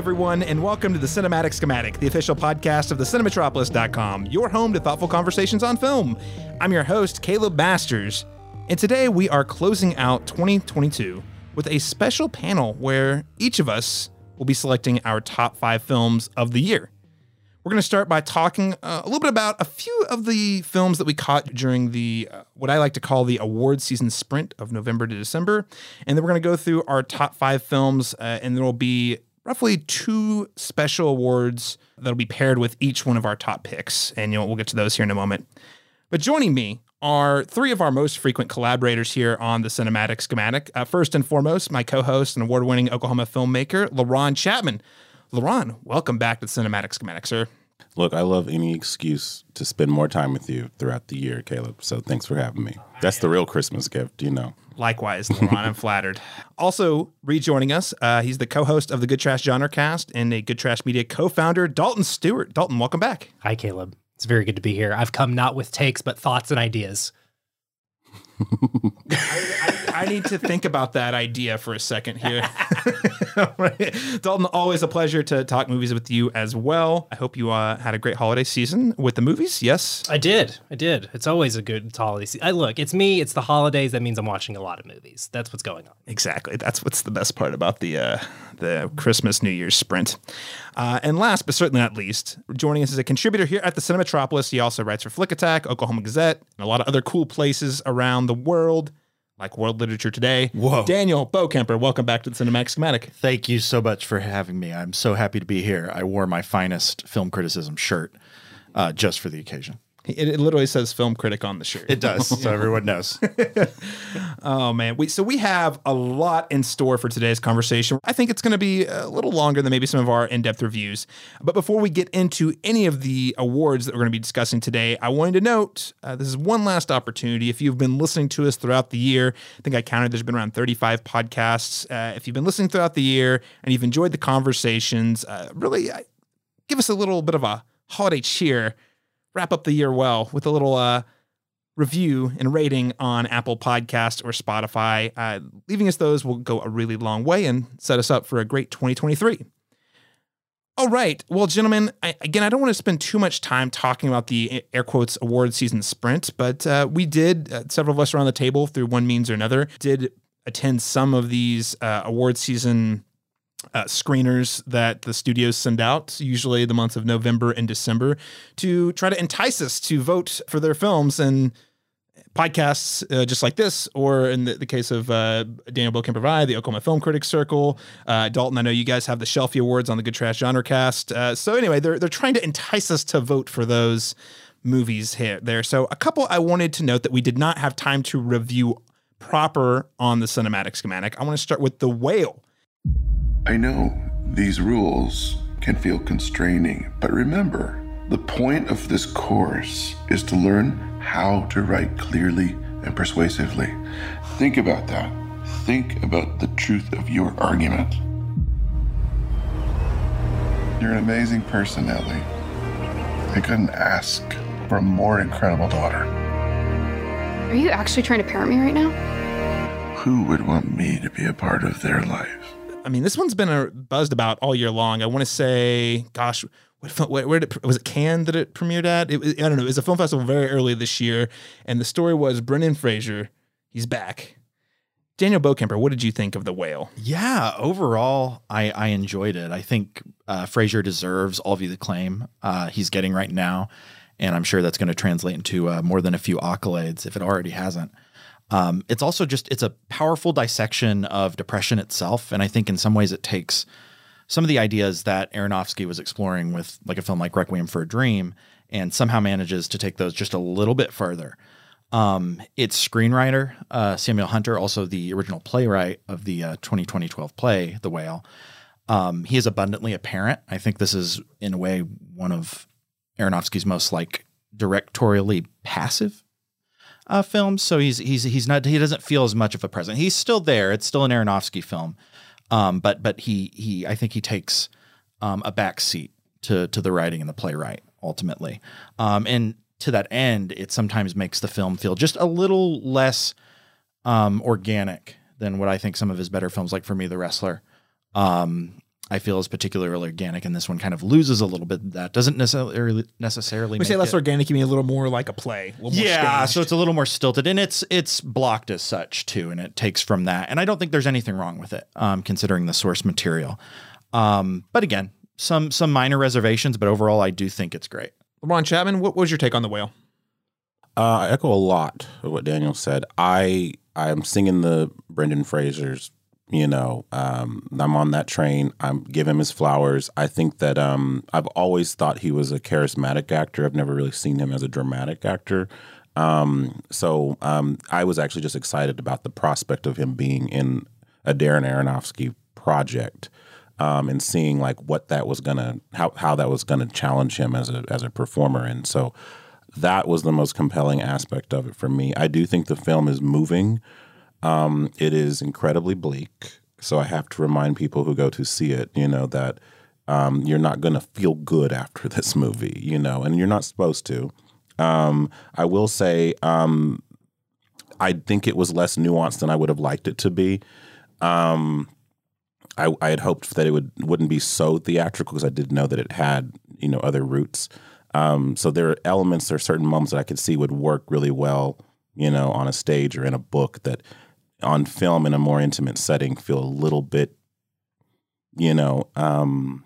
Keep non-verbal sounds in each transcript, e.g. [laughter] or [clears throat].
Everyone, and welcome to the Cinematic Schematic, the official podcast of the Cinematropolis.com, your home to thoughtful conversations on film. I'm your host, Caleb Masters, and today we are closing out 2022 with a special panel where each of us will be selecting our top five films of the year. We're going to start by talking uh, a little bit about a few of the films that we caught during the uh, what I like to call the award season sprint of November to December, and then we're going to go through our top five films, uh, and there will be roughly two special awards that'll be paired with each one of our top picks, and you we'll get to those here in a moment. But joining me are three of our most frequent collaborators here on the Cinematic Schematic. Uh, first and foremost, my co-host and award-winning Oklahoma filmmaker, LaRon Chapman. LaRon, welcome back to Cinematic Schematic, sir. Look, I love any excuse to spend more time with you throughout the year, Caleb. So thanks for having me. That's the real Christmas gift, you know. Likewise, LaRon, I'm [laughs] flattered. Also, rejoining us, uh, he's the co-host of the Good Trash Genre Cast and a Good Trash Media co-founder, Dalton Stuart. Dalton, welcome back. Hi, Caleb. It's very good to be here. I've come not with takes, but thoughts and ideas. [laughs] I, I, I, need to think about that idea for a second here. right. [laughs] Dalton, always a pleasure to talk movies with you as well. I hope you uh, had a great holiday season with the movies. Yes, I did. I did. It's always a good holiday season. I look, it's me. It's the holidays. That means I'm watching a lot of movies. That's what's going on. Exactly. That's what's the best part about the uh, the Christmas New Year's sprint. Uh, and last but certainly not least, joining us as a contributor here at the Cinematropolis, he also writes for Flick Attack, Oklahoma Gazette, and a lot of other cool places around the world like World Literature Today. Whoa. Daniel Bokemper, welcome back to the Cinematic Schematic. Thank you so much for having me. I'm so happy to be here. I wore my finest film criticism shirt uh, just for the occasion. It, it, literally says film critic on the shirt. It does, so [laughs] everyone knows. [laughs] oh man, we so we have a lot in store for today's conversation. I think it's going to be a little longer than maybe some of our in-depth reviews. But before we get into any of the awards that we're going to be discussing today, I wanted to note uh, this is one last opportunity. If you've been listening to us throughout the year, I think I counted there's been around 35 podcasts. Uh, if you've been listening throughout the year and you've enjoyed the conversations, uh, really uh, give us a little bit of a holiday cheer wrap up the year well with a little uh, review and rating on Apple Podcast or Spotify. Uh, leaving us those will go a really long way and set us up for a great 2023. All right. Well, gentlemen, I, again, I don't want to spend too much time talking about the air quotes award season sprint, but uh, we did, uh, several of us around the table through one means or another, did attend some of these uh, award season uh, screeners that the studios send out, usually the months of November and December, to try to entice us to vote for their films and podcasts uh, just like this, or in the, the case of uh, Daniel Bill can provide the Oklahoma Film Critics Circle. Uh, Dalton, I know you guys have the Shelfie Awards on the Good Trash Genre Cast. Uh, so anyway, they're they're trying to entice us to vote for those movies here there. So a couple I wanted to note that we did not have time to review proper on the cinematic schematic. I want to start with The Whale. I know these rules can feel constraining, but remember, the point of this course is to learn how to write clearly and persuasively. Think about that. Think about the truth of your argument. You're an amazing person, Ellie. I couldn't ask for a more incredible daughter. Are you actually trying to parent me right now? Who would want me to be a part of their life? I mean, this one's been a, buzzed about all year long. I want to say, gosh, what, where, where did was it Cannes that it premiered at? It, I don't know. It was a film festival very early this year, and the story was Brendan Fraser. He's back. Daniel Bokemper, what did you think of The Whale? Yeah, overall, I, I enjoyed it. I think uh, Fraser deserves all of the acclaim uh, he's getting right now, and I'm sure that's going to translate into uh, more than a few accolades if it already hasn't. Um, it's also just it's a powerful dissection of depression itself, and I think in some ways it takes some of the ideas that Aronofsky was exploring with like a film like Requiem for a Dream, and somehow manages to take those just a little bit further. Um, its screenwriter uh, Samuel Hunter, also the original playwright of the uh, 2012 play The Whale. Um, he is abundantly apparent. I think this is in a way one of Aronofsky's most like directorially passive uh, films, so he's he's he's not he doesn't feel as much of a presence. He's still there. It's still an Aronofsky film, um, but but he he I think he takes um, a back seat to to the writing and the playwright ultimately, um, and to that end, it sometimes makes the film feel just a little less um, organic than what I think some of his better films, like for me, The Wrestler, um, I feel is particularly organic, and this one kind of loses a little bit. That doesn't necessarily necessarily. We say less it- organic, you mean a little more like a play. A little yeah, staged. so it's a little more stilted, and it's it's blocked as such too, and it takes from that. And I don't think there's anything wrong with it, um, considering the source material. Um, but again, some some minor reservations, but overall, I do think it's great. LaRon Chapman, what was your take on the whale? Uh, I echo a lot of what Daniel said. I I'm singing the Brendan Fraser's. You know, um, I'm on that train. I'm give him his flowers. I think that um, I've always thought he was a charismatic actor. I've never really seen him as a dramatic actor. Um, so um, I was actually just excited about the prospect of him being in a Darren Aronofsky project um, and seeing like what that was gonna how how that was gonna challenge him as a as a performer. And so that was the most compelling aspect of it for me. I do think the film is moving. Um, it is incredibly bleak. So I have to remind people who go to see it, you know, that um, you're not going to feel good after [laughs] this movie, you know, and you're not supposed to. Um, I will say, um, I think it was less nuanced than I would have liked it to be. Um, I, I had hoped that it would wouldn't be so theatrical because I did know that it had you know other roots. Um, so there are elements or certain moments that I could see would work really well, you know, on a stage or in a book that on film in a more intimate setting feel a little bit, you know, um,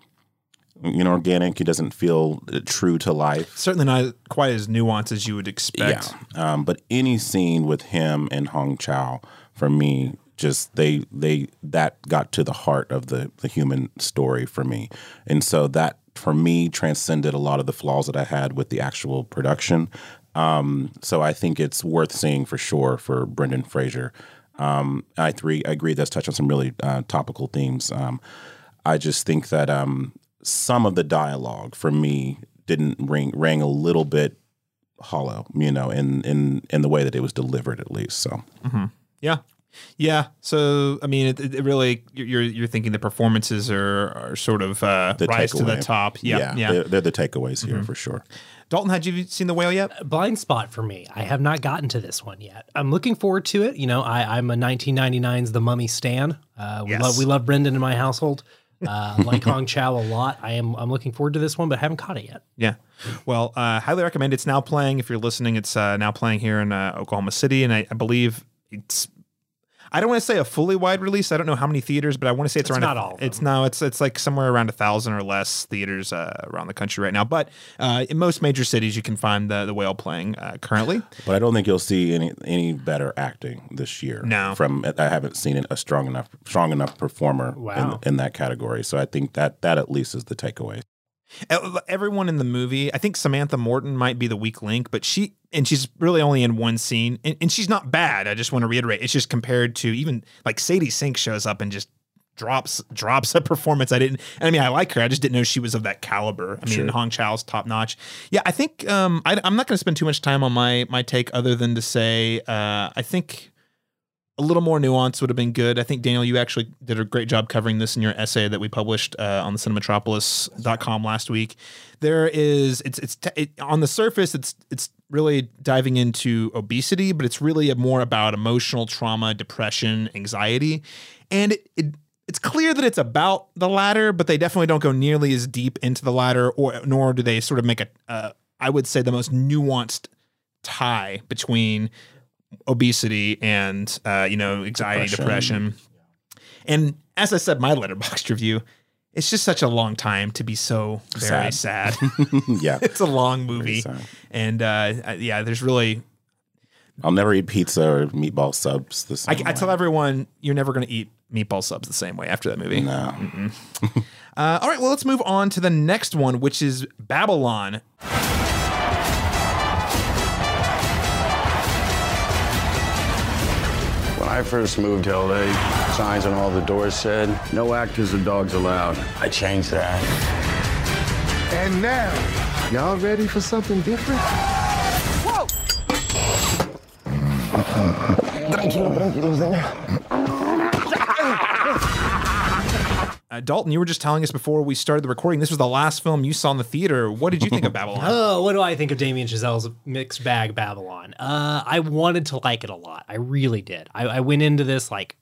you know, organic. It doesn't feel uh, true to life. Certainly not quite as nuanced as you would expect. Yeah. Um, but any scene with him and Hong Chau, for me, just they they that got to the heart of the the human story for me, and so that for me transcended a lot of the flaws that I had with the actual production. Um, so I think it's worth seeing for sure for Brendan Fraser. Um, I agree. I agree. That's touched on some really uh, topical themes. Um, I just think that um, some of the dialogue for me didn't ring rang a little bit hollow, you know, in in in the way that it was delivered, at least. So Yeah. Yeah. So, I mean, it, it really, you're, you're thinking the performances are, are sort of uh, the rise to the top. Yeah. Yeah. Mm-hmm. They're, they're the takeaways here for sure. Dalton, had you seen The Whale yet? blind spot for me. I have not gotten to this one yet. I'm looking forward to it. You know, I, I'm a 1999's The Mummy stan. Uh, we Yes. love we love Brendan in my household. Uh, like Hong Chau a lot. I am I'm looking forward to this one, but haven't caught it yet. Yeah. Well, uh, highly recommend. It's now playing. If you're listening, it's uh, now playing here in uh, Oklahoma City, and I, I believe it's. I don't want to say a fully wide release. I don't know how many theaters, but I want to say it's, It's around. not a, all of It's them. no. It's it's like somewhere around a thousand or less theaters uh, around the country right now. But uh, in most major cities, you can find the the whale playing uh, currently. But I don't think you'll see any any better acting this year. No. from I haven't seen a strong enough strong enough performer Wow. in, in that category. So I think that that at least is the takeaway. Uh, Everyone in the movie, I think Samantha Morton might be the weak link, but she and she's really only in one scene, and, and she's not bad. I just want to reiterate, it's just compared to even like Sadie Sink shows up and just drops drops a performance. I didn't. I mean, I like her. I just didn't know she was of that caliber. I mean, Sure. Hong Chau's top notch. Yeah, I think um, I, I'm not going to spend too much time on my my take, other than to say uh, I think a little more nuance would have been good. I think Daniel, you actually did a great job covering this in your essay that we published uh, on the cinematropolis.com last week. There is it's it's it, on the surface it's it's really diving into obesity, but it's really more about emotional trauma, depression, anxiety. And it, it it's clear that it's about the latter, but they definitely don't go nearly as deep into the latter or nor do they sort of make a uh, I would say the most nuanced tie between obesity and uh, you know anxiety, depression. Depression. And as I said, my Letterboxd [laughs] review, it's just such a long time to be so very sad. [laughs] [laughs] yeah, it's a long movie, and uh, yeah, there's really. I'll never eat pizza or meatball subs the I, I tell everyone you're never going to eat meatball subs the same way after that movie. No. Uh, all right, well, let's move on to the next one, which is Babylon. I first moved to LA, signs on all the doors said, no actors or dogs allowed. I changed that. And now, y'all ready for something different? [laughs] Uh, Dalton, you were just telling us before we started the recording, this was the last film you saw in the theater. What did you think of [laughs] Babylon? Oh, what do I think of Damien Chazelle's mixed bag Babylon? Uh, I wanted to like it a lot. I really did. I, I went into this like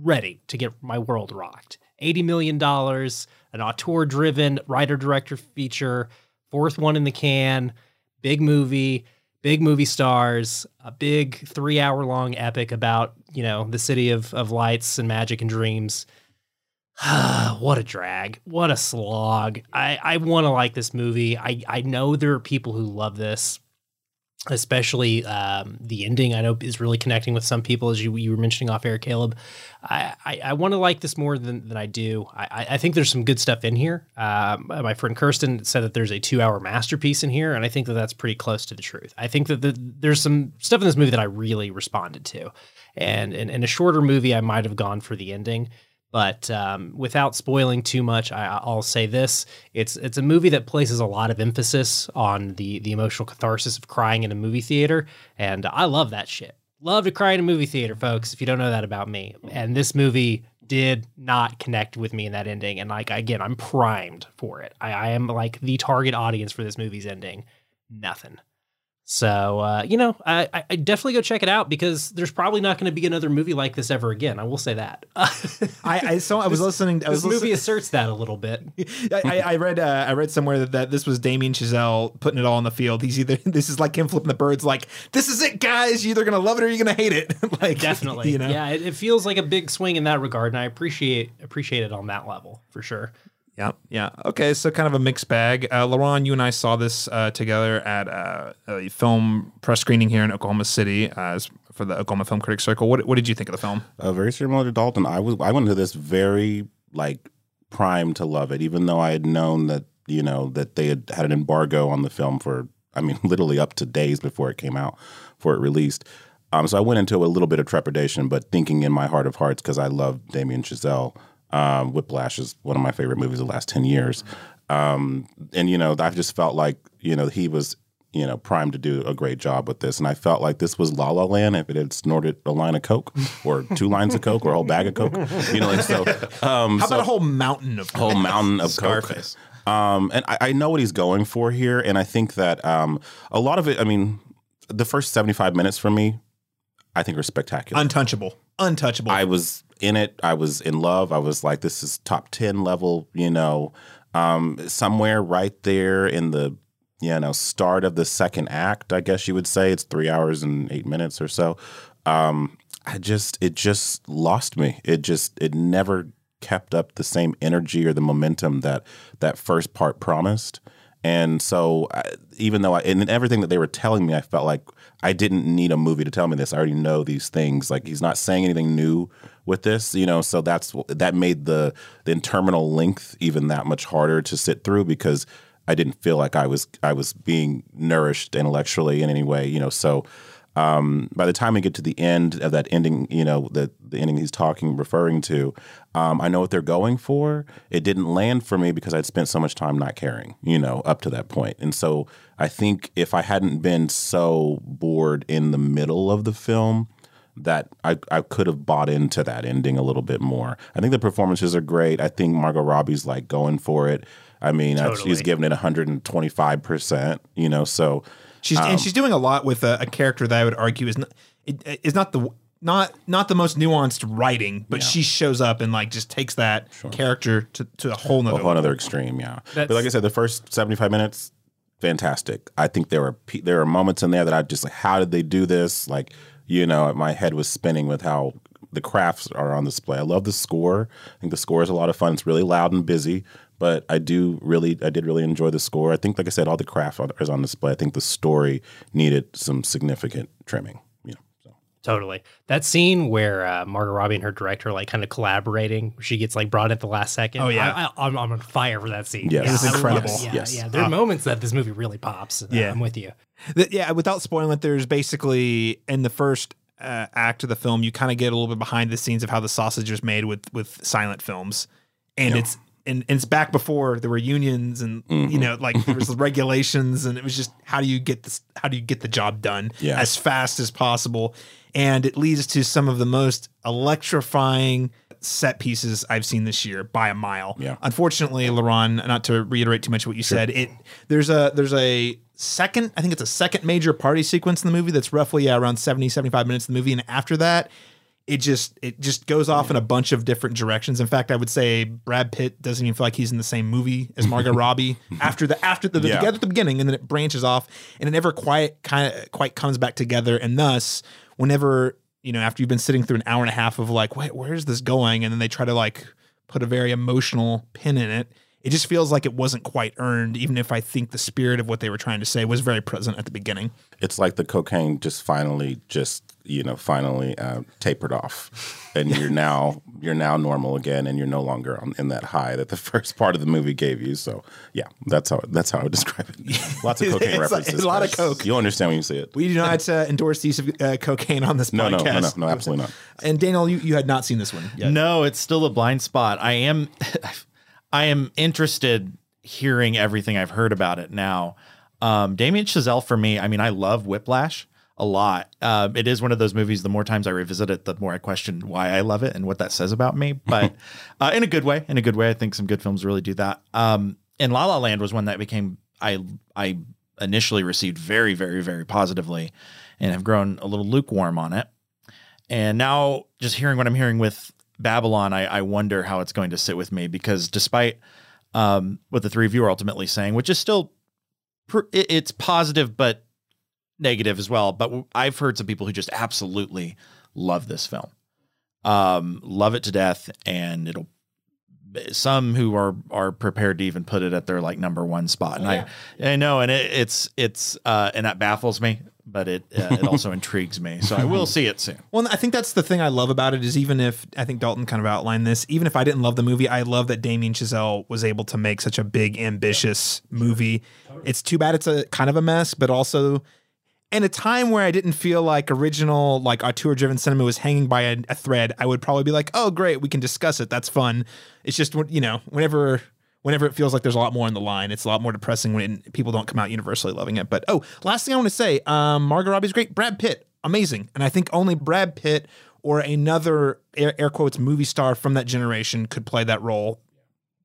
ready to get my world rocked, $80 million, an auteur driven writer director feature, fourth one in the can, big movie, big movie stars, a big three hour long epic about, you know, the city of, of lights and magic and dreams. [sighs] what a drag. What a slog. I, I want to like this movie. I, I know there are people who love this especially um, the ending. I know is really connecting with some people, as you, you were mentioning off air, Caleb. I, I, I want to like this more than, than I do. I, I think there's some good stuff in here. Um, my friend Kirsten said that there's a two hour masterpiece in here, and I think that that's pretty close to the truth. I think that the, there's some stuff in this movie that I really responded to, and in, in a shorter movie, I might have gone for the ending. But um, without spoiling too much, I, I'll say this: it's it's a movie that places a lot of emphasis on the the emotional catharsis of crying in a movie theater, and I love that shit. Love to cry in a movie theater, folks. If you don't know that about me, and this movie did not connect with me in that ending, and like again, I'm primed for it. I, I am like the target audience for this movie's ending. Nothing. So uh, you know, I, I definitely go check it out because there's probably not going to be another movie like this ever again. I will say that. [laughs] I, I saw. I was This- listening. I was this movie asserts that a little bit. [laughs] I, I- I read uh, I read somewhere that, that this was Damien Chazelle putting it all on the field. He's either [laughs] this is like him flipping the birds, like this is it, guys. You're either gonna love it or you're gonna hate it. like Definitely, you know. yeah. It, it feels like a big swing in that regard, and I appreciate appreciate it on that level for sure. Yeah, yeah. Okay, so kind of a mixed bag. Uh, LaRon, you and I saw this uh, together at uh, a film press screening here in Oklahoma City uh, for the Oklahoma Film Critics Circle. What, what did you think of the film? Uh, very similar to Dalton. I was I went into this very like primed to love it, even though I had known that you know that they had had an embargo on the film for I mean [laughs] literally up to days before it came out, before it released. Um, so I went into a little bit of trepidation, but thinking in my heart of hearts because I love Damien Chazelle. Um, Whiplash is one of my favorite movies of the last ten years, um, and you know I've just felt like you know he was you know primed to do a great job with this, and I felt like this was La La Land if it had snorted a line of coke or two lines of coke or a whole bag of coke, you know. Like, so [laughs] um, How so- about a whole mountain of whole mountain of Scarface. coke. Um, and I, I know what he's going for here, and I think that um, a lot of it. I mean, the first seventy-five minutes for me, I think are spectacular. untouchable, untouchable? I was in it. I was in love. I was like, this is top 10 level, you know, um, somewhere right there in the, you know, start of the second act, I guess you would say. It's three hours and eight minutes or so. Um, I just, it just lost me. It just, it never kept up the same energy or the momentum that that first part promised. And so, I, even though I, and everything that they were telling me, I felt like I didn't need a movie to tell me this. I already know these things. Like he's not saying anything new with this, you know. So that's that made the the interminable length even that much harder to sit through because I didn't feel like I was I was being nourished intellectually in any way, you know. So um, by the time we get to the end of that ending, you know, the the ending he's talking, referring to, um, I know what they're going for. It didn't land for me because I'd spent so much time not caring, you know, up to that point. And so I think if I hadn't been so bored in the middle of the film, that I, I could have bought into that ending a little bit more. I think the performances are great. I think Margot Robbie's like going for it. I mean, uh, she's giving it 125%, you know, so She's Um, and she's doing a lot with a, a character that I would argue is not it, is not the not not the most nuanced writing, but she shows up and like just takes that character to, to a whole nother a whole level. other extreme, yeah. but like I said, the first seventy five minutes, fantastic. I think there were there were moments in there that I just like, how did they do this? Like, you know, my head was spinning with how the crafts are on display. I love the score. I think the score is a lot of fun. It's really loud and busy, but I do really, I did really enjoy the score. I think, like I said, all the craft is on display. I think the story needed some significant trimming. You know, so. Totally. That scene where uh, Margot Robbie and her director like kind of collaborating, she gets like brought at the last second. Oh, yeah. I, I, I'm, I'm on fire for that scene. Yes. yeah, It's I love incredible. it. Yeah, Yes. yeah. There are moments that this movie really pops. Uh, Yeah. I'm with you. The- yeah, without spoiling it, there's basically in the first uh, act of the film, you kind of get a little bit behind the scenes of how the sausage was made with with silent films, and it's and, and it's back before there were unions and you know like there was [laughs] regulations and it was just how do you get this how do you get the job done Yeah. as fast as possible, and it leads to some of the most electrifying set pieces I've seen this year by a mile. Yeah. Unfortunately, Laron, not to reiterate too much what you said, it there's a there's a second, I think it's a second major party sequence in the movie that's roughly yeah, around 70, 75 minutes in the movie. And after that, it just it just goes off in a bunch of different directions. In fact, I would say Brad Pitt doesn't even feel like he's in the same movie as Margot [laughs] Robbie after the after the, Yeah. together at the beginning, and then it branches off, and it never quite kind of quite comes back together. And thus, whenever you know after you've been sitting through an hour and a half of like, wait, where's this going? And then they try to like put a very emotional pin in it. It just feels like it wasn't quite earned, even if I think the spirit of what they were trying to say was very present at the beginning. It's like the cocaine just finally, just you know, finally uh, tapered off, and you're [laughs] now you're now normal again, and you're no longer on, in that high that the [laughs] first part of the movie gave you. So yeah, that's how that's how I would [laughs] describe it. Lots of cocaine It's like- references. a lot of but coke. You'll understand when you see it. We do not uh, endorse the use of uh, cocaine on this No, no, podcast. no, no, no, absolutely not. And Daniel, you, you had not seen this one yet. No, it's still a blind spot. I am I am interested hearing everything I've heard about it now. Um, Damien Chazelle for me, I mean, I love Whiplash a lot. Uh, it is one of those movies. The more times I revisit it, the more I question why I love it and what that says about me. [laughs] But uh, in a good way, in a good way, I think some good films really do that. Um, and La La Land was one that became I I initially received very very very positively, and have grown a little lukewarm on it. And now, just hearing what I'm hearing with Babylon, I, I wonder how it's going to sit with me because despite um, what the three of you are ultimately saying, which is still pr- it's positive but negative as well. But I've heard some people who just absolutely love this film, um, love it to death, and it'll some who are are prepared to even put it at their like number one spot. And I I know, and it, it's it's uh, and that baffles me, but it uh, it also [laughs] intrigues me. So I will see it soon. Well, I think that's the thing I love about it is even if I think Dalton kind of outlined this, even if I didn't love the movie, I love that Damien Chazelle was able to make such a big, ambitious movie. It's too bad it's a kind of a mess, but also in a time where I didn't feel like original, like auteur driven cinema was hanging by a, a thread, I would probably be like, oh, great, we can discuss it. That's fun. It's just, you know, whenever. Whenever it feels like there's a lot more on the line, it's a lot more depressing when people don't come out universally loving it. But oh, last thing I want to say, um, Margot Robbie's great. Brad Pitt, amazing, and I think only Brad Pitt or another air, air quotes movie star from that generation could play that role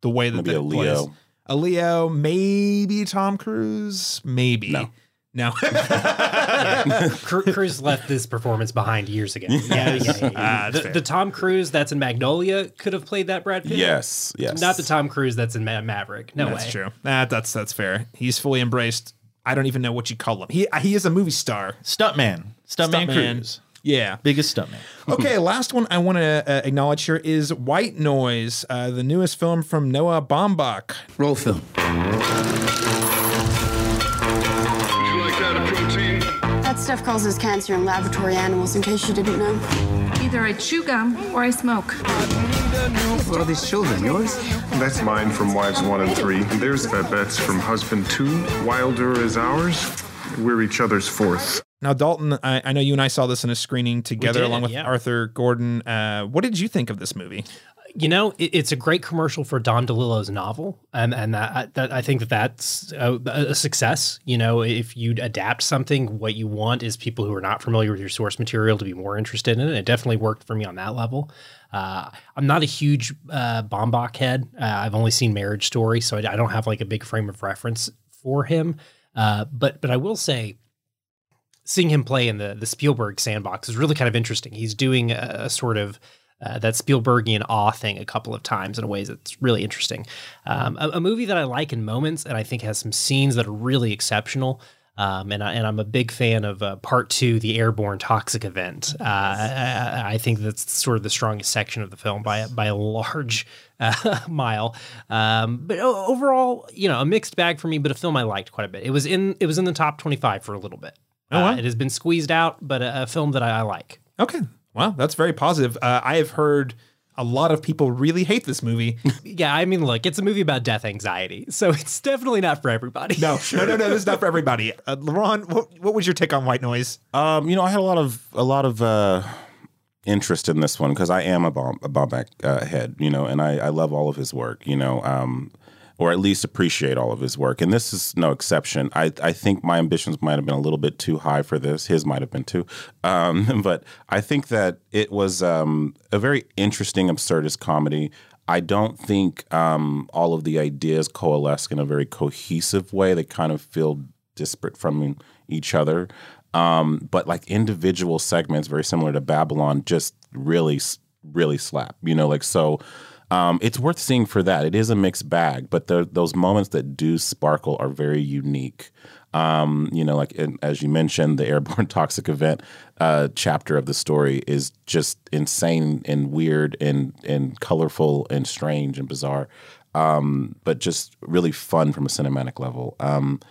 the way that Maybe that a plays. Leo. A Leo, maybe Tom Cruise, maybe. No. No. [laughs] Cru- Cruise left this performance behind years ago. Yeah, yeah, yeah, yeah. Ah, the, the Tom Cruise that's in Magnolia could have played that Brad Pitt. Yes, yes. Not the Tom Cruise that's in Ma- Maverick. No way. that's way. true. That, that's that's fair. He's fully embraced. I don't even know what you call him. He he is a movie star. Stuntman, Stuntman, Stuntman. Cruise, Yeah. biggest stuntman. [laughs] Okay, last one I want to uh, acknowledge here is White Noise, uh, the newest film from Noah Baumbach. Roll film. Stuff causes cancer in laboratory animals, in case you didn't know. Either I chew gum or I smoke. What are these children? Yours? That's mine from wives one and three. There's Babette's from husband two. Wilder is ours. We're each other's fourth. Now, Dalton, I, I know you and I saw this in a screening together did, along with yeah. Arthur Gordon. Uh, what did you think of this movie? You know, it, it's a great commercial for Don DeLillo's novel, and and that, that I think that that's a, a success. You know, if you adapt something, what you want is people who are not familiar with your source material to be more interested in it. It definitely worked for me on that level. Uh, I'm not a huge uh, Baumbach head. Uh, I've only seen Marriage Story, so I, I don't have like a big frame of reference for him. Uh, but but I will say seeing him play in the the Spielberg sandbox is really kind of interesting. He's doing a, a sort of uh, that Spielbergian awe thing a couple of times in a ways that's really interesting. Um, a, a movie that I like in moments and I think has some scenes that are really exceptional. Um, and, I, and I'm a big fan of uh, part two, the airborne toxic event. Uh, I, I think that's sort of the strongest section of the film by a- by a large uh, [laughs] mile. Um, but overall, you know, a mixed bag for me, but a film I liked quite a bit. It was in it was in the top 25 for a little bit. Oh, wow. Uh, it has been squeezed out, but a, a film that I, I like. Okay. Wow, that's very positive. Uh, I have heard a lot of people really hate this movie. [laughs] Yeah, I mean, look, it's a movie about death anxiety, so [laughs] it's definitely not for everybody. No, [laughs] no, no, no. This is not for everybody. Uh, LaRon, what, what was your take on White Noise? Um, you know, I had a lot of a lot of uh, interest in this one because I am a Bob a Baumbach uh, head, you know, and I, I love all of his work, you know, um, or at least appreciate all of his work, and this is no exception. I I think my ambitions might have been a little bit too high for this. His might have been too, um, [laughs] but I think that it was um, a very interesting absurdist comedy. I don't think um, all of the ideas coalesce in a very cohesive way. They kind of feel disparate from each other. Um, but like individual segments, very similar to Babylon, just really, really slap. You know, like so. Um, it's worth seeing for that. It is a mixed bag, but the, those moments that do sparkle are very unique. Um, you know, like in, as you mentioned, the airborne [laughs] toxic event uh, chapter of the story is just insane and weird and and colorful and strange and bizarre, um, but just really fun from a cinematic level. Um,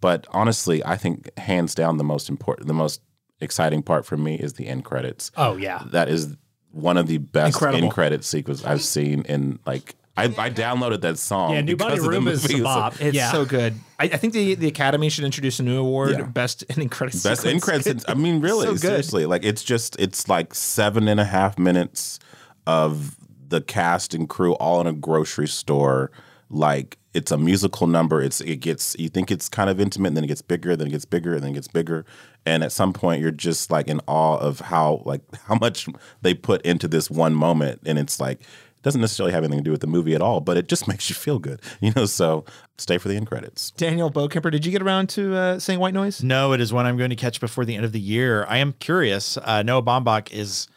but honestly, I think hands down the most important, the most exciting part for me is the end credits. Oh, yeah. that is one of the best Incredible. end credit sequences I've seen in like. I, I downloaded that song. Yeah, New Body the Room is movie. a It's bop. It's yeah. so good. I, I think the, the Academy should introduce a new award, Yeah. best ending credits. Best end sequence. credits. I mean, really, So seriously. Like it's just it's like seven and a half minutes of the cast and crew all in a grocery store. Like it's a musical number. It's it gets you think it's kind of intimate, and then it gets bigger, then it gets bigger, and then it gets bigger. And at some point, you're just like in awe of how like [laughs] how much they put into this one moment, and it's like. It doesn't necessarily have anything to do with the movie at all, but it just [laughs] makes you feel good, you know. So stay for the end credits. Daniel Bokemper, did you get around to uh, saying White Noise? No, it is one I'm going to catch before the end of the year. I am curious. Uh, Noah Baumbach is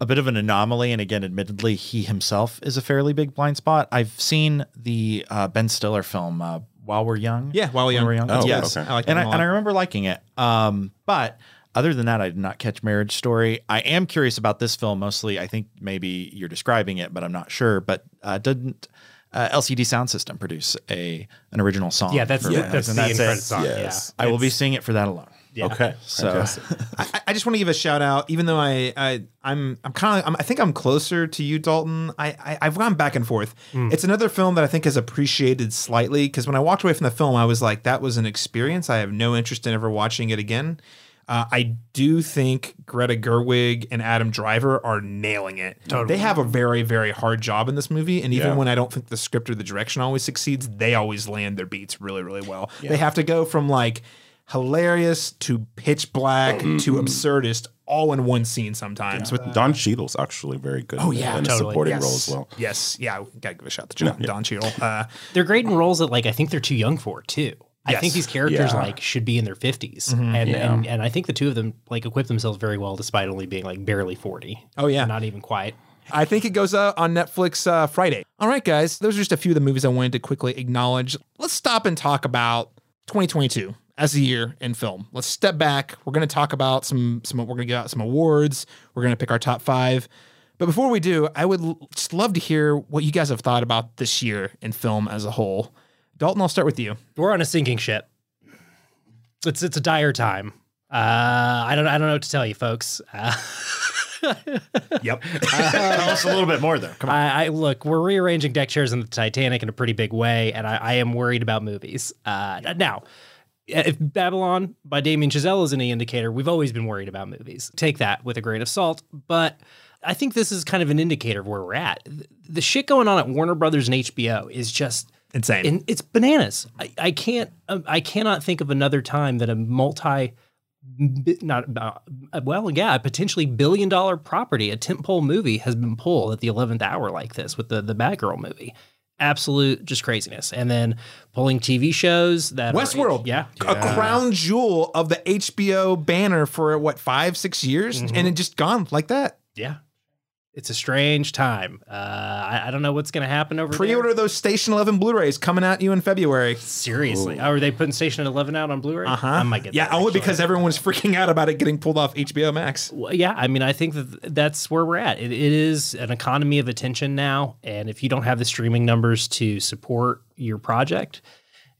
a bit of an anomaly, and again, admittedly, he himself is a fairly big blind spot. I've seen the uh, Ben Stiller film uh, While We're Young. Yeah, While We're When Young. Oh, yes, okay. I like that and I one a and I remember liking it. Um, but other than that, I did not catch Marriage Story. I am curious about this film. Mostly, I think maybe you're describing it, but I'm not sure. But uh, didn't uh, LCD Soundsystem produce a an original song? Yeah, that's for the, Marriage? that's And the end it. song. Yes. I will be seeing it for that alone. Yeah. Okay, So- [laughs] I, I just want to give a shout out, even though I, I I'm I'm kind of I'm, think I'm closer to you, Dalton. I, I I've gone back and forth. It's another film that I think is appreciated slightly because when I walked away from the film, I was like, that was an experience. I have no interest in ever watching it again. Uh, I do think Greta Gerwig and Adam Driver are nailing it. They have a very, very hard job in this movie. And even Yeah. when I don't think the script or the direction always succeeds, they always land their beats really, really well. They have to go from like hilarious to pitch black to absurdist all in one scene sometimes. With Don Cheadle's actually very good. Oh yeah, in a supporting yes. role as well. Yes, yeah, we gotta give a shout to John, Don Cheadle. Uh, [laughs] They're great in roles that like I think they're too young for too. I think these characters Yeah. like should be in their 50s, Mhm. and, Yeah. and and I think the two of them like equip themselves very well despite only being like barely 40. Oh, yeah. not even quite. I think it goes uh, on Netflix uh, Friday. All right, guys, those are just a few of the movies I wanted to quickly acknowledge. Let's stop and talk about 2022 as a year in film. Let's step back. We're going to talk about some some. We're going to get out some awards. We're going to pick our top five. But before we do, I would l- just love to hear what you guys have thought about this year in film as a whole. Dalton, I'll start with you. We're on a sinking ship. It's it's a dire time. Uh, I don't I don't know what to tell you, folks. Uh, [laughs] Yep. [laughs] Tell us a little bit more, though. Come on. I, I look, we're rearranging deck chairs in the Titanic in a pretty big way, and I, I am worried about movies. Uh, now, if Babylon by Damien Chazelle is any indicator, we've always been worried about movies. Take that with a grain of salt, but I think this is kind of an indicator of where we're at. The- shit going on at Warner Brothers and HBO is just Insane. and it's bananas. I, I can't. um, I cannot think of another time that a multi, not uh, well, yeah, a potentially billion dollar property, a tentpole movie, has been pulled at the eleventh hour like this with the the Batgirl movie. Absolute just craziness, and then pulling TV shows that are- Westworld, yeah, a crown jewel of the HBO banner for what five, six years, mm-hmm. and it just gone like that. yeah. It's a strange time. Uh, I, I don't know what's going to happen over there. Pre-order those Station Eleven Blu-rays coming at you in February. Seriously, oh, are they putting Station Eleven out on Blu-ray? Uh huh. I might get that. yeah, that, only actually. because everyone was freaking out about it getting pulled off HBO Max. Well, yeah, I mean, I think that that's where we're at. It, it is an economy of attention now, and if you don't have the streaming numbers to support your project,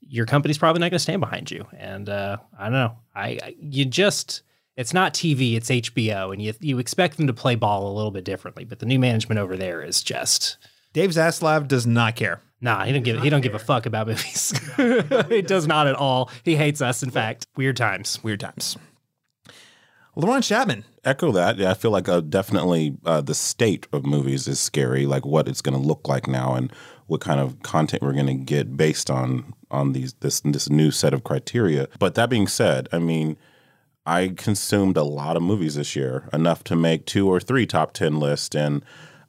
your company's probably not going to stand behind you. And uh, I don't know, I, I you just it's not TV, it's HBO, and you you expect them to play ball a little bit differently. But the new management over there is just Dave Zaslav does not care. nah. He don't give he don't give a fuck about movies. [laughs] [laughs] he does not at all. He hates us. In fact, weird times. Weird times. LaRon Chapman. Echo that. Yeah, I feel like uh, definitely uh, the state of movies is scary. Like what it's going to look like now, and what kind of content we're going to get based on on these this this new set of criteria. But that being said, I mean, I consumed a lot of movies this year, enough to make two or three top ten lists, and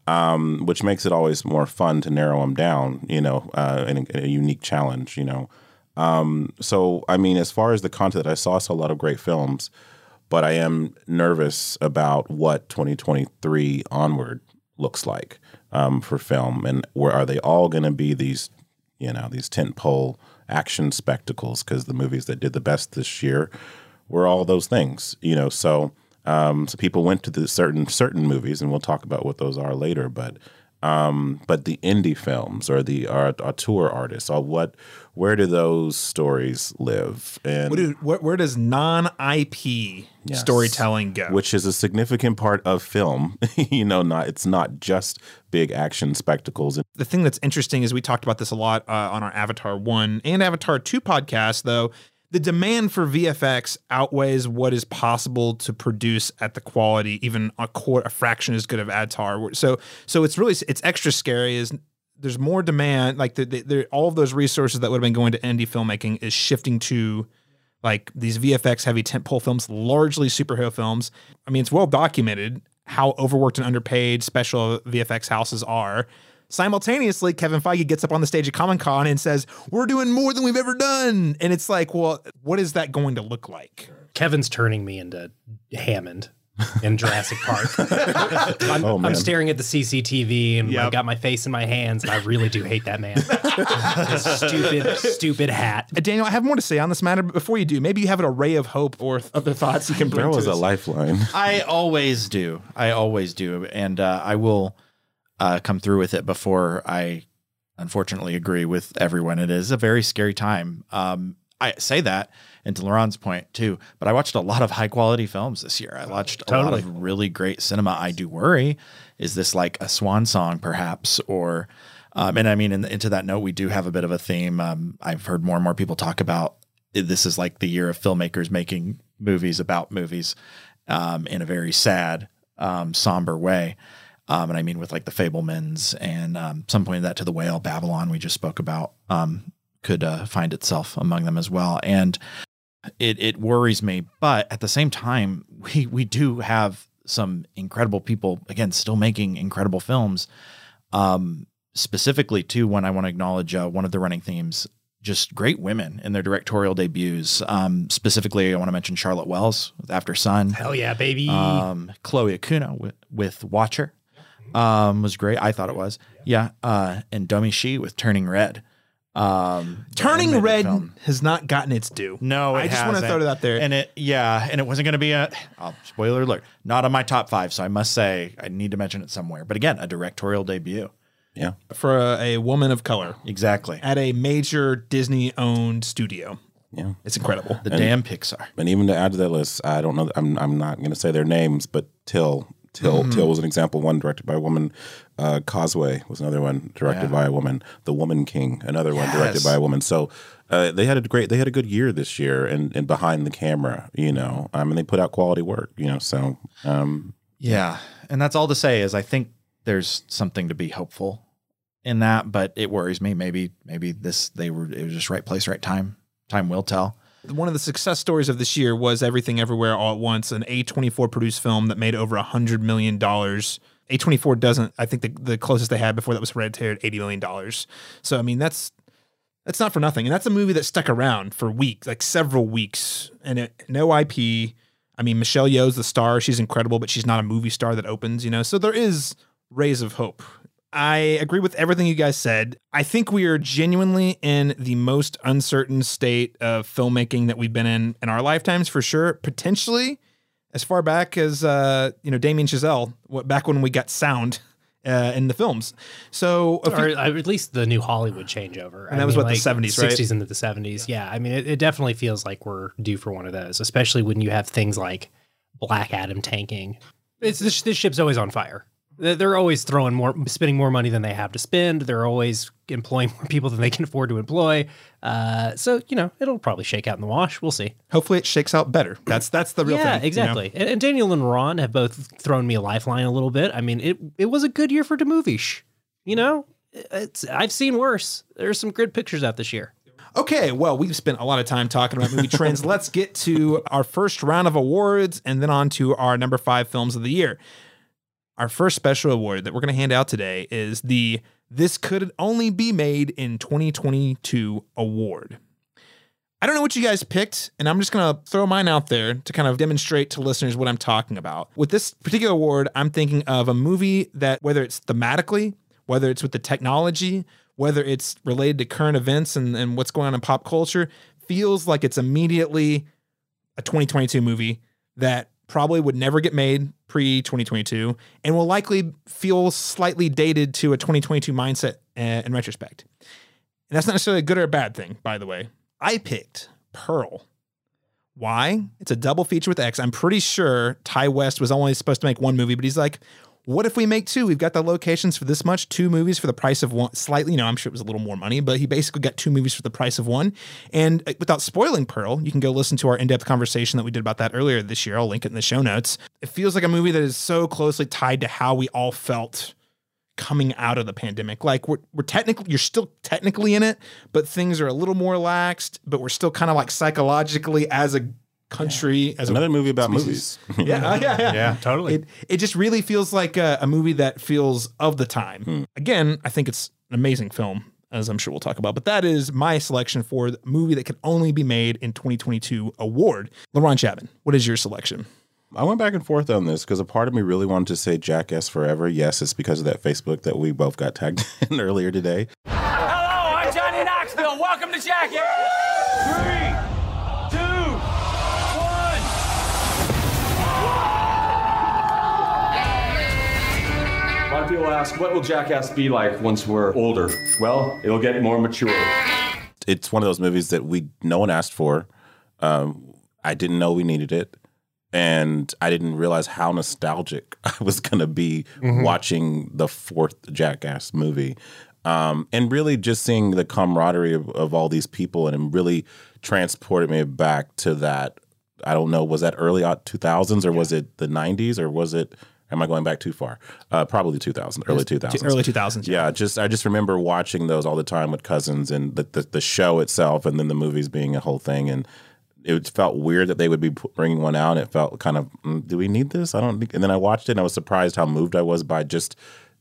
um, which makes it always more fun to narrow them down. You know, uh, in a, a unique challenge. You know, um, so I mean, as far as the content I saw, saw a lot of great films. but I am nervous about what 2023 onward looks like um, for film, and where are they all going to be these, you know, these tentpole action spectacles? Because the movies that did the best this year were all those things, you know. So, um, so people went to the certain certain movies, and we'll talk about what those are later. But um, but the indie films or the auteur artists, or what, where do those stories live? And where, do, where, where does non IP yes, storytelling go? Which is a significant part of film. [laughs] you know, not it's not just big action spectacles. The thing that's interesting is we talked about this a lot uh, on our Avatar One and Avatar Two podcast, though the demand for VFX outweighs what is possible to produce at the quality, even a quarter, a fraction as good of Avatar. So, so it's really it's extra scary. Is there's more demand, like the, the, all of those resources that would have been going to indie filmmaking is shifting to like these VFX heavy tentpole films, largely superhero films. I mean, it's well documented how overworked and underpaid special VFX houses are. Simultaneously, Kevin Feige gets up on the stage at Comic Con and says, We're doing more than we've ever done. And it's like, well, what is that going to look like? Kevin's turning me into Hammond in Jurassic Park. [laughs] I'm, oh, I'm, staring at the CCTV and yep. I've got my face in my hands, and I really do hate that man. [laughs] stupid, stupid hat. Uh, Daniel, I have more to say on this matter, but before you do, maybe you have an array of hope or other thoughts you can bring. There was a lifeline. I always do. I always do, and uh, I will uh, come through with it before I unfortunately agree with everyone. It is a very scary time. Um, I say that, and to LaRon's point too, but I watched a lot of high quality films this year. I watched totally. a lot of really great cinema. I do worry, is this like a swan song perhaps, or um, and I mean, in, into that note, we do have a bit of a theme. Um, I've heard more and more people talk about this is like the year of filmmakers making movies about movies um, in a very sad, um, somber way. Um, and I mean with like the Fabelmans and um, some point of that to the whale Babylon we just spoke about um, could uh, find itself among them as well. And it it worries me, but at the same time, we we do have some incredible people again still making incredible films. Um, specifically, too, when I want to acknowledge uh, one of the running themes just great women in their directorial debuts. Um, specifically, I want to mention Charlotte Wells with Aftersun. Hell yeah, baby. Um, Chloe Okuno with, with Watcher um, was great. I thought it was. Yeah. Uh, and Domee Shi with Turning Red. Um, Turning Red has not gotten its due. No, I just hasn't. want to throw it out there. And it, yeah, and it wasn't going to be a oh, spoiler alert, not on my top five. So I must say I need to mention it somewhere. But again, a directorial debut. Yeah, for a, a woman of color, exactly at a major Disney-owned studio. Yeah, it's incredible. The and, damn Pixar. And even to add to that list, I don't know. I'm I'm not going to say their names, but Till Till mm-hmm. Till was an example. One directed by a woman. Uh, Causeway was another one directed yeah. by a woman. The Woman King, another yes. one directed by a woman. So uh, they had a great they had a good year this year, and, and behind the camera, you know, I mean, they put out quality work, you know. So um, yeah, and that's all to say is I think there's something to be hopeful in that, but it worries me. Maybe maybe this they were it was just right place, right time. Time will tell one of the success stories of this year was Everything Everywhere All at Once, an A24 produced film that made over a $100 million. A24 doesn't, I think the, the closest they had before that was Hereditary at $80 million. So, I mean, that's that's not for nothing. And that's a movie that stuck around for weeks, like several weeks, and it, no IP. I mean, Michelle Yeoh's the star. She's incredible, but she's not a movie star that opens, you know? So there is rays of hope I agree with everything you guys said. I think we are genuinely in the most uncertain state of filmmaking that we've been in in our lifetimes, for sure. Potentially, as far back as uh, you know, Damien Chazelle, what back when we got sound. Uh, in the films, so or you, at least the new Hollywood changeover, and that I was mean, what like the seventies, sixties into the seventies. Yeah, I mean, it, it definitely feels like we're due for one of those, especially when you have things like Black Adam tanking. It's this, this ship's always on fire. They're always throwing more, spending more money than they have to spend. They're always employing more people than they can afford to employ. Uh, so you know, it'll probably shake out in the wash. We'll see. Hopefully, it shakes out better. That's that's the real yeah, thing. Yeah, exactly. You know? and, Daniel and Ron have both thrown me a lifeline a little bit. I mean, it it was a good year for Demovish. You know, it's I've seen worse. There's some good pictures out this year. Okay, well, we've spent a lot of time talking about movie trends. [laughs] Let's get to our first round of awards and then on to our number five films of the year. Our first special award that we're going to hand out today is the This Could Only Be Made in 2022 award. I don't know what you guys picked, and I'm just gonna throw mine out there to kind of demonstrate to listeners what I'm talking about. With this particular award, I'm thinking of a movie that, whether it's thematically, whether it's with the technology, whether it's related to current events and, and what's going on in pop culture, feels like it's immediately a 2022 movie that probably would never get made pre 2022 and will likely feel slightly dated to a 2022 mindset in retrospect. And that's not necessarily a good or a bad thing, by the way. I picked Pearl. Why? It's a double feature with X. I'm pretty sure Ti West was only supposed to make one movie, but he's like, what if we make two? We've got the locations for this much, two movies for the price of one. Slightly, you know, I'm sure it was a little more money, but he basically got two movies for the price of one. And uh, without spoiling Pearl, you can go listen to our in depth conversation that we did about that earlier this year. I'll link it in the show notes. It feels like a movie that is so closely tied to how we all felt coming out of the pandemic. Like we're, we're technically, you're still technically in it, but things are a little more laxed, but we're still kind of like psychologically as a country as Another a movie about species. movies. [laughs] yeah, yeah, yeah, [laughs] Yeah, totally. It it just really feels like a, a movie that feels of the time. Hmm. Again, I think it's an amazing film, as I'm sure we'll talk about. But that is my selection for the movie that can only be made in 2022 award. LaRon Chapman, what is your selection? I went back and forth on this because a part of me really wanted to say Jackass Forever. Yes, it's because of that Facebook that we both got tagged [laughs] in earlier today. Hello, I'm Johnny Knoxville. Welcome to Jackass. Lot of people ask, what will Jackass be like once we're older? Well, it'll get more mature. It's one of those movies that we no one asked for. Um, I didn't know we needed it, and I didn't realize how nostalgic [laughs] I was going to be watching the fourth Jackass movie. Um, and really just seeing the camaraderie of, of all these people and it really transported me back to that. I don't know, was that early 2000s or was it the 90s or was it? Am I going back too far? Uh, probably 2000, early 2000s. Early 2000s. Yeah, just I just remember watching those all the time with cousins and the, the the show itself, and then the movies being a whole thing, and it felt weird that they would be bringing one out. And it felt kind of, mm, do we need this? I don't. think And then I watched it, and I was surprised how moved I was by just,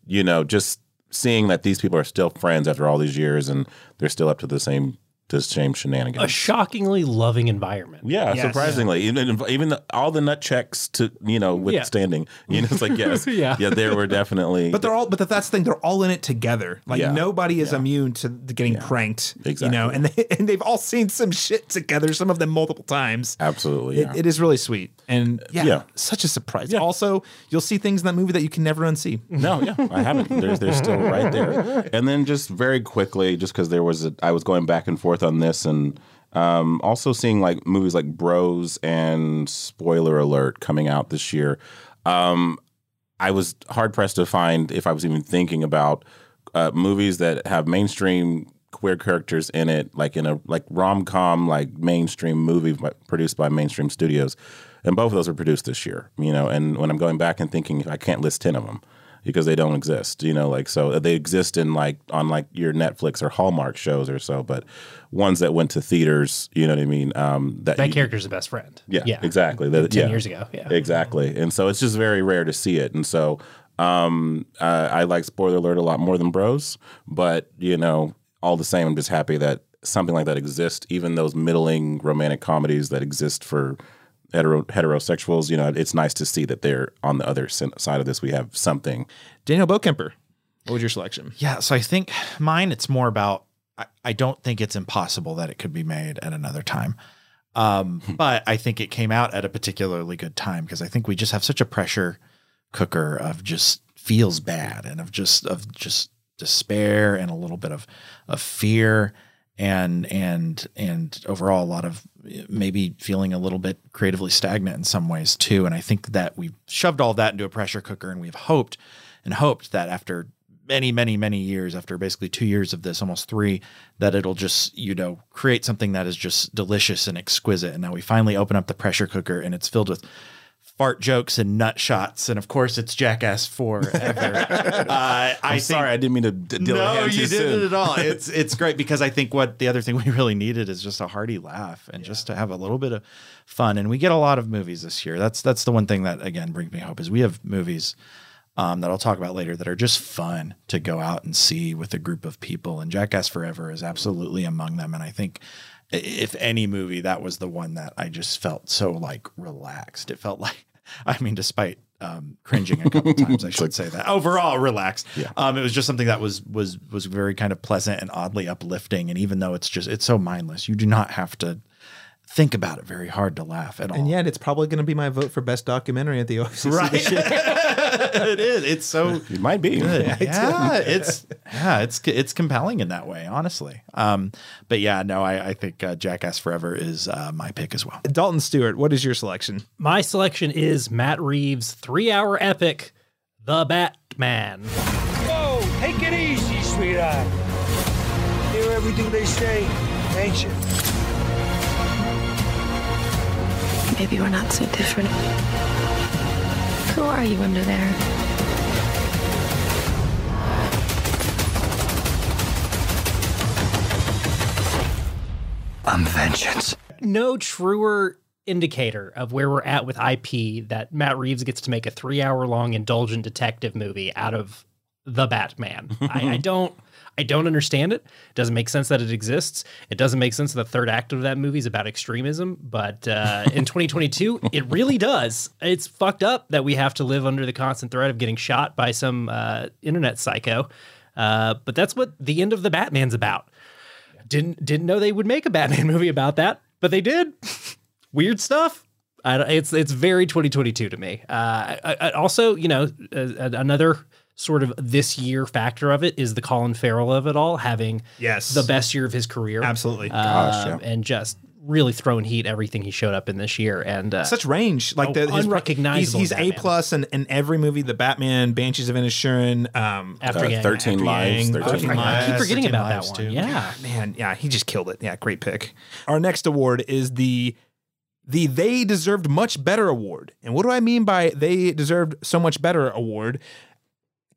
you know, just seeing that these people are still friends after all these years, and they're still up to the same the same shenanigans. A shockingly loving environment. Yeah, Yes. surprisingly, even even the, all the nut checks to you know withstanding, you know, it's like yes, [laughs] Yeah. yeah, there were definitely, But they're all, but that's the thing. They're all in it together. Like Yeah. nobody is immune to the getting pranked. Exactly. You know, and they, and they've all seen some shit together. Some of them multiple times. absolutely, It, it is really sweet, and yeah, Yeah. such a surprise. Also, you'll see things in that movie that you can never unsee. No, yeah, I haven't. They're, they're still right there. And then just very quickly, just because there was, a, I was going back and forth on this, and um, also seeing like movies like Bros and Spoiler Alert coming out this year. Um, I was hard pressed to find if I was even thinking about uh, movies that have mainstream queer characters in it, like in a like rom com, like mainstream movie by- produced by mainstream studios, and both of those were produced this year. You know, and when I'm going back and thinking, I can't list ten of them because they don't exist. You know, like so they exist in like on like your Netflix or Hallmark shows or so, but ones that went to theaters. You know what I mean? Um, that That you- character's the best friend. yeah, exactly. That- 10 yeah. years ago. Yeah. exactly. And so it's just very rare to see it. And so um, uh, I like spoiler alert a lot more than Bros, but you know, all the same, I'm just happy that something like that exists. Even those middling romantic comedies that exist for hetero heterosexuals, you know, it's nice to see that they're on the other side of this. We have something. Daniel Bokemper, what was your selection? Yeah, so I think mine it's more about I, I don't think it's impossible that it could be made at another time. Um, but I think it came out at a particularly good time because I think we just have such a pressure cooker of just feels bad and of just of just despair and a little bit of of fear and and and overall a lot of maybe feeling a little bit creatively stagnant in some ways too. And i think that we've shoved all that into a pressure cooker and we've hoped and hoped that after many many many years after basically 2 years of this almost 3 that it'll just you know create something that is just delicious and exquisite. And now we finally open up the pressure cooker and it's filled with fart jokes and nut shots and of course it's jackass forever [laughs] uh, I I'm think- sorry, I didn't mean to d- deal no, you didn't at all. It's [laughs] it's great because I think what the other thing we really needed is just a hearty laugh and just to have a little bit of fun. And we get a lot of movies this year. That's that's the one thing that again brings me hope is we have movies um, that I'll talk about later that are just fun to go out and see with a group of people. And Jackass Forever is absolutely among them. And I think if any movie, that was the one that I just felt so like relaxed. It felt [laughs] like, I mean, despite um, cringing a couple times, I [laughs] should say that overall relaxed. Yeah. Um, it was just something that was was was very kind of pleasant and oddly uplifting. And even though it's just it's so mindless, you do not have to think about it very hard to laugh at all. And yet, it's probably going to be my vote for best documentary at the OFCC [laughs] Right. [laughs] it is. It's so [laughs] It might be. good. Yeah, Yeah, it's yeah, it's it's compelling in that way, honestly. Um, but yeah, no, I, I think uh, Jackass Forever is uh, my pick as well. Dalton Stuart, what is your selection? My selection is Matt Reeves' three-hour epic, The Batman. Whoa, take it easy, sweetheart. Hear everything they say, ain't you? Maybe we're not so different. Who are you under there? I'm vengeance. No truer indicator of where we're at with IP that Matt Reeves gets to make a three-hour-long indulgent detective movie out of The Batman. I, I [laughs] don't. I don't understand it. It doesn't make sense that it exists. It doesn't make sense that the third act of that movie is about extremism. But uh, in [laughs] 2022, it really does. It's fucked up that we have to live under the constant threat of getting shot by some uh, internet psycho. Uh, but that's what the end of the Batman's about. Didn't didn't know they would make a Batman [laughs] movie about that, but they did. Weird stuff. I, it's it's very 2022 to me. Uh, I, I also, you know, uh, another sort of this year factor of it is the Colin Farrell of it all having Yes. the best year of his career. Absolutely. Gosh, Um, yeah. and just really throwing heat everything he showed up in this year. And uh, Such range, like Oh, the his, unrecognizable He's, he's A Batman. plus in, in every movie. The Batman, Banshees of Inisherin, um, After Uh, Yang. 13 After lives. Yang, 13 13 I lives. keep forgetting about that one. too. Yeah. man, yeah, he just killed it. Yeah, great pick. Our next award is the the They Deserved Much Better Award. And what do I mean by They Deserved So Much Better Award?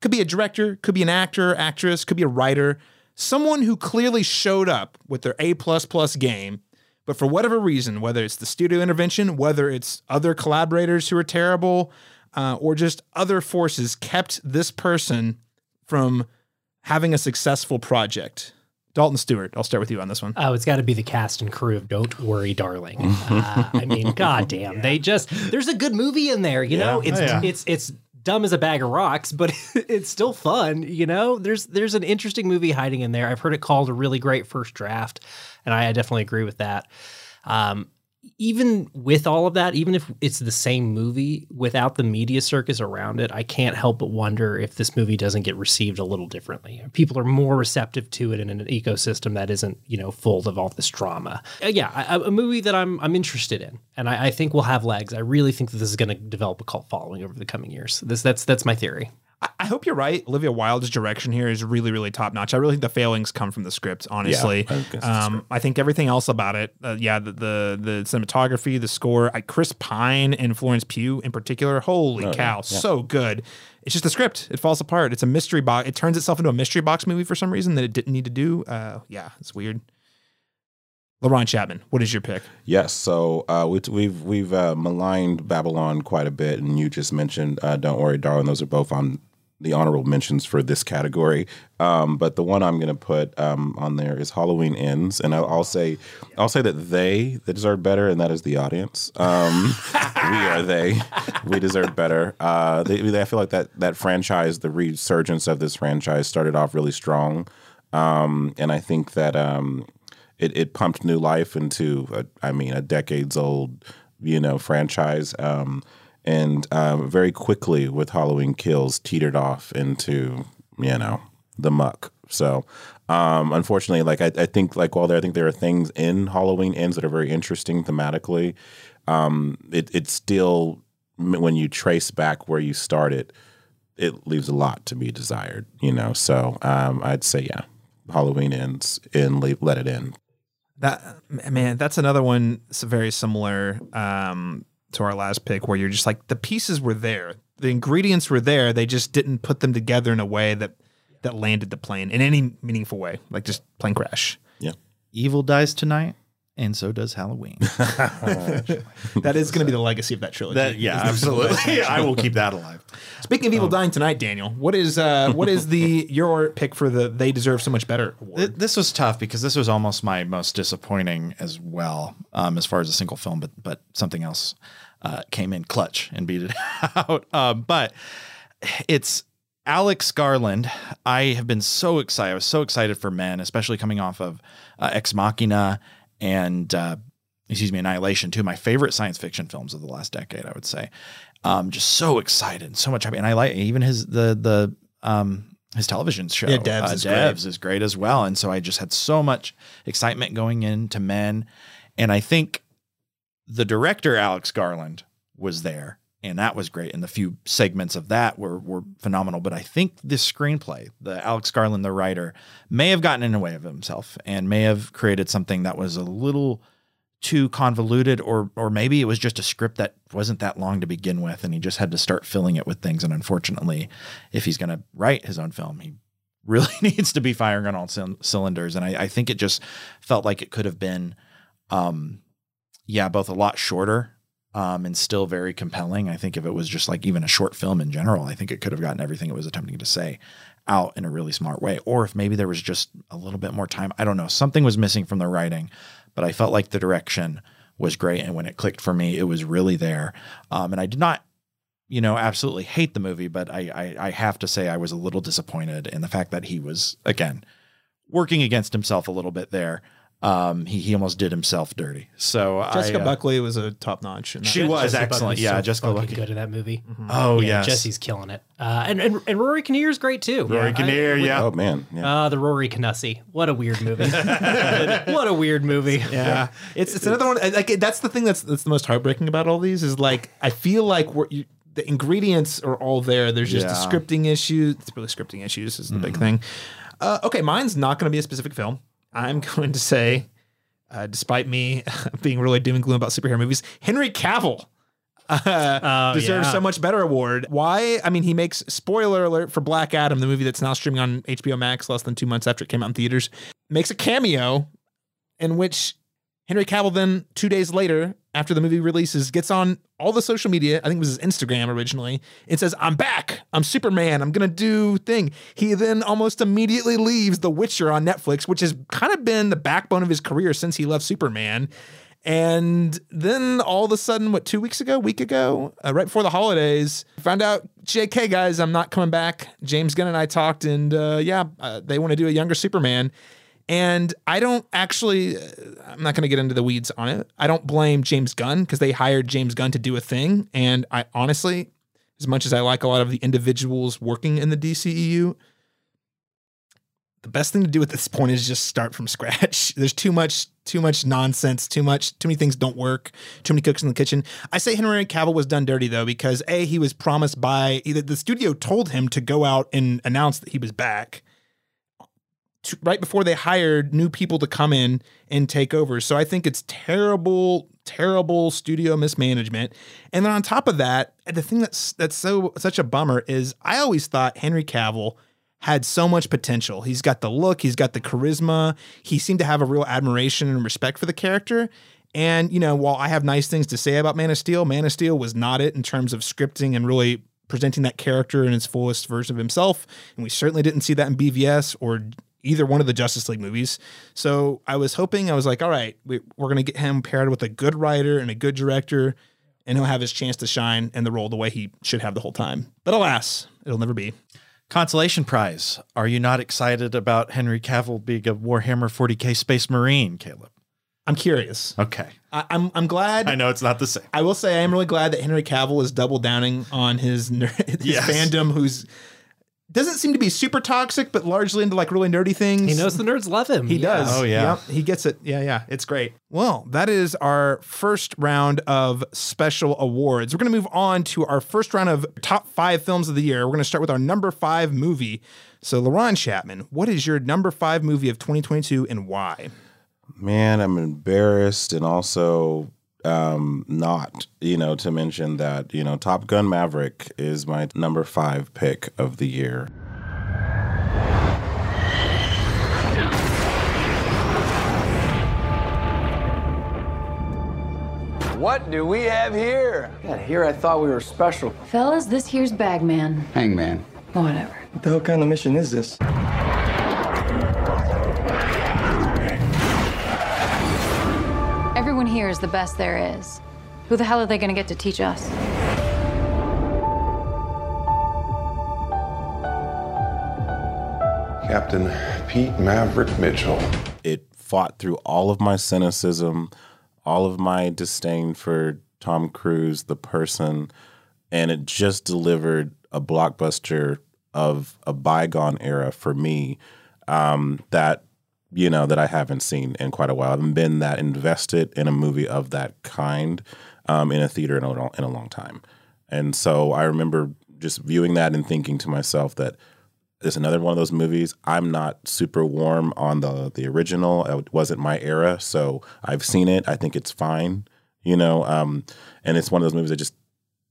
Could be a director, could be an actor, actress, could be a writer, someone who clearly showed up with their A plus plus game, but for whatever reason, whether it's the studio intervention, whether it's other collaborators who are terrible, uh, or just other forces, kept this person from having a successful project. Dalton Stuart, I'll start with you on this one. Oh, it's got to be the cast and crew of Don't Worry, Darling. [laughs] Uh, I mean, goddamn, they just there's a good movie in there. You know, it's Oh, yeah. it's it's dumb as a bag of rocks, but [laughs] it's still fun. You know, there's there's an interesting movie hiding in there. I've heard it called a really great first draft, and I definitely agree with that. Um, even with all of that, even if it's the same movie without the media circus around it, I can't help but wonder if this movie doesn't get received a little differently. People are more receptive to it in an ecosystem that isn't, you know, full of all this drama. Uh, yeah, a movie that I'm I'm interested in, and I, I think will have legs. I really think that this is going to develop a cult following over the coming years. This that's that's my theory. I- I hope you're right. Olivia Wilde's direction here is really, really top notch. I really think the failings come from the script. Honestly, I think the um, I think everything else about it, uh, yeah, the, the the cinematography, the score, I, Chris Pine and Florence Pugh in particular. Holy Oh, cow, yeah. so good. It's just the script; it falls apart. It's a mystery box. It turns itself into a mystery box movie for some reason that it didn't need to do. Uh, yeah, it's weird. LaRon Chapman, what is your pick? Yes, so uh, we, we've we've uh, maligned Babylon quite a bit, and you just mentioned uh, "Don't Worry, Darling." Those are both on the honorable mentions for this category. Um, but the one I'm going to put um, on there is Halloween Ends, and I'll, I'll say I'll say that they they deserve better, and that is the audience. Um, [laughs] we are they. We deserve better. Uh, they, they- I feel like that that franchise, the resurgence of this franchise, started off really strong, um, and I think that. Um, it, it pumped new life into a, I mean a decades old you know franchise um, and uh, very quickly with Halloween Kills teetered off into you know the muck so um, unfortunately like I, I think like while there I think there are things in Halloween Ends that are very interesting thematically um, it still when you trace back where you started it leaves a lot to be desired you know so um, I'd say yeah Halloween ends and leave, let it in That man, that's another one. Very similar um, to our last pick, where you're just like the pieces were there, the ingredients were there. They just didn't put them together in a way that that landed the plane in any meaningful way, like just plane crash. Yeah. Evil dies tonight, and so does Halloween. [laughs] [laughs] that is going to be the legacy of that trilogy. That, yeah, absolutely. [laughs] I will keep that alive. Speaking of evil dying tonight, Daniel, what is uh, what is the your pick for the they deserve so much better award? Th- This was tough because this was almost my most disappointing as well, um, as far as a single film, but but something else uh, came in clutch and beat it [laughs] out. Um, but it's Alex Garland. I have been so excited. I was so excited for Men, especially coming off of uh, Ex Machina and uh, excuse me, Annihilation, two of my favorite science fiction films of the last decade. I would say, um, just so excited, so much happy, and I like even his the the um, his television show. Yeah, Devs uh, is great. Devs is great as well, and so I just had so much excitement going into Men, and I think the director Alex Garland was there, and that was great. And the few segments of that were were phenomenal. But I think this screenplay, the Alex Garland, the writer, may have gotten in the way of himself and may have created something that was a little too convoluted or or maybe it was just a script that wasn't that long to begin with and he just had to start filling it with things and unfortunately if he's going to write his own film he [laughs] really needs to be firing on all cyl- cylinders and I, I think it just felt like it could have been um yeah both a lot shorter um and still very compelling. I think if it was just like even a short film in general i think it could have gotten everything it was attempting to say out in a really smart way. Or if maybe there was just a little bit more time i don't know something was missing from the writing but i felt like the direction was great and when it clicked for me it was really there. Um and i did not you know, absolutely hate the movie, but I, I I have to say I was a little disappointed in the fact that he was again working against himself a little bit there. Um, he he almost did himself dirty. So Jessica I, uh, Buckley was a top notch. She was Jessica excellent. Buckley's Yeah, so Jessica fucking Buckley. good in that movie. Oh yeah, yes. Jesse's killing it. Uh, and, and and Rory Kinnear's great too. Rory I- Kinnear, yeah. Oh man, yeah. Uh, the Rory Canussi. What a weird movie. [laughs] what a weird movie. Yeah, it's it's another one. Like that's the thing that's that's the most heartbreaking about all these is like I feel like we're you, the ingredients are all there. There's just the scripting issues. It's really scripting issues is the big thing. Uh, okay, mine's not going to be a specific film. I'm [laughs] going to say, uh, despite me [laughs] being really doom and gloom about superhero movies, Henry Cavill. [laughs] Uh, Oh, deserves yeah. so much better award. Why? I mean, he makes spoiler alert for Black Adam, the movie that's now streaming on HBO Max less than two months after it came out in theaters. Makes a cameo in which Henry Cavill then two days later, after the movie releases, gets on all the social media. I think it was his Instagram originally. It says, "I'm back. I'm Superman. I'm gonna do thing." He then almost immediately leaves The Witcher on Netflix, which has kind of been the backbone of his career since he left Superman. And then all of a sudden, what two weeks ago, week ago, uh, right before the holidays, found out, "JK guys, I'm not coming back." James Gunn and I talked, and uh, yeah, uh, they want to do a younger Superman. And I don't actually, uh, I'm not going to get into the weeds on it. I don't blame James Gunn because they hired James Gunn to do a thing. And I honestly, as much as I like a lot of the individuals working in the DCEU, the best thing to do at this [laughs] point is just start from scratch. [laughs] There's too much, too much nonsense, too much, too many things don't work, too many cooks in the kitchen. I say Henry Cavill was done dirty though because a he was promised by the studio told him to go out and announce that he was back to, right before they hired new people to come in and take over. So I think it's terrible, terrible studio mismanagement. And then on top of that, the thing that's that's so such a bummer is I always thought Henry Cavill had so much potential. He's got the look, he's got the charisma. He seemed to have a real admiration and respect for the character. And you know, while I have nice things to say about Man of Steel, Man of Steel was not it in terms of scripting and really presenting that character in its fullest version of himself. And we certainly didn't see that in BVS or either one of the Justice League movies. So I was hoping, I was like, all right, we, we're going to get him paired with a good writer and a good director, and he'll have his chance to shine in the role the way he should have the whole time. But alas, it'll never be. Consolation prize. Are you not excited about Henry Cavill being a Warhammer 40k Space Marine, Caleb? I'm curious. Okay. I, I'm I'm glad. I know it's not the same. I will say I am really glad that Henry Cavill is double downing on his, ner- [laughs] his Yes. fandom, who's doesn't seem to be super toxic, but largely into like really nerdy things. He knows the nerds love him. He Yeah. does. Oh, yeah. Yep, he gets it. Yeah, yeah. It's great. Well, that is our first round of special awards. We're going to move on to our first round of top five films of the year. We're going to start with our number five movie. So, LaRon Chapman, what is your number five movie of 2022 and why? Man, I'm embarrassed and also um not, you know, to mention that, you know, Top Gun Maverick is my number 5 pick of the year. What do we have here? Yeah, here I thought we were special. Fellas, this here's Bagman. Hangman. Whatever. What the hell kind of mission is this? Everyone here is the best there is. Who the hell are they going to get to teach us? Captain Pete Maverick Mitchell. It fought through all of my cynicism, all of my disdain for Tom Cruise, the person, and it just delivered a blockbuster of a bygone era for me um, that you know that I haven't seen in quite a while. I haven't been that invested in a movie of that kind um, in a theater in a, in a long time, and so I remember just viewing that and thinking to myself that it's another one of those movies. I'm not super warm on the the original. It wasn't my era, so I've seen it. I think it's fine, you know. Um, and it's one of those movies that just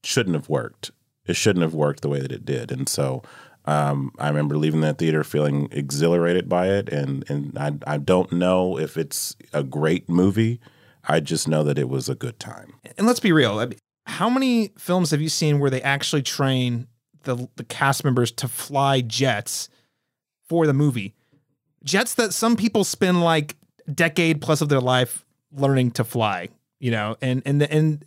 shouldn't have worked. It shouldn't have worked the way that it did. And so um, I remember leaving that theater feeling exhilarated by it. And and I I don't know if it's a great movie. I just know that it was a good time. And let's be real. I mean, how many films have you seen where they actually train the the cast members to fly jets for the movie? Jets that some people spend like decade plus of their life learning to fly, you know, and and and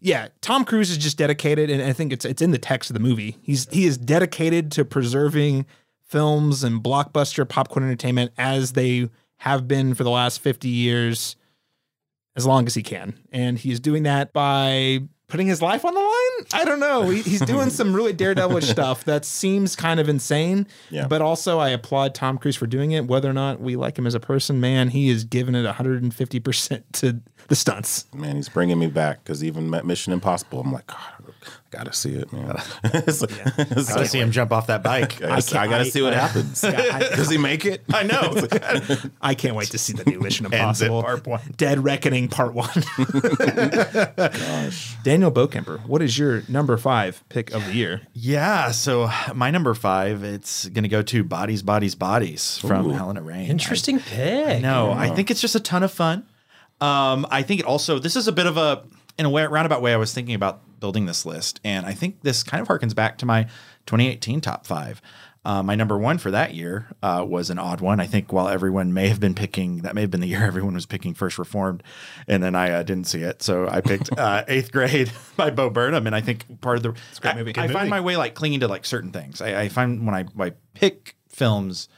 yeah, Tom Cruise is just dedicated, and I think it's it's in the text of the movie. He's he is dedicated to preserving films and blockbuster popcorn entertainment as they have been for the last fifty years, as long as he can, and he's doing that by putting his life on the line. I don't know. He, he's doing some really daredevilish [laughs] stuff that seems kind of insane. Yeah. But also, I applaud Tom Cruise for doing it. Whether or not we like him as a person, man, he is giving it 150 percent to the stunts. Man, he's bringing me back because even Mission Impossible, I'm like, God, I gotta see it, man. [laughs] It's like- it's Gotta like- see him jump off that bike. [laughs] I, I gotta see what happens. [laughs] Does he make it? I know. I can't wait to see the new Mission Ends at Impossible part one. Dead Reckoning Part One. Gosh, Daniel Bokemper, what is your number five pick of the year? Yeah, so my number five, it's gonna go to Bodies, Bodies, Bodies from Ooh. Halina Reijn. Interesting pick. No, I think it's just a ton of fun. Um, I think it also this is a bit of a in a way roundabout way I was thinking about building this list, and I think this kind of harkens back to my 2018 top five. Uh, my number one for that year uh, was an odd one. I think while everyone may have been picking, that may have been the year [laughs] everyone was picking First Reformed, and then I uh, didn't see it, so I picked [laughs] uh, Eighth Grade [laughs] by Bo Burnham, and I think part of the a great movie. I, I find my way like clinging to like certain things. I, I find when I, when I pick films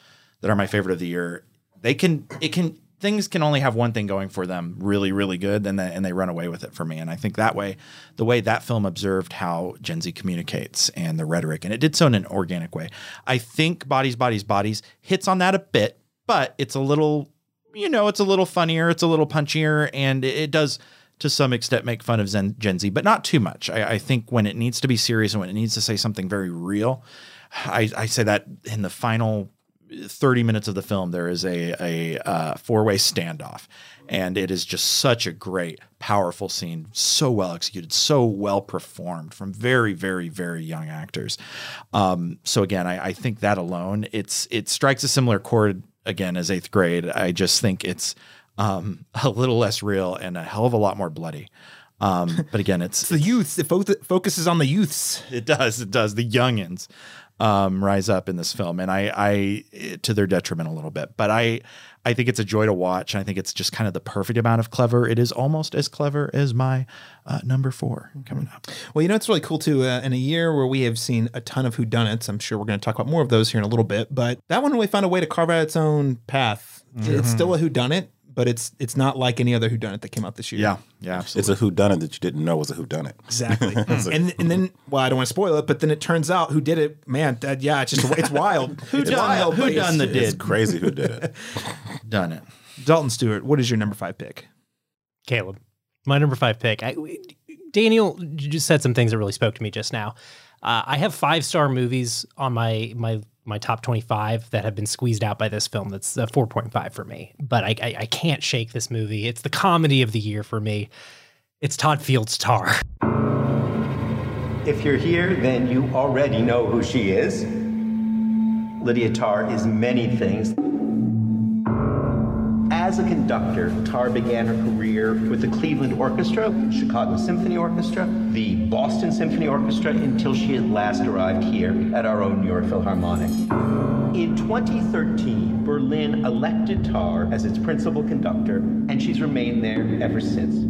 that are my favorite of the year, they can it can things can only have one thing going for them really really good and they, and they run away with it for me. And i think that way the way that film observed how gen z communicates and the rhetoric and it did so in an organic way. I think bodies bodies bodies hits on that a bit but it's a little you know it's a little funnier it's a little punchier and it, does to some extent make fun of Zen, gen z but not too much. I, I think when it needs to be serious and when it needs to say something very real I, I say that in the final 30 minutes of the film, there is a, a uh, four way standoff. And it is just such a great, powerful scene. So well executed, so well performed from very, very, very young actors. Um, so again, I, I think that alone, it's it strikes a similar chord again as eighth grade. I just think it's um, [laughs] a little less real and a hell of a lot more bloody. Um, but again, it's, [laughs] It's the youths. It fo- focuses on the youths. it does. It does. The youngins um, rise up in this film, and I, I, to their detriment a little bit, but I, I think it's a joy to watch. And I think it's just kind of the perfect amount of clever. It is almost as clever as my uh, number four coming up. Well, you know, it's really cool too. Uh, in a year where we have seen a ton of whodunits, I'm sure we're going to talk about more of those here in a little bit. But that one really found a way to carve out its own path. It's still a whodunit, but it's it's not like any other Who Done It that came out this year. Yeah, yeah, absolutely. It's a Who Done It that you didn't know was a Who Done It. Exactly. [laughs] and and then well, I don't want to spoil it, but then it turns out who did it, man, that, yeah, it's just it's wild. [laughs] Who it's done- wild. who done the it's did? Crazy who did it. [laughs] Done it. Dalton Stuart, what is your number five pick? Caleb, my number five pick. I, Daniel just said some things that really spoke to me just now. Uh, I have five star movies on my my my top twenty five that have been squeezed out by this film. That's a four point five for me. But I, I I can't shake this movie. It's the comedy of the year for me. It's Todd Field's Tar. If you're here, then you already know who she is. Lydia tar is many things. As a conductor, Tar began her career with the Cleveland Orchestra, Chicago Symphony Orchestra, the Boston Symphony Orchestra, until she had last arrived here at our own New York Philharmonic. In 2013, Berlin elected Tar as its principal conductor, and she's remained there ever since.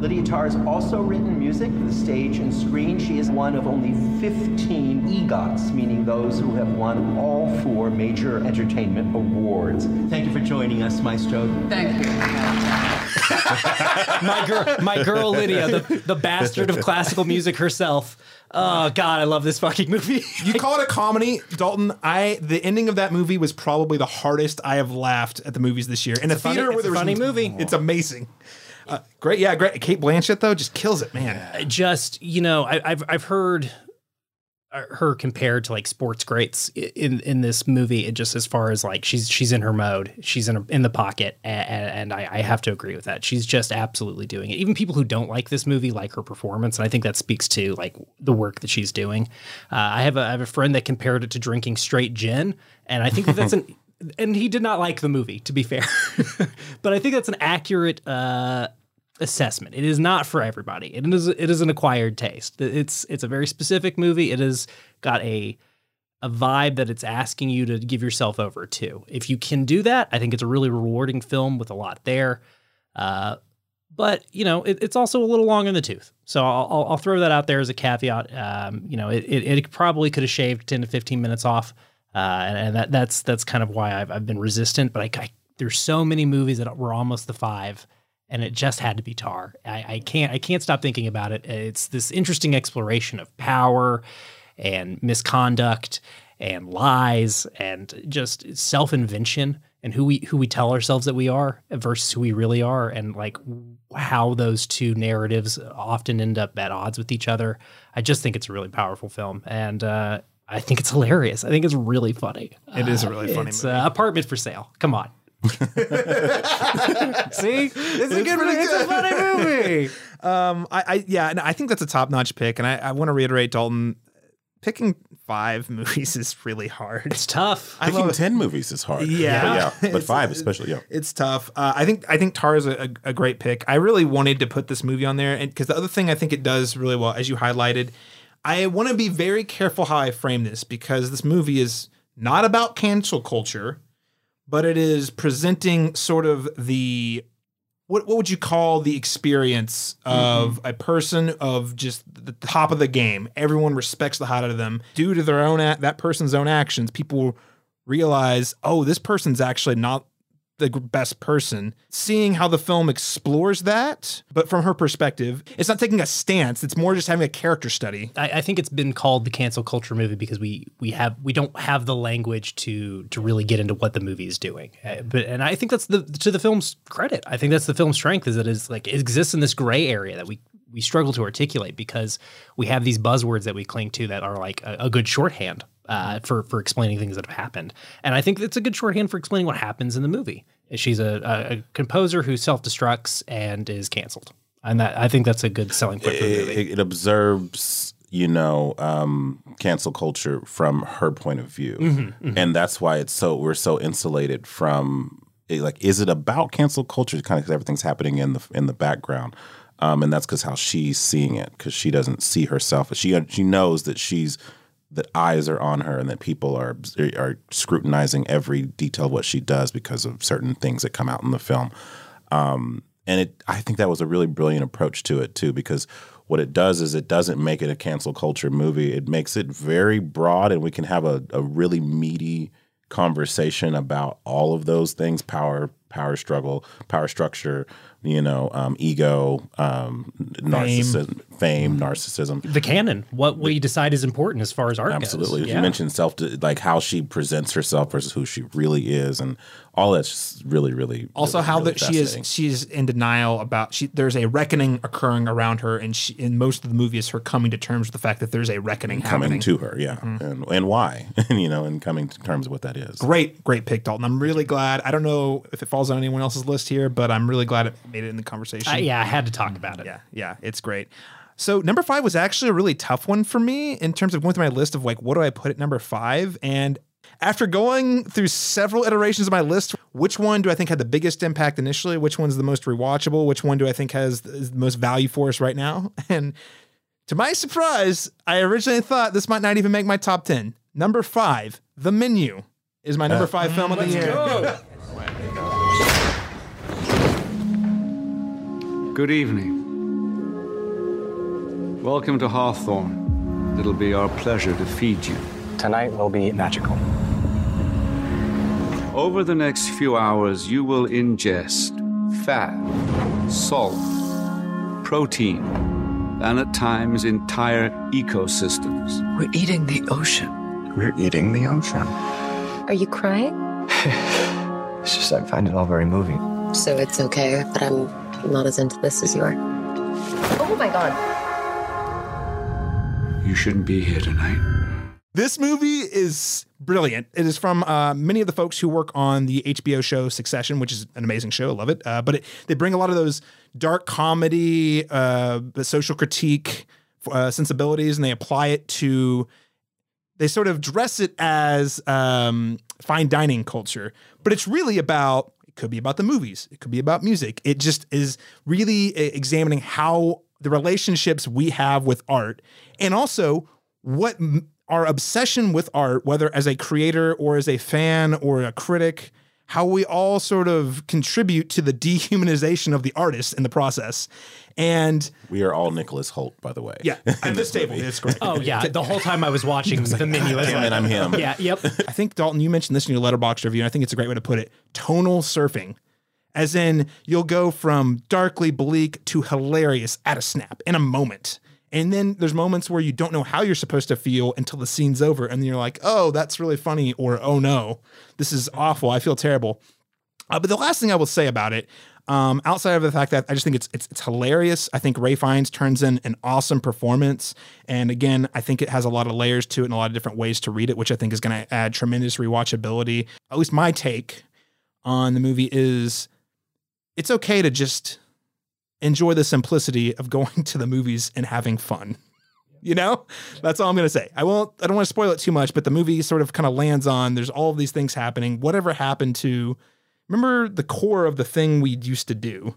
Lydia Tarr has also written music for the stage and screen. She is one of only 15 EGOTs, meaning those who have won all four major entertainment awards. Thank you for joining us, Maestro. Thank you. [laughs] my girl, my girl Lydia, the, the bastard of classical music herself. Oh God, I love this fucking movie. You call it a comedy, Dalton. I the ending of that movie was probably the hardest I have laughed at the movies this year in a, a funny- theater where it's there a was funny movie. It's amazing. Uh, great, yeah, great. Cate Blanchett though just kills it, man. just you know I, I've I've heard her compared to like sports greats in in this movie. It just as far as like she's she's in her mode, she's in her, in the pocket, and, and I, I have to agree with that. She's just absolutely doing it. Even people who don't like this movie like her performance, and I think that speaks to like the work that she's doing. Uh, I have a I have a friend that compared it to drinking straight gin, and I think that that's an [laughs] and he did not like the movie to be fair, [laughs] but I think that's an accurate. Uh, assessment. It is not for everybody. It is it is an acquired taste. It's it's a very specific movie. It has got a a vibe that it's asking you to give yourself over to. If you can do that, I think it's a really rewarding film with a lot there. Uh, but you know, it, it's also a little long in the tooth. So I'll, I'll, throw that out there as a caveat. Um, you know, it, it, it probably could have shaved ten to fifteen minutes off, uh, and, and that that's that's kind of why I've I've been resistant. But I, I there's so many movies that were almost the five and it just had to be Tar. I, I can't I can't stop thinking about it. It's this interesting exploration of power and misconduct and lies and just self invention and who we who we tell ourselves that we are versus who we really are and like how those two narratives often end up at odds with each other. I just think it's a really powerful film and uh, I think it's hilarious. I think it's really funny. It is a really funny it's. Uh, apartment for sale. Come on. [laughs] See, it's a good, pretty it's a good. funny movie. [laughs] Um, I, I yeah, and I think that's a top notch pick, and I, I want to reiterate, Dalton, picking five [laughs] movies is really hard. It's tough. I Picking love- ten movies is hard. Yeah. but, yeah, but five especially. Yeah, It's tough. Uh, I think I think Tar is a, a, a great pick. I really wanted to put this movie on there, and because the other thing I think it does really well, as you highlighted, I want to be very careful how I frame this because this movie is not about cancel culture, but it is presenting sort of the what what would you call the experience of mm-hmm. a person of just the top of the game? Everyone respects the hot out of them due to their own that person's own actions. People realize, oh, this person's actually not the best person. Seeing how the film explores that, but from her perspective, it's not taking a stance. It's more just having a character study. I, I think it's been called the cancel culture movie because we we have we don't have the language to to really get into what the movie is doing. Uh, but and I think that's the to the film's credit. I think that's the film's strength is that it's like it exists in this gray area that we we struggle to articulate because we have these buzzwords that we cling to that are like a, a good shorthand uh, for for explaining things that have happened. And I think it's a good shorthand for explaining what happens in the movie. She's a, a, composer who self destructs and is canceled. And that I think that's a good selling point for the movie. it, it observes you know um, cancel culture from her point of view, Mhm, mhm. and that's why it's so we're so insulated from it, like is it about cancel culture? Kind of because everything's happening in the in the background. Um, and that's because how she's seeing it, because she doesn't see herself. She she knows that she's that eyes are on her and that people are are scrutinizing every detail of what she does because of certain things that come out in the film. Um, and it, I think that was a really brilliant approach to it too, because what it does is it doesn't make it a cancel culture movie. It makes it very broad, and we can have a, a really meaty conversation about all of those things: power, power struggle, power structure, you know, um, ego, um, narcissism, fame, narcissism. the canon, what we decide is important as far as art Absolutely. goes. You mentioned self, like how she presents herself versus who she really is, and all that's just really, really. Also, really, how really that she is fascinating. she's in denial about she. There's a reckoning occurring around her, and she, in most of the movie is her coming to terms with the fact that there's a reckoning coming happening. to her, yeah, mm. and and why, and [laughs] you know, and coming to terms with what that is. Great, great pick, Dalton. I'm really glad. I don't know if it falls on anyone else's list here, but I'm really glad it made it in the conversation. I, yeah, I had to talk about it. Yeah, yeah, it's great. So number five was actually a really tough one for me in terms of going through my list of like what do I put at number five, and After going through several iterations of my list, which one do I think had the biggest impact initially? Which one's the most rewatchable? Which one do I think has the most value for us right now? [laughs] And to my surprise, I originally thought this might not even make my top 10. Number five, The Menu, is my number uh, five film of the year. Good evening. Welcome to Hawthorn. It'll be our pleasure to feed you. Tonight will be magical. Over the next few hours, you will ingest fat, salt, protein, and at times entire ecosystems. We're eating the ocean. We're eating the ocean. Are you crying? [laughs] It's just I find it all very moving. So it's okay that I'm not as into this as you are. Oh my god. You shouldn't be here tonight. This movie is brilliant. It is from uh, many of the folks who work on the HBO show Succession, which is an amazing show. I love it. Uh, but it, they bring a lot of those dark comedy, uh, social critique uh, sensibilities, and they apply it to. They sort of dress it as um, fine dining culture, but it's really about. It could be about the movies. It could be about music. It just is really uh, examining how the relationships we have with art, and also what our obsession with art, whether as a creator or as a fan or a critic, how we all sort of contribute to the [laughs] dehumanization of the artist in the process. And We are all Nicholas Hoult, by the way. yeah, at this table, [laughs] it's great. Oh yeah, the whole time I was watching the [laughs] menu. I was like, and I'm him. Yeah, yep. I think Dalton, you mentioned this in your Letterboxd review, and I think it's a great way to put it. Tonal surfing. As in, you'll go from darkly bleak to hilarious at a snap in a moment. And then there's moments where you don't know how you're supposed to feel until the scene's over. And then you're like, oh, that's really funny. Or, oh no, this is awful. I feel terrible. Uh, but the last thing I will say about it, um, outside of the fact that I just think it's, it's it's hilarious. I think Ralph Fiennes turns in an awesome performance, and again, I think it has a lot of layers to it and a lot of different ways to read it, which I think is going to add tremendous rewatchability. At least my take on the movie is, it's okay to just enjoy the simplicity of going [laughs] to the movies and having fun. You know, that's all I'm gonna say. I won't. I don't want to spoil it too much, but the movie sort of kind of lands on. There's all of these things happening. Whatever happened to? Remember the core of the thing we used to do.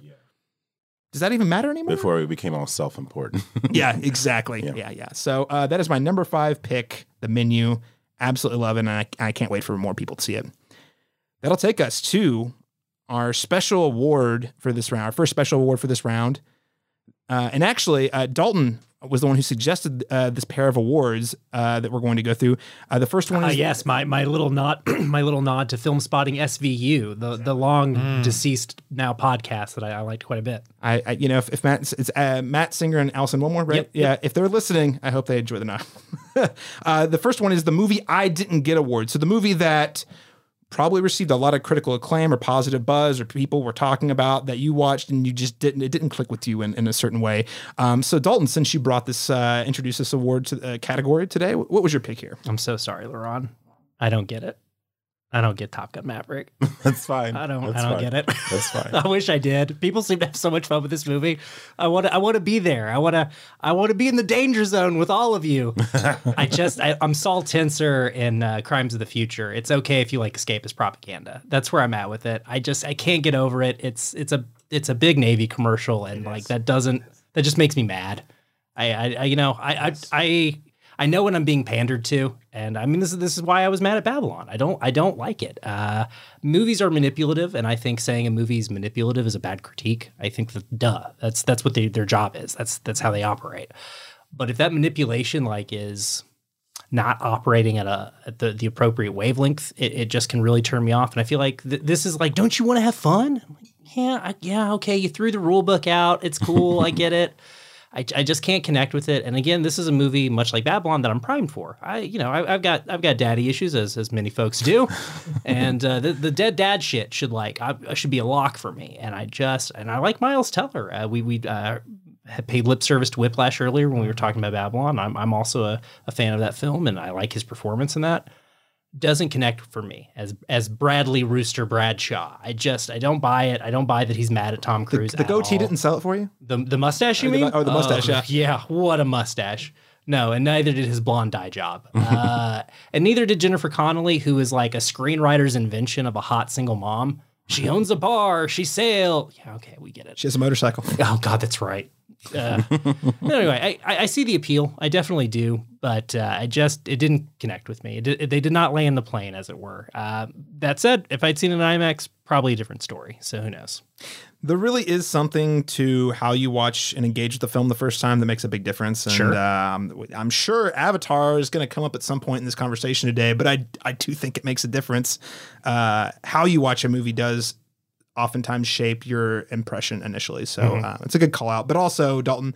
Does that even matter anymore? Before we became all self-important. [laughs] yeah, exactly. Yeah, yeah. So uh, that is my number five pick. The menu, absolutely love it, and I, I can't wait for more people to see it. That'll take us to our special award for this round. Our first special award for this round. Uh, and actually, uh, Dalton was the one who suggested uh, this pair of awards uh, that we're going to go through. Uh, the first one Uh, is yes, my my little nod, [clears throat] my little nod to Filmspotting SVU, the the long Mm. deceased now podcast that I, I liked quite a bit. I, I you know, if, if Matt, it's uh, Matt Singer and Alison Willmore, right? Yep, yeah. yep. If they're listening, I hope they enjoy the nod. [laughs] uh, the first one is the movie I didn't get award. So the movie that probably received a lot of critical acclaim or positive buzz, or people were talking about that you watched and you just didn't, it didn't click with you in, in a certain way. Um, so Dalton, since you brought this, uh, introduced this award to the category today, what was your pick here? I'm so sorry, LaRon. I don't get it. I don't get Top Gun Maverick. [laughs] That's fine. I don't. That's I don't fine. get it. That's [laughs] fine. I wish I did. People seem to have so much fun with this movie. I want to. I want to be there. I want to. I want to be in the danger zone with all of you. [laughs] I just. I, I'm Saul Tenser in uh, Crimes of the Future. It's okay if you like escapist propaganda. That's where I'm at with it. I just. I can't get over it. It's. It's a. It's a big Navy commercial, and like that doesn't. That just makes me mad. I. I. I you know. I. I. I I know when I'm being pandered to, and I mean this is this is why I was mad at Babylon. I don't I don't like it. Uh, movies are manipulative, and I think saying a movie's manipulative is a bad critique. I think that duh, that's that's what they, their job is. That's that's how they operate. But if that manipulation like is not operating at a at the, the appropriate wavelength, it, it just can really turn me off. And I feel like th- this is like, don't you want to have fun? Like, yeah, I, yeah, okay. You threw the rule book out. It's cool. I get it. [laughs] I, I just can't connect with it. And again, this is a movie much like Babylon that I'm primed for. I, you know, I, I've got I've got daddy issues as as many folks do, [laughs] and uh, the the dead dad shit should like I, I should be a lock for me. And I just and I like Miles Teller. Uh, we we uh, had paid lip service to Whiplash earlier when we were talking about Babylon. I'm I'm also a, a fan of that film, and I like his performance in that. Doesn't connect for me as as Bradley Rooster Bradshaw. I just I don't buy it. I don't buy that he's mad at Tom Cruise. the at goatee all. didn't sell it for you? The the mustache, you Or the mean? oh, the mustache, yeah. Yeah, what a mustache. No, and neither did his blonde dye job. [laughs] Uh, and neither did Jennifer Connelly, who is like a screenwriter's invention of a hot single mom. She owns a bar. She sail. Yeah, okay, we get it. She has a motorcycle. Oh God, that's right. Uh, [laughs] anyway, I, I see the appeal. I definitely do, but uh, I just it didn't connect with me. It, did- they did not land the plane, as it were. Uh, that said, if I'd seen an IMAX, probably a different story. So who knows? There really is something to how you watch and engage with the film the first time that makes a big difference. And Sure. um, I'm sure Avatar is going to come up at some point in this conversation today, but I, I do think it makes a difference. Uh, how you watch a movie does oftentimes shape your impression initially. So Mhm. uh, it's a good call out. But also, Dalton,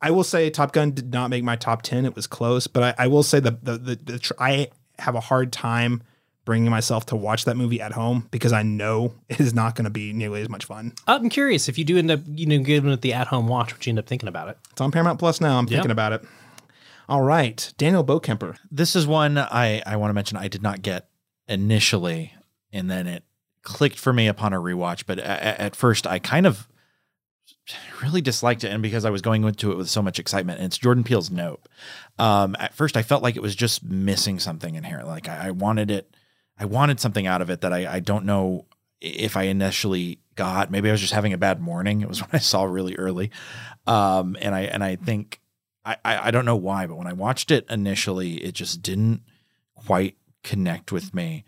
I will say Top Gun did not make my top 10. It was close, but I, I will say the, the, the, the tr- I have a hard time bringing myself to watch that movie at home because I know it is not going to be nearly as much fun. I'm curious if you do end up, you know, giving it the at-home watch, what you end up thinking about it. It's on Paramount Plus now. I'm Yep. thinking about it. All right, Daniel Bokemper. This is one I, I want to mention I did not get initially, and then it clicked for me upon a rewatch. But at, at first, I kind of really disliked it, and because I was going into it with so much excitement, and it's Jordan Peele's Nope. Um, at first, I felt like it was just missing something in here. Like I, I wanted it, I wanted something out of it that I, I don't know if I initially got. Maybe I was just having a bad morning. It was [laughs] when I saw really early, um, and I and I think I I don't know why, but when I watched it initially, it just didn't quite connect with me.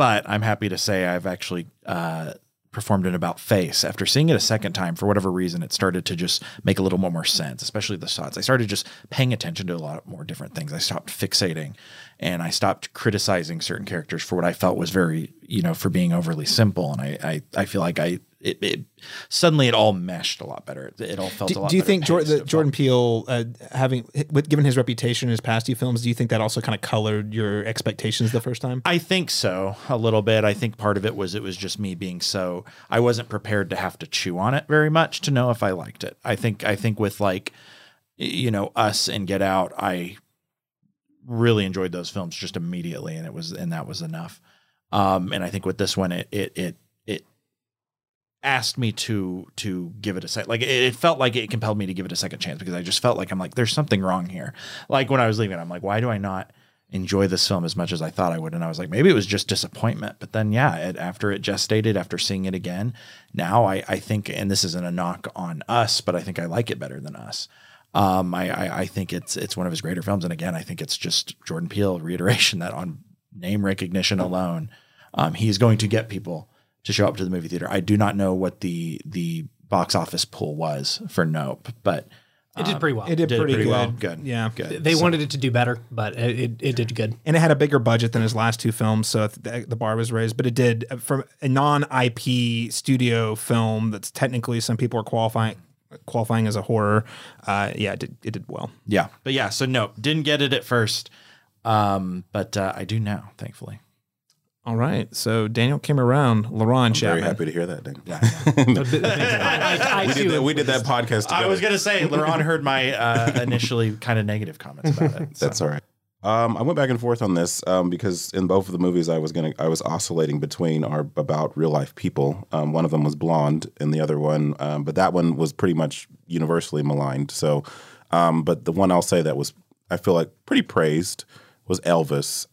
But I'm happy to say I've actually uh, performed an about face after seeing it a second time. For whatever reason, it started to just make a little more, more sense, especially the shots. I started just paying attention to a lot more different things. I stopped fixating and I stopped criticizing certain characters for what I felt was very, you know, for being overly simple. And I, I, I feel like I, it, it suddenly it all meshed a lot better. It, it all felt Do, a lot do you think Jordan, that Jordan Peele, uh, having with, given his reputation in his past few films, do you think that also kind of colored your expectations the first time? I think so, a little bit. I think part of it was it was just me being so I wasn't prepared to have to chew on it very much to know if I liked it. I think I think with like you know us and Get Out, I really enjoyed those films just immediately, and it was and that was enough. Um, and I think with this one, it it it asked me to to give it a second like it, it felt like it compelled me to give it a second chance because i just felt like i'm like there's something wrong here. Like when i was leaving i'm like why do i not enjoy this film as much as i thought i would? And i was like maybe it was just disappointment. But then yeah it, after it gestated after seeing it again now i i think and this isn't a knock on us but i think i like it better than us. Um i i, I think it's it's one of his greater films. And again i think it's just jordan peele reiteration that on name recognition alone um he's going to get people to show up to the movie theater. I do not know what the the box office pool was for Nope, but It did um, pretty well. It did, pretty, good. well. Good. Yeah. Good. They So- wanted it to do better, but it, it, it did good. And it had a bigger budget than his last two films, so the, the bar was raised. But it did uh, from a non-IP studio film that's technically some people are qualifying qualifying as a horror. Uh, yeah, it did, it did well. Yeah, but yeah, so Nope didn't get it at first, um, but uh, I do now, thankfully. All right, so Daniel came around. LaRon I'm Chapman. very happy to hear that. Dan. [laughs] I, I, we, did that, we did that podcast together. I was gonna say, LaRon heard my uh, [laughs] initially kind of negative comments about it. so. That's all right. Um, I went back and forth on this um, because in both of the movies I was gonna I was oscillating between are about real life people. Um, one of them was blonde, and the other one, um, but that one was pretty much universally maligned. So, um, but the one I'll say that was I feel like pretty praised was Elvis.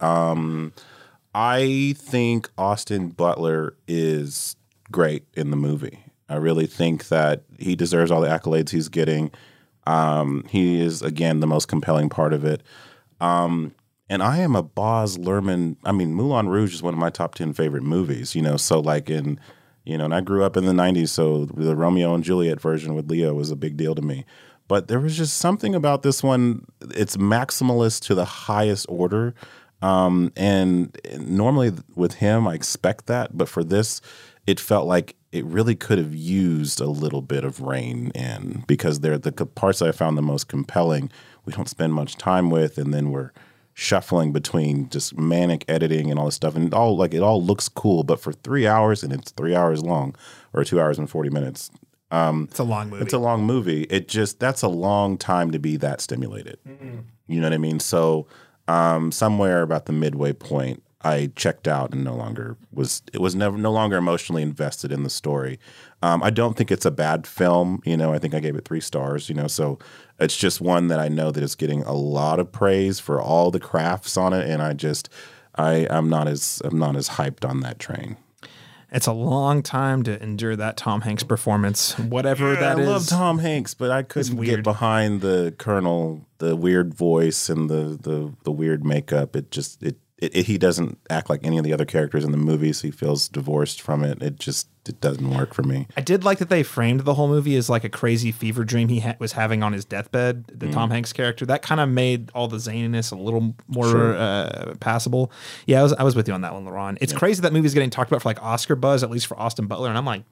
I think Austin Butler is great in the movie. I really think that he deserves all the accolades he's getting. Um, he is again the most compelling part of it. Um, and I am a Baz Luhrmann. I mean, Moulin Rouge is one of my top ten favorite movies. You know, so like in, you know, and I grew up in the '90s, so the Romeo and Juliet version with Leo was a big deal to me. But there was just something about this one. It's maximalist to the highest order. Um, and normally with him, I expect that, but for this, it felt like it really could have used a little bit of rain in because they're the parts I found the most compelling. We don't spend much time with, and then we're shuffling between just manic editing and all this stuff, and it all like it all looks cool, but for three hours, and it's three hours long, or two hours and forty minutes. Um, It's a long movie. It's a long movie. It just that's a long time to be that stimulated. You know what I mean? So um, somewhere about the midway point, I checked out and no longer was it was never no longer emotionally invested in the story. Um, I don't think it's a bad film. You know, I think I gave it three stars. You know, so it's just one that I know that is getting a lot of praise for all the crafts on it, and I just I I'm not as I'm not as hyped on that train. It's a long time to endure that Tom Hanks performance, whatever Yeah, that I is. love Tom Hanks, but I couldn't get behind the Colonel, the weird voice and the the the weird makeup. It just it, it, it he doesn't act like any of the other characters in the movies. He feels divorced from it. It just it doesn't work for me. I did like that they framed the whole movie as like a crazy fever dream he ha- was having on his deathbed. The Mm. Tom Hanks character that kind of made all the zaniness a little more Sure. uh, passable. Yeah, I was I was with you on that one, LaRon. It's crazy that movie's getting talked about for like Oscar buzz, at least for Austin Butler, and I'm like,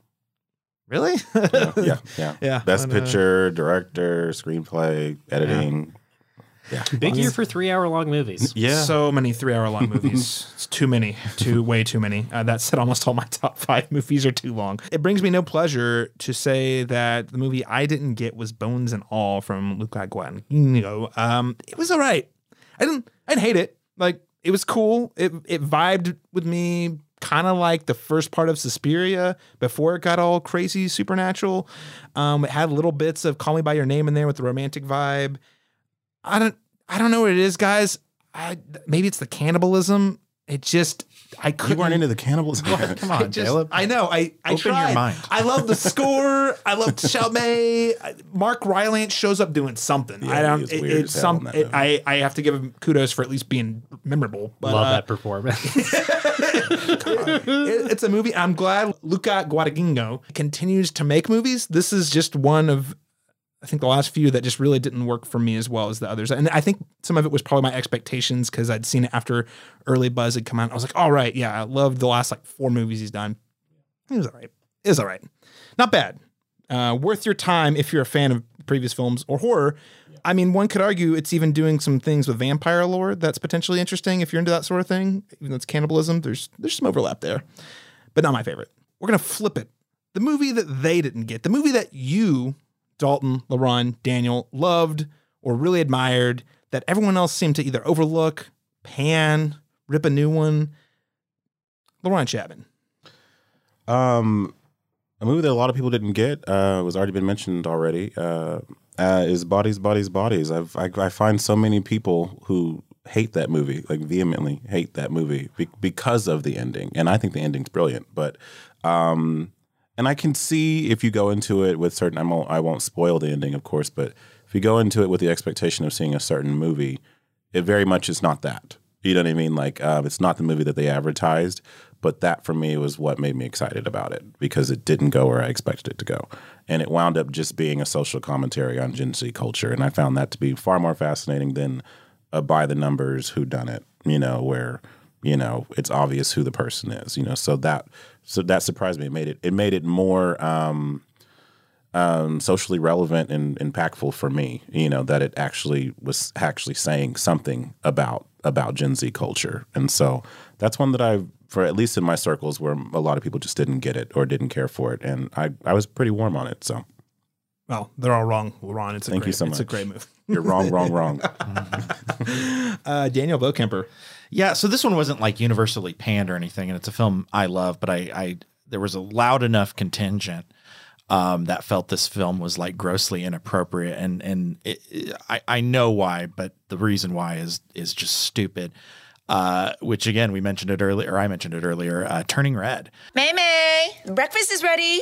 really? yeah, yeah, Yeah, [laughs] Best but, uh, picture, director, screenplay, editing. Yeah, Big year for three hour long movies. Yeah. So many three hour long movies. [laughs] it's too many. Too way too many. Uh, that said, almost all my top five movies are too long. It brings me no pleasure to say that the movie I didn't get was Bones and All from Luca Guadagnino. Um, it was all right. I didn't I didn't hate it. Like it was cool. It it vibed with me kind of like the first part of Suspiria before it got all crazy supernatural. Um, it had little bits of Call Me by Your Name in there with the romantic vibe. I don't I don't know what it is, guys. I maybe it's the cannibalism. It just I couldn't. You weren't into the cannibalism. Come I on, [laughs] just- Caleb. I know. I I Open your tried. mind. I love the score. I love Chalamet. I- Mark Rylance shows up doing something. I don't. It, weird it's as hell in some. It. I I have to give him kudos for at least being memorable. But, Love uh, that performance. [laughs] it- it's a movie. I'm glad Luca Guadagnino continues to make movies. This is just one of, I think, the last few that just really didn't work for me as well as the others. And I think some of it was probably my expectations because I'd seen it after early buzz had come out. I was like, all right, yeah, I loved the last like four movies he's done. It was all right. It was all right. Not bad. Uh, worth your time if you're a fan of previous films or horror. I mean, one could argue it's even doing some things with vampire lore that's potentially interesting if you're into that sort of thing. Even though it's cannibalism, there's there's some overlap there, but not my favorite. We're gonna flip it. The movie that they didn't get, the movie that you, Dalton, LaRon, Daniel loved or really admired, that everyone else seemed to either overlook, pan, rip a new one. LaRon Chapman. Um, a movie that a lot of people didn't get uh, was already been mentioned already. Uh, uh, is Bodies, Bodies, Bodies. I've, I I find so many people who hate that movie, like vehemently hate that movie be- because of the ending, and I think the ending's brilliant. But um, and I can see if you go into it with certain, I won't I won't spoil the ending, of course, but if you go into it with the expectation of seeing a certain movie, it very much is not that. You know what I mean? Like, uh, it's not the movie that they advertised, but that for me was what made me excited about it because it didn't go where I expected it to go. And it wound up just being a social commentary on Gen Z culture. And I found that to be far more fascinating than a by the numbers who done it, you know, where, you know, it's obvious who the person is, you know. So that so that surprised me. It made it it made it more um um, socially relevant and impactful for me. You know that it actually was actually saying something about about Gen Z culture, and so that's one that I, for at least in my circles, where a lot of people just didn't get it or didn't care for it, and I I was pretty warm on it. So Well, they're all wrong, Ron. It's a Thank you so much. It's a great move. you're wrong, wrong, wrong. [laughs] [laughs] uh, Daniel Bokemper. Yeah, so this one wasn't like universally panned or anything, and it's a film I love, but I, I there was a loud enough contingent um, that felt this film was like grossly inappropriate, and and it, it- I I know why, but the reason why is is just stupid. Uh, which again, we mentioned it earlier, or I mentioned it earlier. Uh, Turning Red. May May, breakfast is ready.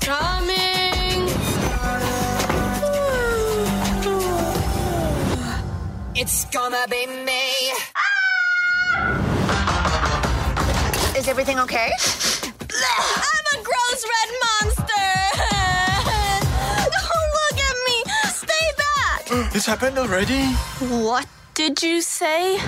Coming. It's gonna be me. Ah! Is everything okay? [laughs] I'm a gross red monster. Don't [laughs] oh, look at me. Stay back. This happened already? What did you say?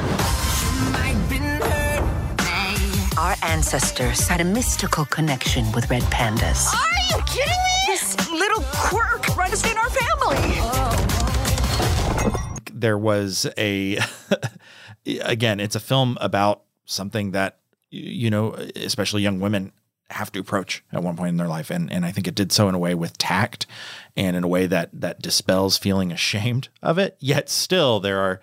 Our ancestors had a mystical connection with red pandas. Are you kidding me? This little quirk runs in our family. Oh. There was a [laughs] again it's a film about something that you know especially young women have to approach at one point in their life and and I think it did so in a way with tact and in a way that that dispels feeling ashamed of it yet still there are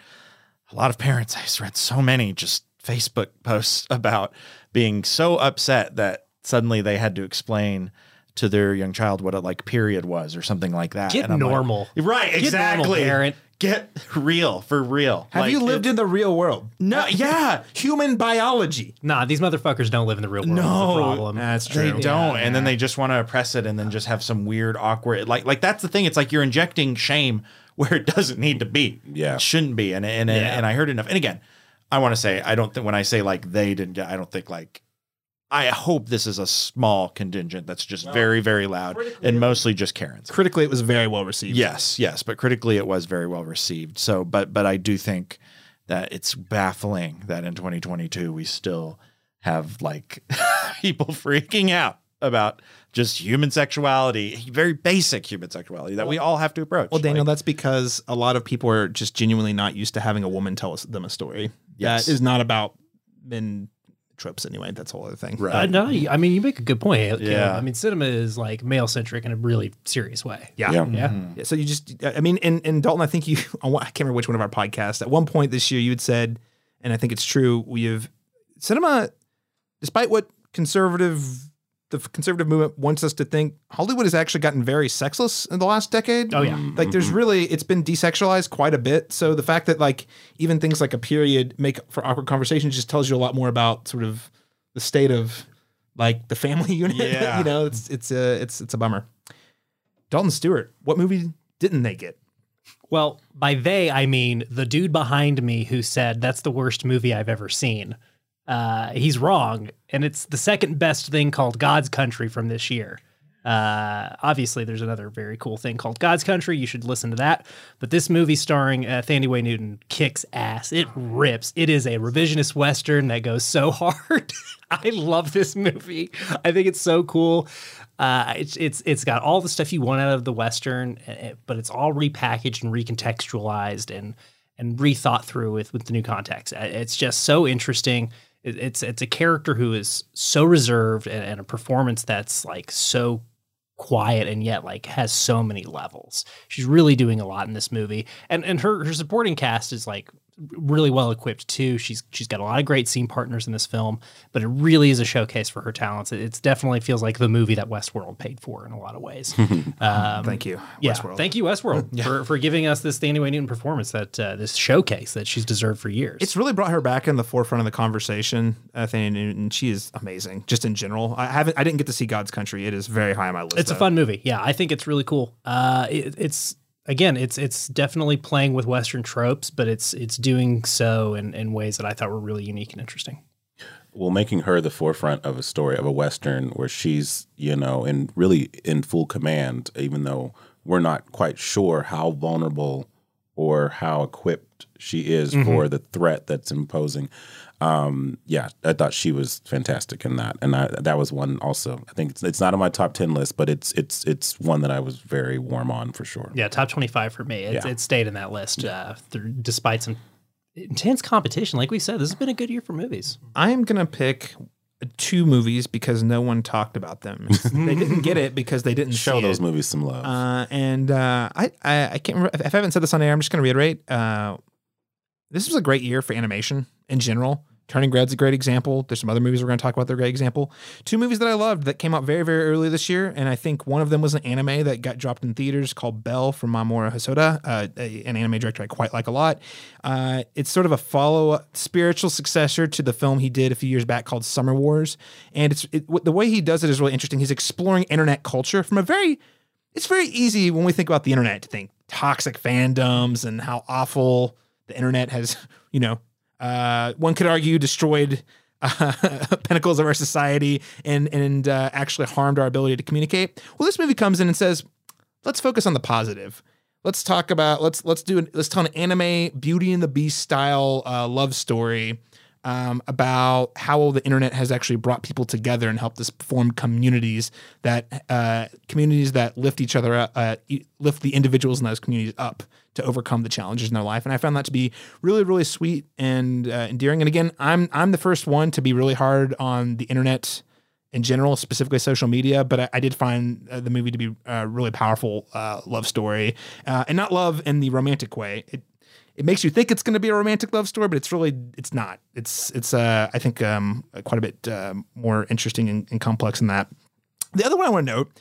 a lot of parents. I just read so many just Facebook posts [laughs] about being so upset that suddenly they had to explain to their young child what a like period was or something like that. Get And I'm like, normal. right? Get normal, Exactly. parent. Get real for real. Have Like, you lived it- in the real world? No, [laughs] yeah. Human biology. Nah, these motherfuckers don't live in the real world. No, is the problem. That's true. They true. don't, and then they just want to oppress it, and then just have some weird, awkward, like, like that's the thing. It's like you're injecting shame [laughs] where it doesn't need to be. Yeah. it shouldn't be. And and Yeah. and I heard enough. And again, I want to say I don't think when I say like they didn't get, I don't think like. I hope this is a small contingent that's just very, very loud and mostly just Karens. Critically, it was very well received. Yes, yes, but critically it was very well received. So, but but I do think that it's baffling that in 2022 we still have like [laughs] people freaking out about just human sexuality, very basic human sexuality that we all have to approach. Well, Daniel, that's because a lot of people are just genuinely not used to having a woman tell us them a story. Yes. That is not about men tropes anyway. That's a whole other thing. Uh, no, I mean you make a good point. Caleb. Yeah. I mean cinema is like male centric in a really serious way. Yeah. Yeah. Yeah. Yeah, So you just, I mean, and, and Dalton, I think you, [laughs] I I can't remember which one of our podcasts, at one point this year, you had said, and I think it's true, we have cinema, despite what conservative, the conservative movement wants us to think, Hollywood has actually gotten very sexless in the last decade. Oh, yeah. Like there's mm-hmm. really, it's been desexualized quite a bit. So the fact that like even things like a period make for awkward conversations just tells you a lot more about sort of the state of like the family [laughs] unit. Yeah. [laughs] you know, it's, it's a, it's, it's a bummer. Dalton Stuart, what movie didn't they get? Well, by they, I mean the dude behind me who said that's the worst movie I've ever seen. Uh, he's wrong. And it's the second best thing called God's Country from this year. Uh, obviously, there's another very cool thing called God's Country. You should listen to that. But this movie starring uh, Thandiwe Newton kicks ass. It rips. It is a revisionist Western that goes so [laughs] hard. I love this movie. I think it's so cool. Uh, it's it's it's got all the stuff you want out of the western, eh, but it's all repackaged and recontextualized and and rethought through with with the new context. Uh, It's just so interesting. It, it's it's a character who is so reserved and, and a performance that's like so quiet and yet like has so many levels. She's really doing a lot in this movie, and and her her supporting cast is like really well equipped too. She's she's got a lot of great scene partners in this film, but it really is a showcase for her talents. It it's definitely feels like the movie that Westworld paid for in a lot of ways. um, [laughs] Thank you, yeah, Westworld. thank you Westworld [laughs] for, for giving us this Thandiwe Newton performance that uh, this showcase that she's deserved for years. It's really brought her back in the forefront of the conversation. I think, and she is amazing, just in general. I haven't, I didn't get to see God's Country. It is very high on my list. It's a fun movie. Yeah, I think it's really cool. Uh, it, it's again, it's it's definitely playing with Western tropes, but it's it's doing so in, in ways that I thought were really unique and interesting. well, making her the forefront of a story of a western where she's you know in really in full command, even though we're not quite sure how vulnerable or how equipped she is Mhm. for the threat that's imposing. Um, yeah, I thought she was fantastic in that, and I, that was one also. I think it's, it's not on my top ten list, but it's it's it's one that I was very warm on for sure. Yeah, top twenty five for me. It, Yeah. it stayed in that list uh, through, despite some intense competition. Like we said, this has been a good year for movies. I'm gonna pick two movies because no one talked about them. [laughs] they didn't get it because they didn't Show see those it. movies some love. Uh, and uh, I, I I can't remember if I haven't said this on air. I'm just gonna reiterate. Uh, this was a great year for animation in general. Turning Red's a great example. There's some other movies we're going to talk about that are a great example. Two movies that I loved that came out very, very early this year, and I think one of them was an anime that got dropped in theaters called Belle from Mamoru Hosoda, uh, an anime director I quite like a lot. Uh, it's sort of a follow up spiritual successor to the film he did a few years back called Summer Wars, and it's it, the way he does it is really interesting. He's exploring internet culture from a very it's very easy when we think about the internet to think toxic fandoms and how awful the internet has, [laughs] you know, uh, one could argue destroyed uh, [laughs] pinnacles of our society and and uh, actually harmed our ability to communicate. Well, this movie comes in and says, let's focus on the positive. Let's talk about let's let's do an, let's tell an anime Beauty and the Beast style uh, love story um, about how the internet has actually brought people together and helped us form communities that uh, communities that lift each other up, uh, lift the individuals in those communities up to overcome the challenges in their life. And I found that to be really, really sweet and uh, endearing. And again, I'm I'm the first one to be really hard on the internet in general, specifically social media. But I, I did find uh, the movie to be a really powerful uh, love story, uh, and not love in the romantic way. It it makes you think it's going to be a romantic love story, but it's really it's not. It's it's uh, I think um, quite a bit uh, more interesting and, and complex than that. The other one I want to note.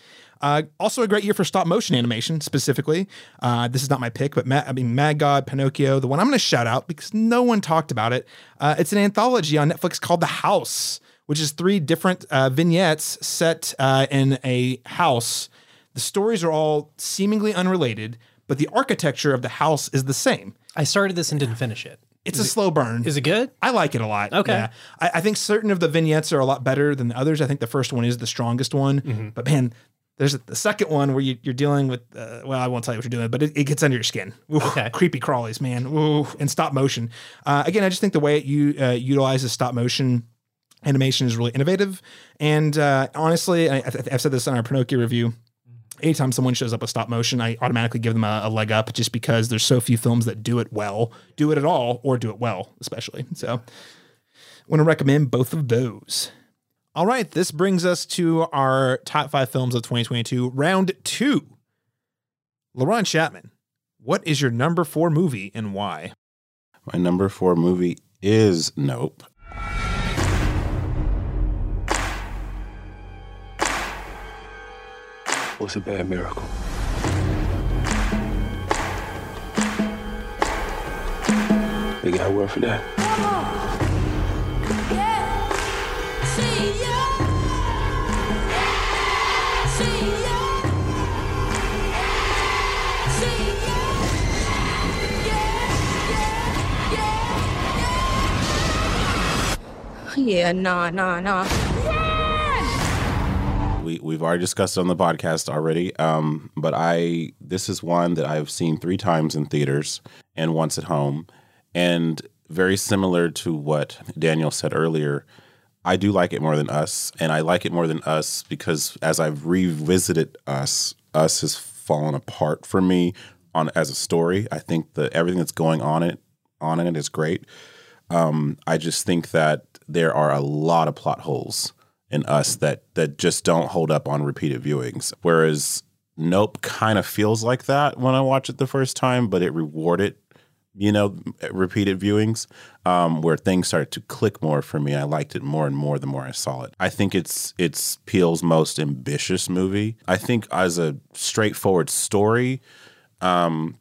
Uh, also, a great year for stop motion animation specifically. Uh, this is not my pick, but Ma- I mean, Mad God, Pinocchio, the one I'm going to shout out because no one talked about it. Uh, it's an anthology on Netflix called The House, which is three different uh, vignettes set in a house. The stories are all seemingly unrelated, but the architecture of the house is the same. I started this and didn't finish it. It's a slow burn. Is it good? I like it a lot. Okay. Yeah. I, I think certain of the vignettes are a lot better than the others. I think the first one is the strongest one. Mm-hmm. But man, there's the second one where you, you're dealing with, uh, well, I won't tell you what you're doing, but it, it gets under your skin. Ooh, Okay. Creepy crawlies, man. Ooh, and stop motion. Uh, again, I just think the way it you, uh, utilizes stop motion animation is really innovative. And uh, honestly, I, I- I've said this on our Pinocchio review. Anytime someone shows up with stop motion, I automatically give them a, a leg up just because there's so few films that do it well, do it at all, or do it well, especially. So, want to recommend both of those. All right, this brings us to our top five films of 2022, round two. LaRon Chapman, what is your number four movie and why? My number four movie is Nope. What's a bad miracle? They got a word for that. Yeah, nah, nah, nah. We we've already discussed it on the podcast already. Um, but I this is one that I've seen three times in theaters and once at home, and very similar to what Daniel said earlier. I do like it more than Us, and I like it more than Us because as I've revisited Us, Us has fallen apart for me on as a story. I think that everything that's going on it on in it is great. Um, I just think that there are a lot of plot holes in us that that just don't hold up on repeated viewings. Whereas Nope kind of feels like that when I watch it the first time, but it rewarded, you know, repeated viewings um, where things started to click more for me. I liked it more and more the more I saw it. I think it's it's Peele's most ambitious movie. I think as a straightforward story, um,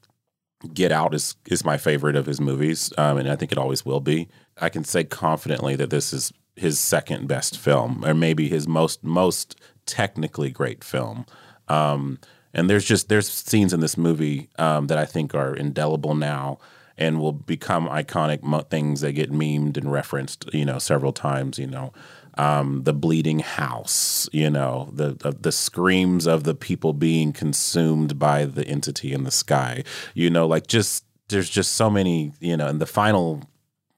Get Out is is my favorite of his movies, um, and I think it always will be. I can say confidently that this is his second best film, or maybe his most most technically great film. Um, and there's just there's scenes in this movie um, that I think are indelible now and will become iconic mo- things that get memed and referenced, you know, several times. You know, um, the bleeding house, you know, the, the the screams of the people being consumed by the entity in the sky. You know, like just there's just so many, you know, and the final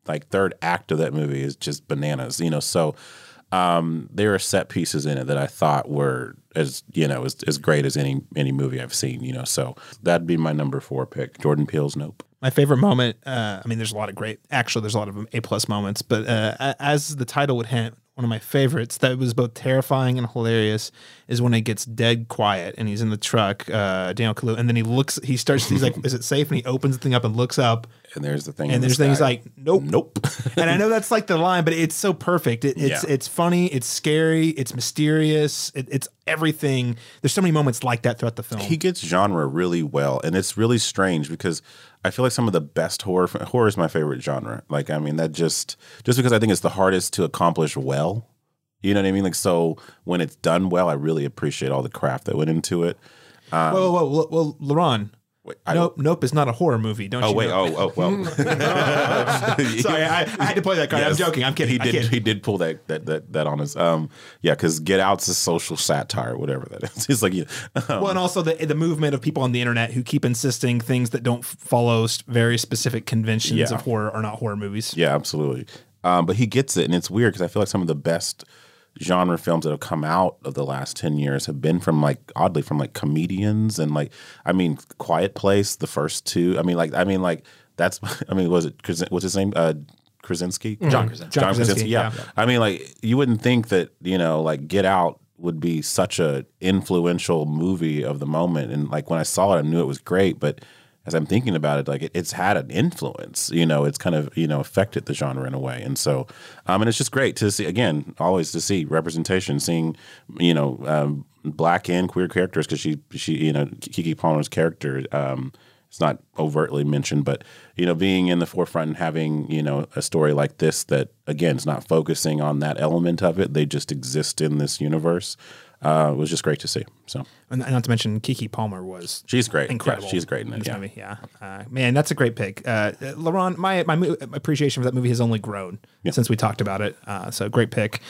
like third act of that movie is just bananas. You know, so um, there are set pieces in it that I thought were as you know as, as great as any any movie I've seen. You know, so that'd be my number four pick. Jordan Peele's Nope. My favorite moment, uh, I mean, there's a lot of great, actually, there's a lot of A plus moments, but uh, as the title would hint, one of my favorites that was both terrifying and hilarious is when it gets dead quiet and he's in the truck, uh, Daniel Kaluuya, and then he looks, he starts, he's like, [laughs] is it safe? And he opens the thing up and looks up. And there's the thing. in And the there's things sky. like, nope. Nope. [laughs] and I know that's like the line, but it's so perfect. It, it's Yeah. it's funny, it's scary, it's mysterious, it, it's everything. There's so many moments like that throughout the film. He gets genre really well, and it's really strange because I feel like some of the best horror horror is my favorite genre. Like, I mean, that just just because I think it's the hardest to accomplish well. You know what I mean? Like, so when it's done well, I really appreciate all the craft that went into it. Um, whoa, whoa, well, LaRon. I- nope, nope is not a horror movie. Don't you? Oh you? wait! know? Oh oh well. [laughs] [laughs] Sorry, I, I had to play that card. I'm joking. I'm kidding. He did. kid. He did pull that that that, that on us. Um, yeah, because Get Out's a social satire, whatever that is. [laughs] It's like, yeah, um, well, and also the the movement of people on the internet who keep insisting things that don't follow very specific conventions Yeah. of horror are not horror movies. Yeah, absolutely. Um, but he gets it, and it's weird because I feel like some of the best genre films that have come out of the last 10 years have been from like oddly from like comedians and like i mean quiet place the first two i mean like i mean like that's [laughs] i mean was it Kras- what's his name uh krasinski Mhm. John Krasinski. John Krasinski, yeah. yeah. i mean like you wouldn't think that you know like get out would be such a influential movie of the moment and like when i saw it i knew it was great but as I'm thinking about it, like it, it's had an influence. You know, it's kind of you know affected the genre in a way, and so um, and it's just great to see again, always to see representation, seeing you know um, black and queer characters because she she you know Keke Palmer's character. Um, it's not overtly mentioned, but you know, being in the forefront and having you know a story like this that again is not focusing on that element of it; they just exist in this universe. Uh, it was just great to see. So, and not to mention Keke Palmer was she's great, incredible. Yeah, she's great in it. Yeah. movie. Yeah, uh, man, that's a great pick. Uh, LaRon, my my mo- appreciation for that movie has only grown since we talked about it. Uh, so great pick.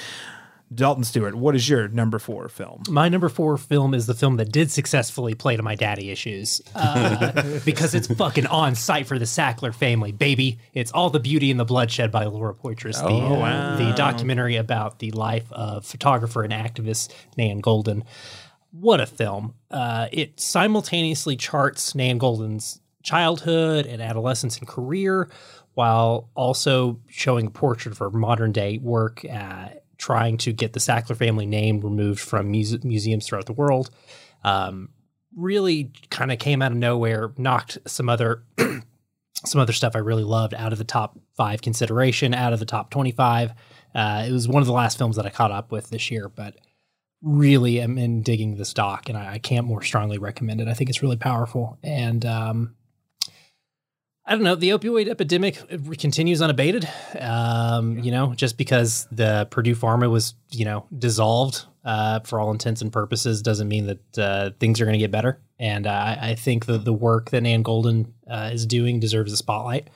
Dalton Stuart, what is your number four film? My number four film is the film that did successfully play to my daddy issues uh, [laughs] because it's fucking on site for the Sackler family, baby. It's All the Beauty and the Bloodshed by Laura Poitras, the, Oh, uh, wow. the documentary about the life of photographer and activist Nan Goldin. What a film. Uh, it simultaneously charts Nan Goldin's childhood and adolescence and career while also showing a portrait of her modern day work, uh, trying to get the Sackler family name removed from muse- museums throughout the world. Um, really kind of came out of nowhere, knocked some other [clears throat] some other stuff I really loved out of the top five consideration, out of the top 25. Uh, it was one of the last films that I caught up with this year, but really am in digging this doc and I, I can't more strongly recommend it. I think it's really powerful. And um, I don't know, the opioid epidemic continues unabated. Um, you know, just because the Purdue Pharma was, you know, dissolved uh, for all intents and purposes doesn't mean that uh, things are going to get better. And uh, I think the the work that Nan Goldin uh, is doing deserves a spotlight.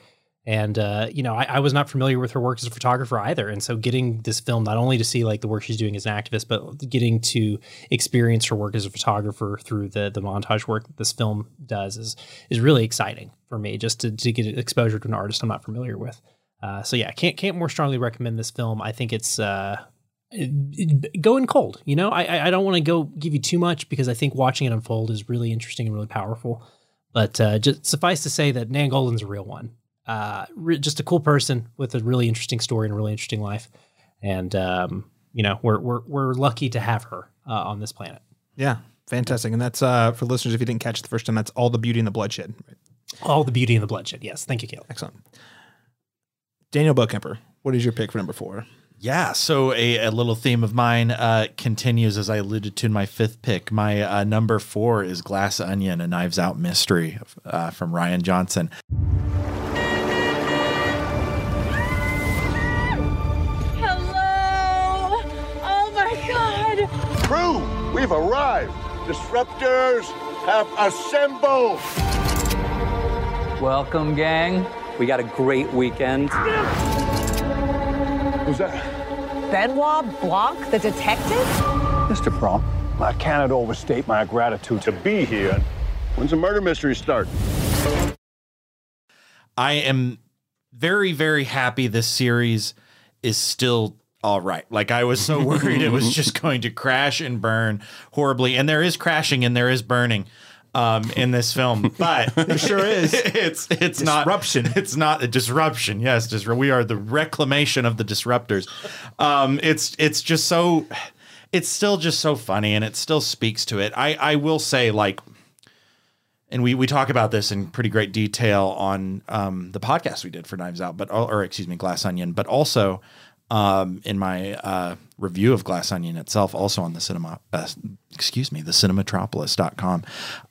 And uh, you know, I, I was not familiar with her work as a photographer either, and so getting this film not only to see like the work she's doing as an activist, but getting to experience her work as a photographer through the the montage work that this film does is is really exciting for me. Just to, to get exposure to an artist I'm not familiar with. Uh, so yeah, can't can't more strongly recommend this film. I think it's uh, going cold. You know, I- I don't want to go give you too much because I think watching it unfold is really interesting and really powerful. But uh, just suffice to say that Nan Goldin's a real one. Uh, re- just a cool person with a really interesting story and a really interesting life. And um, you know, we're we're we're lucky to have her uh, on this planet. Yeah, fantastic. And that's uh, for listeners if you didn't catch it the first time. That's all the beauty and the bloodshed. All the beauty and the bloodshed. Yes, thank you, Caleb. Excellent. Daniel Bokemper, what is your pick for number four? Yeah, so a, a little theme of mine uh, continues as I alluded to in my fifth pick. My uh, number four is Glass Onion, a Knives Out mystery uh, from Rian Johnson. We've arrived. Disruptors have assembled. Welcome, gang. We got a great weekend. Who's that? Benoit Blanc, the detective? Mr. Prompt, I cannot overstate my gratitude to be here. When's the murder mystery start? I am very, very happy this series is still all right. Like I was so [laughs] worried it was just going to crash and burn horribly. And there is crashing and there is burning um in this film. [laughs] But There sure is. it's it's not Disruption. It's not a disruption. Yes, disru- we are the reclamation of the disruptors. Um it's it's just so it's still just so funny and it still speaks to it. I I will say like and we we talk about this in pretty great detail on um, the podcast we did for Knives Out, but or excuse me, Glass Onion, but also um, in my uh, review of Glass Onion itself, also on the cinema, uh, excuse me, the cinematropolis.com.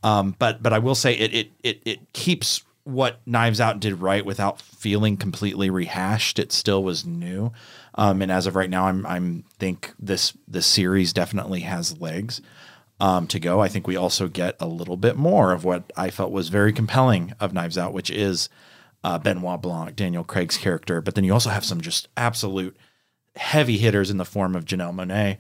Um, but but I will say it it it it keeps what Knives Out did right without feeling completely rehashed. It still was new. Um, and as of right now, I'm I'm think this this series definitely has legs um, to go. I think we also get a little bit more of what I felt was very compelling of Knives Out, which is uh, Benoit Blanc, Daniel Craig's character. But then you also have some just absolute heavy hitters in the form of Janelle Monáe.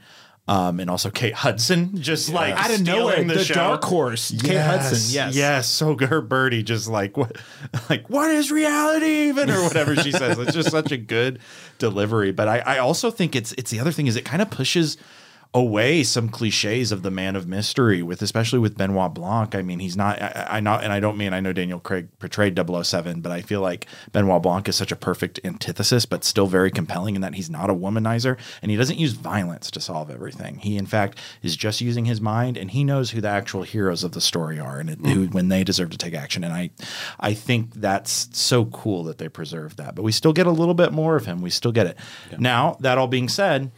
Um, and also Kate Hudson, just like Out of nowhere, the, the show. dark horse, Kate Hudson, yes. yes, so good. Her birdie, just like what, [laughs] like what is reality even, or whatever she says. It's just such a good delivery. But I, I also think it's it's the other thing is it kind of pushes away some cliches of the man of mystery with especially with Benoit Blanc. I mean, he's not I, I not and I don't mean I know Daniel Craig portrayed 007, but I feel like Benoit Blanc is such a perfect antithesis but still very compelling in that he's not a womanizer and he doesn't use violence to solve everything. He in fact is just using his mind and he knows who the actual heroes of the story are and it, who, mm. when they deserve to take action and I I think that's so cool that they preserve that. But we still get a little bit more of him. We still get it. Now, that all being said,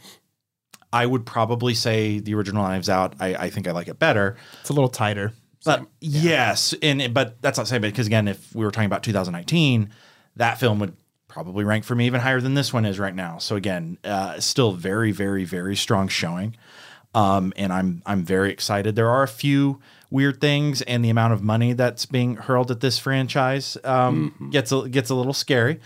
I would probably say the original Knives Out. I, I think I like it better. It's a little tighter. But yes, and but that's not saying because again, if we were talking about 2019, that film would probably rank for me even higher than this one is right now. So again, uh, still very, very, very strong showing. Um, and I'm I'm very excited. There are a few weird things, and the amount of money that's being hurled at this franchise um, gets a, gets a little scary.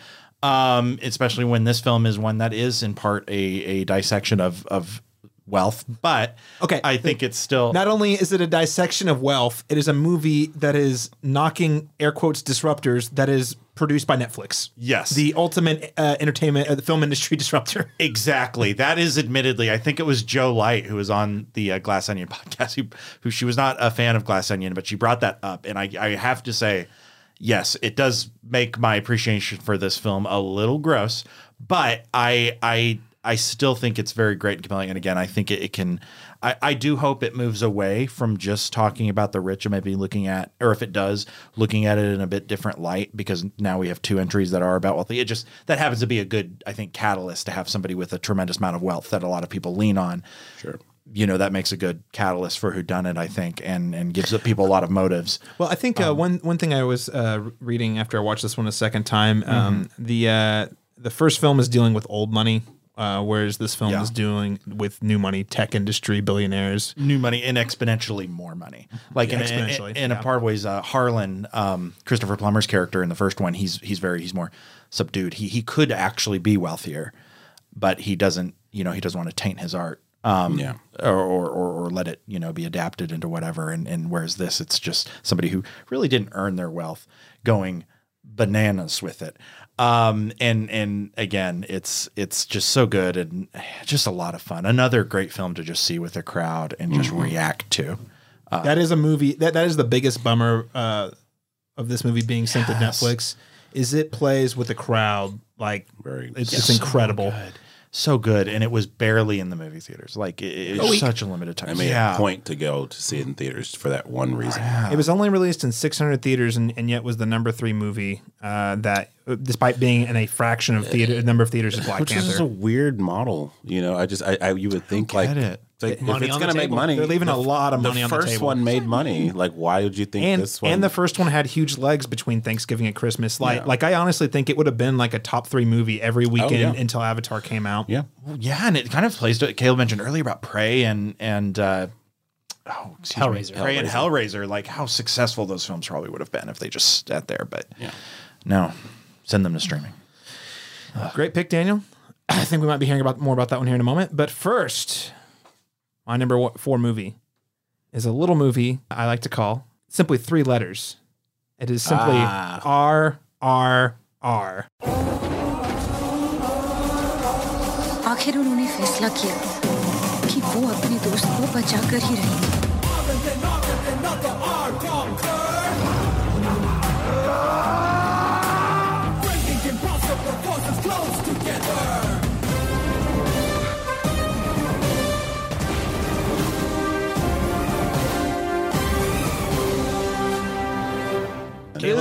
Um, especially when this film is one that is in part a, a dissection of of wealth, but okay, I think it's still Not only is it a dissection of wealth, it is a movie that is knocking air quotes disruptors that is produced by Netflix. Yes. The ultimate uh, entertainment, uh, the film industry [laughs] disruptor. Exactly. That is admittedly, I think it was Joe Light who was on the uh, Glass Onion [laughs] podcast, who, who she was not a fan of Glass Onion, but she brought that up. And I, I have to say, yes, it does make my appreciation for this film a little gross, but I, I, I still think it's very great and compelling. And again, I think it, it can, I, I do hope it moves away from just talking about the rich and maybe looking at, or if it does, looking at it in a bit different light because now we have two entries that are about wealthy. It just, that happens to be a good, I think, catalyst to have somebody with a tremendous amount of wealth that a lot of people lean on. Sure. You know, that makes a good catalyst for who done it, I think, and, and gives people a lot of motives. Well, I think uh, one one thing I was uh, reading after I watched this one a second time, um, the uh, the first film is dealing with old money, uh, whereas this film Yeah. is dealing with new money, tech industry, billionaires. new money and exponentially more money. Like Yeah, in, exponentially, in, in a yeah. part of ways, uh, Harlan, um, Christopher Plummer's character in the first one, he's he's very he's more subdued. He he could actually be wealthier, but he doesn't. You know, he doesn't want to taint his art. Um, Yeah. or, or, or, let it, you know, be adapted into whatever. And, and whereas this, it's just somebody who really didn't earn their wealth going bananas with it. Um, and, and again, it's, it's just so good and just a lot of fun. Another great film to just see with a crowd and just react to. Uh, that is a movie that that is the biggest bummer uh, of this movie being sent to Netflix. Is it plays with a crowd like Very it's, Yeah, it's incredible. so good. And it was barely in the movie theaters. Like it, it was Oh, such a limited time. I made yeah. a point to go to see it in theaters for that one reason. It was only released in 600 theaters and, and yet was the number three movie uh, that, despite being in a fraction of theater number of theaters as Black Which is Panther. just a weird model, you know. I just, I, I you would think like, get it. It's like, if it's gonna make money, They're leaving a lot of money the on the first table. one made money. Like, why would you think and this one? and the first one had huge legs between Thanksgiving and Christmas. Like Yeah. like I honestly think it would have been like a top three movie every weekend yeah. until Avatar came out. yeah, Well, yeah, and it kind of plays to what Caleb mentioned earlier about Prey and and uh, oh, excuse me, Hellraiser. Prey and Hellraiser, like how successful those films probably would have been if they just sat there. But Yeah. no, send them to streaming. Great pick, Daniel. [clears throat] I think we might be hearing about more about that one here in a moment. But first, my number one- four movie is a little movie I like to call simply three letters. It is simply Ah. R R R. आखिर उन्होंने फैसला किया कि वो अपने दोस्त को बचा कर ही रहेंगे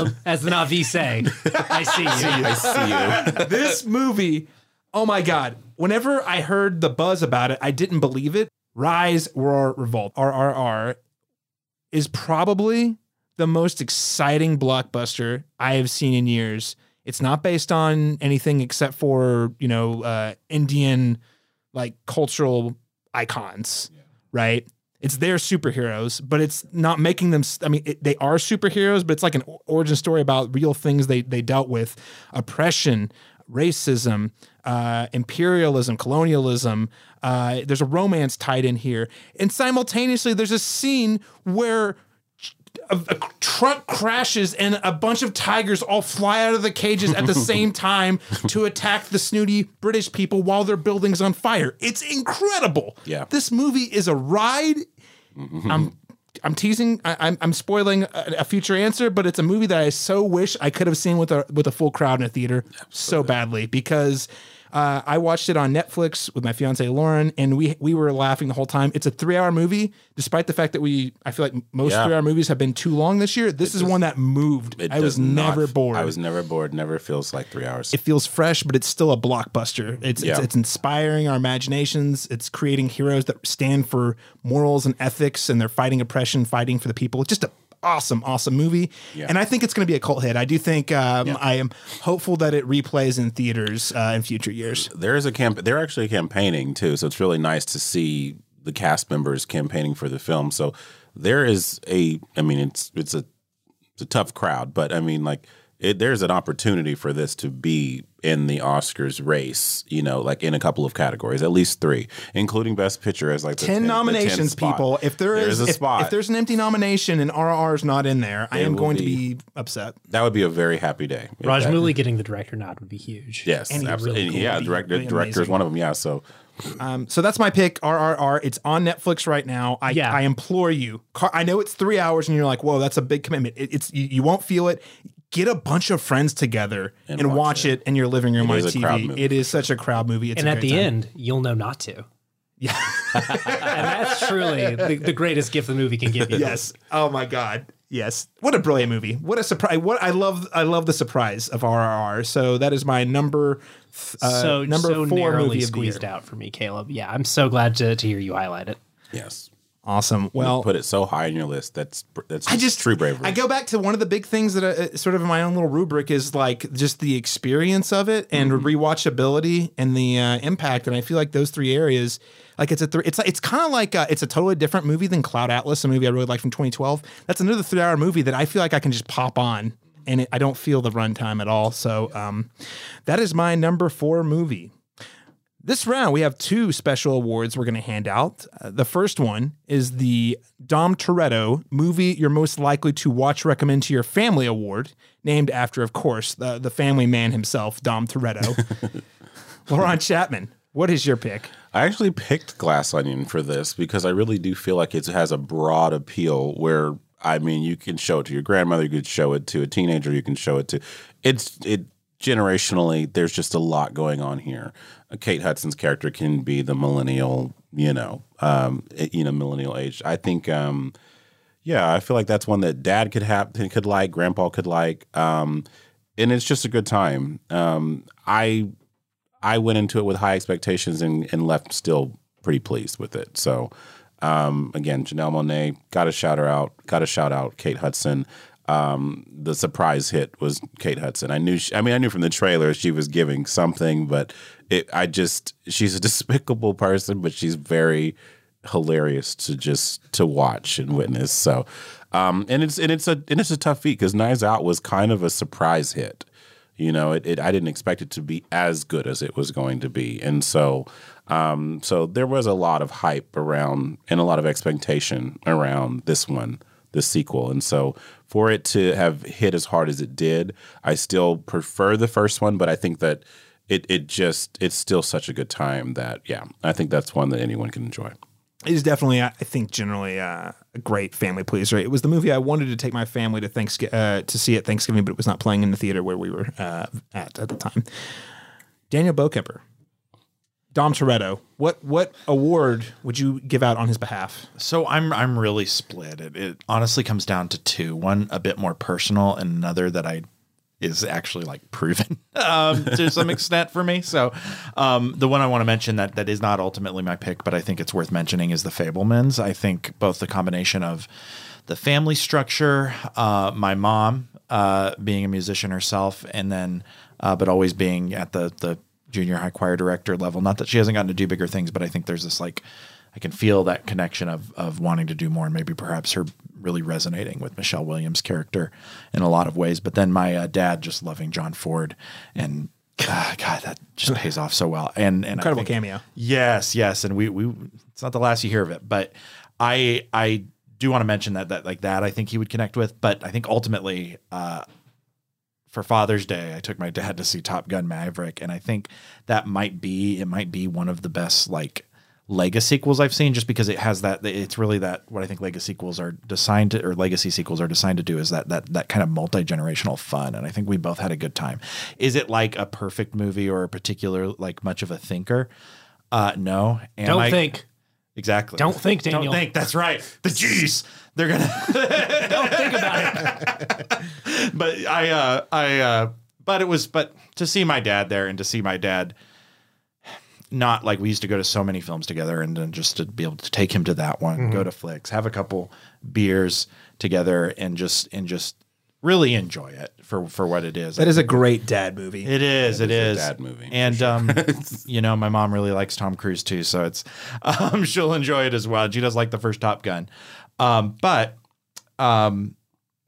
Caleb, as the Na'vi say, I see you. I see you. this movie, oh my god! Whenever I heard the buzz about it, I didn't believe it. Rise, Roar, Revolt, RRR, is probably the most exciting blockbuster I have seen in years. It's not based on anything except for you know uh, Indian like cultural icons, right? It's their superheroes, but it's not making them. I mean, it, they are superheroes, but it's like an origin story about real things they they dealt with: oppression, racism, uh, imperialism, colonialism. Uh, there's a romance tied in here, and simultaneously, there's a scene where a, a truck crashes and a bunch of tigers all fly out of the cages at the [laughs] same time to attack the snooty British people while their building's on fire. It's incredible. Yeah. This movie is a ride. Mm-hmm. I'm I'm teasing. I, I'm I'm spoiling a, a future answer, but it's a movie that I so wish I could have seen with a with a full crowd in a theater so badly because. Uh, I watched it on Netflix with my fiance Lauren, and we we were laughing the whole time. It's a three hour movie, despite the fact that we I feel like most Yeah. three hour movies have been too long this year. This is one that moved. It I was does not- never bored. I was never bored. Never feels like three hours. it feels fresh, but it's still a blockbuster. It's, Yeah. it's it's inspiring our imaginations. It's creating heroes that stand for morals and ethics, and they're fighting oppression, fighting for the people. It's just a awesome, awesome movie. Yeah. And I think it's going to be a cult hit. I do think um, I am hopeful that it replays in theaters uh, in future years. There is a camp. They're actually campaigning too, so it's really nice to see the cast members campaigning for the film. So there is a. I mean, it's it's a it's a tough crowd, but I mean, like it, there's an opportunity for this to be in the Oscars race. You know, like in a couple of categories, at least three, including Best Picture as like the 10 10 the 10 nominations, people. If there is, There's a if, spot. if there's an empty nomination and RRR is not in there, I am going be- to be upset. that would be a very happy day. if Rajamouli [laughs] getting the director nod would be huge. Yes, And absolutely. really cool. yeah, be director really director is one of them. Yeah, so Um, so that's my pick, RRR. It's on Netflix right now. I, Yeah. I implore you. Car- I know it's three hours, and you're like, "Whoa, that's a big commitment." It, it's you, you won't feel it. Get a bunch of friends together and, And watch, watch it. in your living room It on is TV. It is such a crowd movie. It's and a at the time. end, you'll know not to. Yeah. [laughs] and that's truly the, the greatest gift the movie can give you. yes. Oh my God. Yes. What a brilliant movie. What a surprise. What I love. I love the surprise of RRR. So that is my number. th- Uh, so number so four narrowly movie of the year. squeezed out for me, Caleb. Yeah, I'm so glad to, to hear you highlight it. yes, Awesome. well, Well, put it so high on your list. That's that's I just true bravery. I go back to one of the big things that I, uh, sort of in my own little rubric is like just the experience of it and Mm-hmm. rewatchability and the uh, impact. And I feel like those three areas, like it's a three, it's it's kind of like uh it's a totally different movie than Cloud Atlas, a movie I really like from 2012. That's another three hour movie that I feel like I can just pop on and it, I don't feel the runtime at all. So um, that is my number four movie. This round, we have two special awards we're going to hand out. Uh, the first one is the Dom Toretto Movie You're Most Likely to Watch Recommend to Your Family Award, named after, of course, the, the family man himself, Dom Toretto. [laughs] LaRon Chapman, what is your pick? I actually picked Glass Onion for this because I really do feel like it has a broad appeal where I mean you can show it to your grandmother, you could show it to a teenager, you can show it to it's it generationally there's just a lot going on here. Kate Hudson's character can be the millennial, you know, um you know millennial age. I think um yeah, I feel like that's one that dad could have could like, grandpa could like um and it's just a good time. Um I I went into it with high expectations and, and left still pretty pleased with it. So, um, again, Janelle Monáe got to shout her out. Got to shout out Kate Hudson. Um, the surprise hit was Kate Hudson. I knew. She, I mean, I knew from the trailer she was giving something, but it. I just she's a [laughs] despicable person, but she's very hilarious to just to watch and witness. So, um, and it's and it's a and it's a tough feat because Knives Out was kind of a surprise hit. You know, it, it I didn't expect it to be as good as it was going to be, and so um, so there was a lot of hype around and a lot of expectation around this one, this sequel, and so for it to have hit as hard as it did, I still prefer the first one, but I think that it it just it's still such a good time that yeah, I think that's one that anyone can enjoy. It is definitely, I think, generally uh, a great family pleaser. It was the movie I wanted to take my family to Thanksgiving uh, to see at Thanksgiving, but it was not playing in the theater where we were uh, at at the time. Daniel Bokemper, Dom Toretto. What what award would you give out on his behalf? So I'm I'm really split. It, it honestly comes down to two. One a bit more personal, and another that I is actually like proven [laughs] um, to some extent for me. So um, the one I want to mention that that is not ultimately my pick, but I think it's worth mentioning is the Fabelmans. I think both the combination of the family structure, uh, my mom uh, being a musician herself, and then uh, but always being at the the junior high choir director level. Not that she hasn't gotten to do bigger things, but I think there's this like I can feel that connection of of wanting to do more, and maybe perhaps her really resonating with Michelle Williams' character in a lot of ways. But then my uh, dad just loving John Ford and. ah, God, that just pays off so well, and and Incredible think- cameo. Yes, yes, and we we it's not the last you hear of it, but I I do want to mention that that like that I think he would connect with, but I think ultimately uh, for Father's Day I took my dad to see Top Gun Maverick, and I think that might be it might be one of the best like Lego sequels I've seen, just because it has that. It's really that what I think Lego sequels are designed to, or legacy sequels are designed to do, is that that that kind of multi generational fun, and I think we both had a good time. Is it like a perfect movie or a particular like much of a thinker? Uh, no. Am Don't I- think. Exactly. Don't think, Daniel. Don't think. That's right. The G's. They're gonna. [laughs] Don't think about it. but I, uh, I, uh, but it was, but to see my dad there and to see my dad, not like we used to go to so many films together, and then just to be able to take him to that one, Mhm. go to flicks, have a couple beers together, and just and just really enjoy it for for what it is. That is a great dad movie. It is. It It is is a dad movie, And sure. um, [laughs] you know, my mom really likes Tom Cruise too, so it's [laughs] um, she'll enjoy it as well. She does like the first Top Gun, um, but um,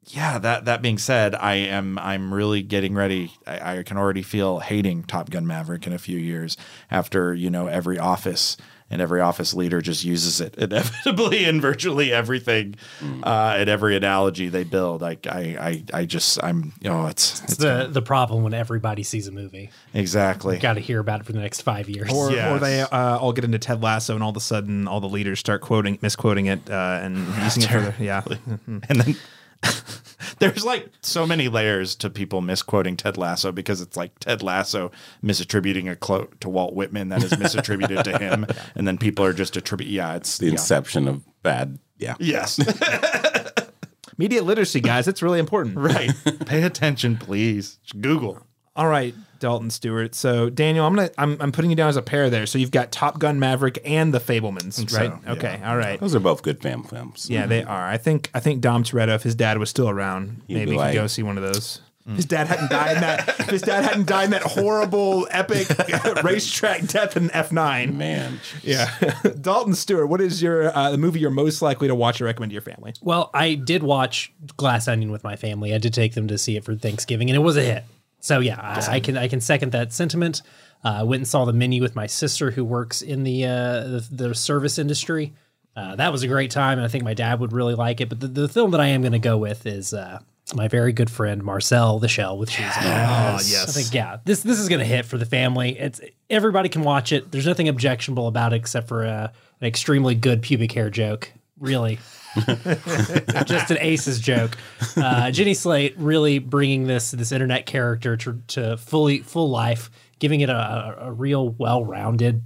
yeah. That that being said, I am I'm really getting ready. I, I can already feel hating Top Gun Maverick in a few years after you know every office. And every office leader just uses it [laughs] inevitably in virtually everything, uh, and every analogy they build. Like I, I, I just, I'm, you know, it's, It's the the problem when everybody sees a movie. exactly. Got to hear about it for the next five years. Or, or they uh, all get into Ted Lasso, and all of a sudden, all the leaders start quoting, misquoting it, uh, and [laughs] using it for their, yeah. [laughs] and then [laughs] there's like so many layers to people misquoting Ted Lasso because it's like Ted Lasso misattributing a quote to Walt Whitman that is misattributed to him, [laughs] and then people are just attribute. Yeah, it's the yeah. inception of bad. Yeah. Yes, [laughs] Media literacy, guys, it's really important. right. Pay attention, please. Google. All right, Dalton Stuart. So Daniel, I'm gonna I'm, I'm putting you down as a pair there. So you've got Top Gun Maverick and The Fabelmans, right? so, yeah. Okay, all right. Those are both good fam films. Yeah, they are. I think I think Dom Toretto, if his dad was still around, He'd maybe be he could go see one of those. His dad hadn't died in that. [laughs] his dad hadn't died in that horrible, epic [laughs] racetrack death in F nine. Man, Yeah, [laughs] Dalton Stuart. What is your uh, the movie you're most likely to watch or recommend to your family? Well, I did watch Glass Onion with my family. I did take them to see it for Thanksgiving, and it was a hit. So yeah, I, I can I can second that sentiment. Uh, I went and saw the menu with my sister, who works in the uh, the, the service industry. Uh, that was a great time, and I think my dad would really like it. But the, the film that I am going to go with is uh, my very good friend Marcel the Shell with Shoes. on it. yes. I think yeah, this this is going to hit for the family. It's everybody can watch it. There's nothing objectionable about it except for uh, an extremely good pubic hair joke. Really, [laughs] just an aces joke. Uh, Jenny Slate really bringing this this internet character to, to fully full life, giving it a, a, a real well rounded,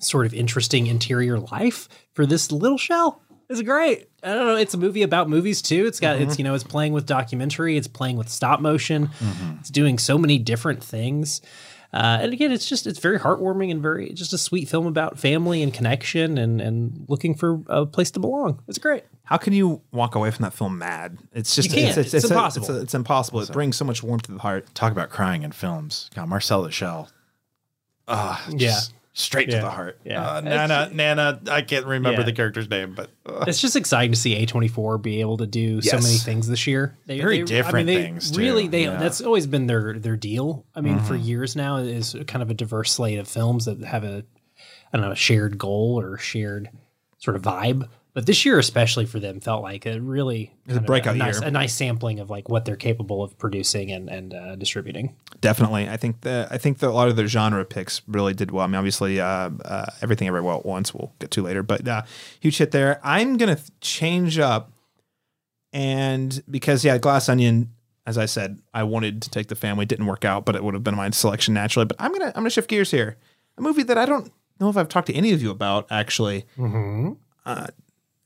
sort of interesting interior life for this little shell. It's great. I don't know. It's a movie about movies too. It's got it's you know it's playing with documentary. It's playing with stop motion. It's doing so many different things. Uh, and again, it's just it's very heartwarming and very just a sweet film about family and connection and and looking for a place to belong. It's great. How can you walk away from that film mad? It's just You can't. It's, It's a- impossible. it's, a- it's impossible. It brings so much warmth to the heart. Talk about crying in films. God, Marcel the Shell. Ah, Yeah. Just straight to the heart. Yeah. Uh, Nana, Nana. I can't remember Yeah. the character's name, but uh, It's just exciting to see A24 be able to do so many things this year. They, Very they- different they things, too. Really, they Yeah. that's always been their their deal. I mean, for Mhm. years now, is kind of a diverse slate of films that have a I don't know a shared goal or shared sort of vibe. But this year, especially for them, felt like a really It was a kind of breakout nice, year. a nice sampling of like what they're capable of producing and and uh, distributing. Definitely, I think that I think that a lot of their genre picks really did well. I mean, obviously, uh, uh, everything everywhere at once we'll get to later, but uh, huge hit there. I'm gonna change up, and because yeah, Glass Onion, as I said, I wanted to take the family, didn't work out, but it would have been my selection naturally. But I'm gonna I'm gonna shift gears here. A movie that I don't know if I've talked to any of you about actually. Mm-hmm. Uh,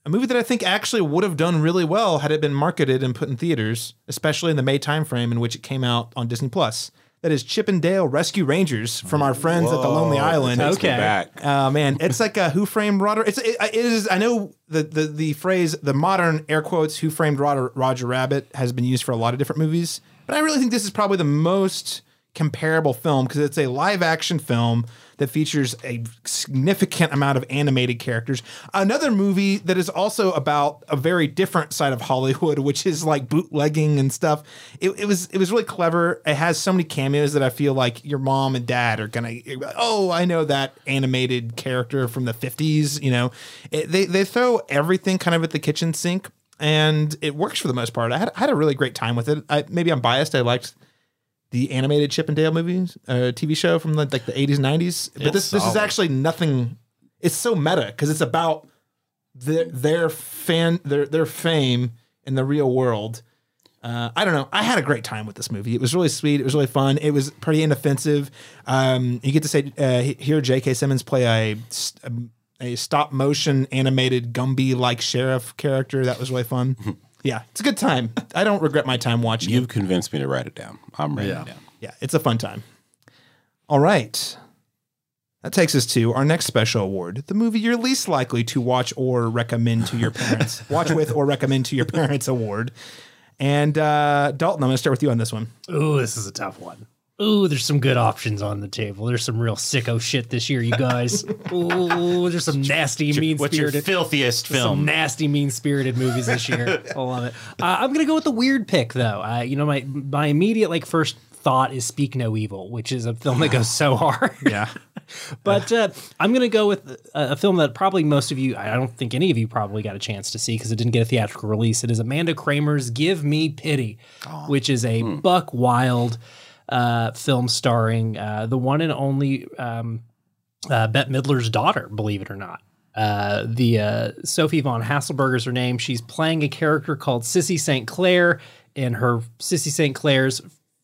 a movie that I think actually would have done really well had it been marketed and put in theaters, especially in the May timeframe in which it came out on Disney Plus. That is Chip and Dale Rescue Rangers from our friends at the Lonely Island. that takes me Okay. back. Oh man, it's like a Who Framed Roger. It's it, it is. I know the, the the phrase the modern air quotes Who Framed Roger, Roger Rabbit has been used for a lot of different movies, but I really think this is probably the most comparable film because it's a live action film that features a significant amount of animated characters. Another movie that is also about a very different side of Hollywood, [laughs] which is like bootlegging and stuff. It, it was it was really clever. It has so many cameos that I feel like your mom and dad are gonna. Oh, I know that animated character from the fifties. You know, it, they they throw everything kind of at the kitchen sink. And it works for the most part. I had, I had a really great time with it. I, maybe I'm biased. I liked the animated Chip and Dale movies, uh, TV show from the, like the 80s, 90s. But It's this this is actually nothing. It's so meta because it's about their their fan their their fame in the real world. Uh, I don't know. I had a great time with this movie. It was really sweet. It was really fun. It was pretty inoffensive. Um, you get to say uh, hear J.K. Simmons play a st- a stop motion animated Gumby like sheriff character. That was really fun. [laughs] yeah, it's a good time. I don't regret my time watching. it. You've convinced me to write it down. I'm writing Yeah. it down. Yeah, it's a fun time. All right. That takes us to our next special award the movie you're least likely to watch or recommend to your parents. [laughs] watch with or recommend to your parents award. And uh, Dalton, I'm going to start with you on this one. Ooh, this is a tough one. Ooh, there's some good options on the table. There's some real sicko shit this year, you guys. [laughs] Ooh, there's some nasty, mean spirited. What's your spirited, filthiest some nasty, mean spirited movies this year. [laughs] I love it. Uh, I'm gonna go with the weird pick though. Uh, you know, my my immediate like first thought is Speak No Evil, which is a film that goes so [laughs] hard. Yeah. But uh, I'm going to go with a, a film that probably most of you, I don't think any of you probably got a chance to see because it didn't get a theatrical release. It is Amanda Kramer's Give Me Pity, which is a Buck Wild uh, film starring uh, the one and only um, uh, Bette Midler's daughter, believe it or not. Uh, the uh, Sophie von Haselberg is her name. She's playing a character called Sissy St. Clair in her Sissy St. Clair's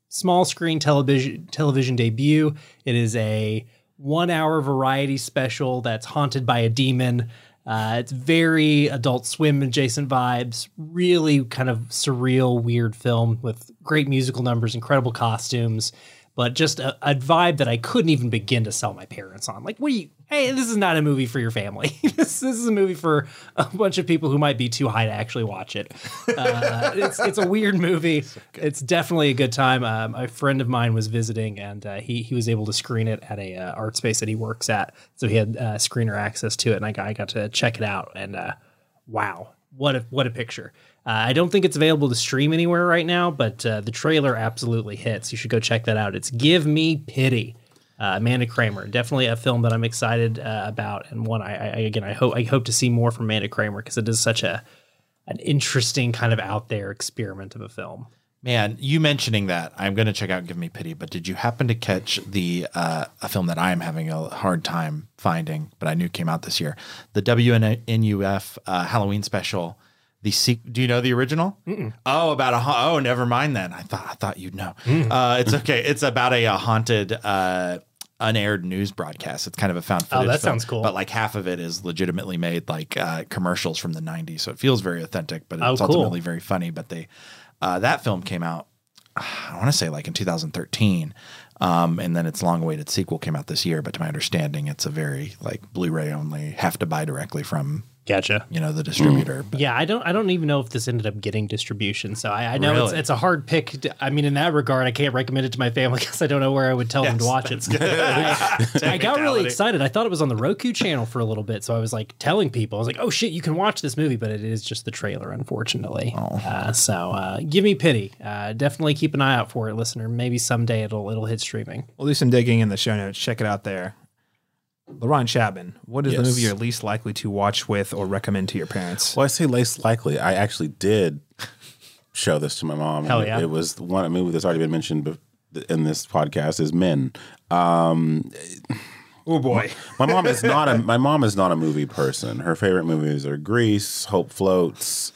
small screen television television debut. It is a one hour variety special that's haunted by a demon. Uh, it's very Adult Swim adjacent vibes. Really kind of surreal, weird film with great musical numbers, incredible costumes, but just a, a vibe that I couldn't even begin to sell my parents on. Like, what do you? Hey, this is not a movie for your family. [laughs] this, this is a movie for a bunch of people who might be too high to actually watch it. Uh, [laughs] it's it's a weird movie. It's definitely a good time. Um, a friend of mine was visiting, and uh, he he was able to screen it at a uh, art space that he works at, so he had uh, screener access to it, and I got, I got to check it out. And uh, wow, what a what a picture! Uh, I don't think it's available to stream anywhere right now, but uh, the trailer absolutely hits. You should go check that out. It's Give Me Pity. Uh, Amanda Kramer, definitely a film that I'm excited uh, about, and one I, I again I hope I hope to see more from Amanda Kramer because it is such a an interesting kind of out there experiment of a film. Man, you mentioning that, I'm going to check out Give Me Pity, but did you happen to catch the uh, a film that I am having a hard time finding, but I knew came out this year? The WNUF uh, Halloween special. The sequ- Do you know the original? Oh, about a ha- oh, never mind then. I thought I thought you'd know. Uh, it's okay. It's about a, uh haunted uh, unaired news broadcast. It's kind of a found Oh, footage. that film, sounds cool. But like half of it is legitimately made like uh, commercials from the '90s, so it feels very authentic. But Oh, it's cool. ultimately very funny. But they uh, that film came out I want to say like in 2013. Um, and then its long awaited sequel came out this year, but to my understanding, it's a very like Blu-ray only, have to buy directly from Gotcha. you know, the distributor. But Yeah, I don't. I don't even know if this ended up getting distribution. So I, I know it's, Really? it's a hard pick. to- I mean, in that regard, I can't recommend it to my family [laughs] because I don't know where I would tell them to watch it. I, [laughs] [laughs] I got really excited. I thought it was on the Roku channel for a little bit, so I was like telling people, I was like, "Oh shit, you can watch this movie," but it is just the trailer, unfortunately. Oh. Uh, so uh, give me pity. Uh, definitely keep an eye out for it, listener. Maybe someday it'll it'll hit streaming. We'll do some digging in the show notes. Check it out there. LaRon Chapman, what is the movie you're least likely to watch with or recommend to your parents? Well, I say least likely. I actually did show this to my mom. Hell it- yeah. It was one movie that's already been mentioned in this podcast is Men. Um, oh boy, my mom is not a my mom is not a movie person. Her favorite movies are Grease, Hope Floats.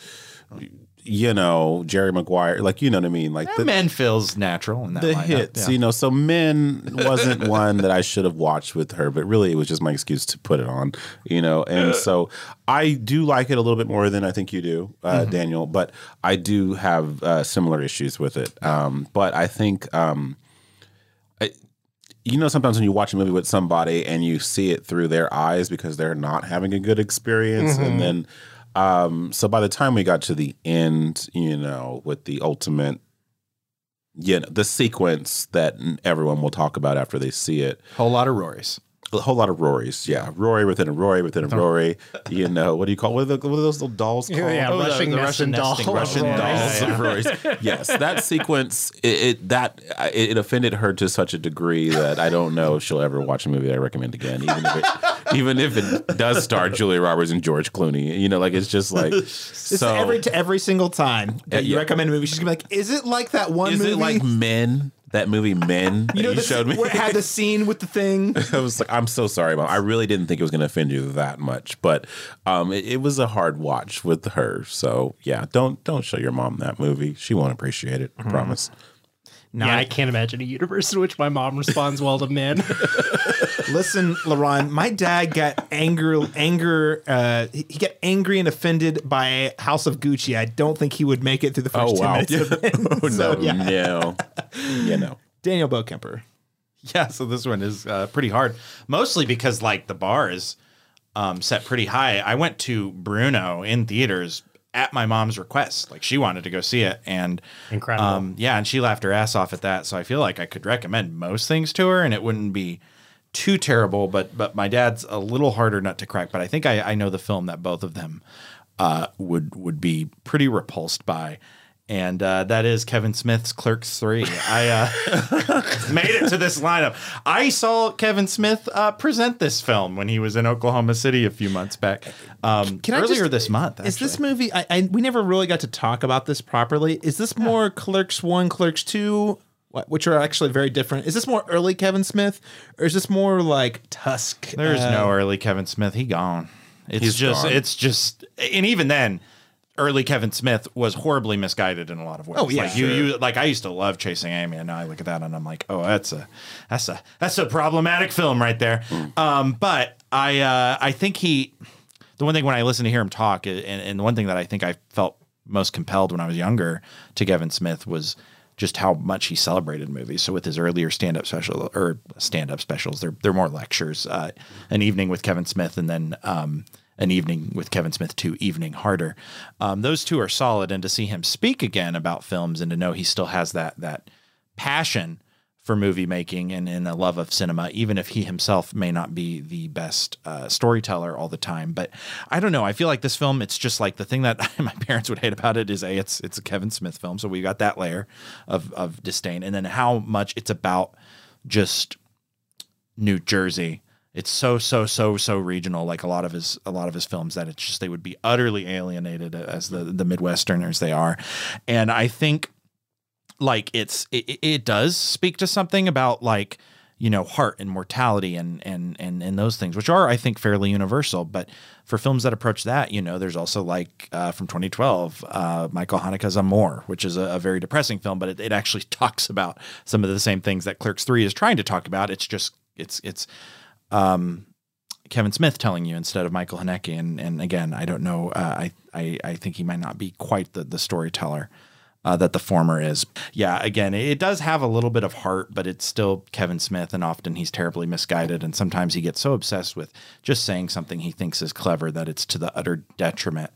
You know, Jerry Maguire, like you know what I mean, like the Men feels natural in that the lineup, hits, yeah. you know. So Men wasn't one that I should have watched with her, but really it was just my excuse to put it on, you know. And so I do like it a little bit more than I think you do, uh, Mhm. Daniel. But I do have uh, similar issues with it. Um, but I think. Um, I, you know, sometimes when you watch a movie with somebody and you see it through their eyes because they're not having a good experience, Mhm. and then, um, so by the time we got to the end, you know, with the ultimate, you know, the sequence that everyone will talk about after they see it, whole lot of Rorys. A whole lot of Rorys, yeah. Rory within a Rory within a Rory. You know, what do you call what are, the, what are those little dolls called? Yeah, Oh, Russian the nesting Russian doll. nesting Russian Rory. dolls of Rory's. [laughs] Yes, that sequence it, it that it, it offended her to such a degree that I don't know if she'll ever watch a movie that I recommend again, even if it, [laughs] even if it does star Julia Roberts and George Clooney. You know, like it's just like It's so. every every single time that uh, you yeah. recommend a movie, she's gonna be like, "Is it like that one is movie?" it like Men? That movie Men that you know, you the, showed me. where it had the scene with the thing. [laughs] I was like, I'm so sorry, mom. I really didn't think it was going to offend you that much, but um, it, it was a hard watch with her. So yeah, don't don't show your mom that movie. She won't appreciate it. I promise. Yeah, I can't imagine a universe in which my mom responds well to men. [laughs] Listen, LaRon, my dad got anger, anger. Uh, he he got angry and offended by House of Gucci. I don't think he would make it through the first Oh ten wow! minutes of it. [laughs] oh, So, no, yeah. no, [laughs] you know. Daniel Bokemper. Yeah, so this one is uh, pretty hard, mostly because like the bar is um, set pretty high. I went to Bruno in theaters at my mom's request. Like she wanted to go see it, and Incredible. Um, yeah, and she laughed her ass off at that. So I feel like I could recommend most things to her, and it wouldn't be too terrible. But but my dad's a little harder nut to crack. But I think I, I know the film that both of them uh, would would be pretty repulsed by. And uh, that is Kevin Smith's Clerks 3. I uh, [laughs] made it to this lineup. I saw Kevin Smith uh, present this film when he was in Oklahoma City a few months back. Um, Can I earlier just- this month. Is this movie? I, I we never really got to talk about this properly. Is this more Clerks One, Clerks Two, which are actually very different? Is this more early Kevin Smith, or is this more like Tusk? There's uh, no early Kevin Smith. He gone. It's He's just gone. it's just and even then early Kevin Smith was horribly misguided in a lot of ways. Oh, yeah, like you, sure. you like I used to love Chasing Amy, and now I look at that and I'm like, oh, that's a that's a that's a problematic film right there. Um, but I uh, I think he the one thing when I listen to hear him talk, and, and the one thing that I think I felt most compelled when I was younger to Kevin Smith was just how much he celebrated movies. So with his earlier stand-up special or stand-up specials, they're they're more lectures. Uh, an evening with Kevin Smith, and then um, an evening with Kevin Smith two, evening harder. Um, those two are solid, and to see him speak again about films and to know he still has that that passion for movie making and, and a love of cinema, even if he himself may not be the best uh, storyteller all the time. But I don't know. I feel like this film, it's just like the thing that [laughs] my parents would hate about it is a it's it's a Kevin Smith film, so we got that layer of of disdain, and then how much it's about just New Jersey. It's so so so so regional, like a lot of his a lot of his films, that it's just they would be utterly alienated as the the Midwesterners they are, and I think like it's it, it does speak to something about like you know heart and mortality and and and and those things which are i think fairly universal. But for films that approach that you know there's also like uh, from 2012 uh, michael haneke's Amour which is a, a very depressing film but it, it actually [laughs] talks about some of the same things that clerks 3 is trying to talk about. It's just it's it's um Kevin Smith telling you instead of Michael Haneke, and and again, I don't know. Uh, I I I think he might not be quite the the storyteller uh, that the former is. Yeah, again, it does have a little bit of heart, but it's still Kevin Smith, and often he's terribly misguided, and sometimes he gets so obsessed with just saying something he thinks is clever that it's to the utter detriment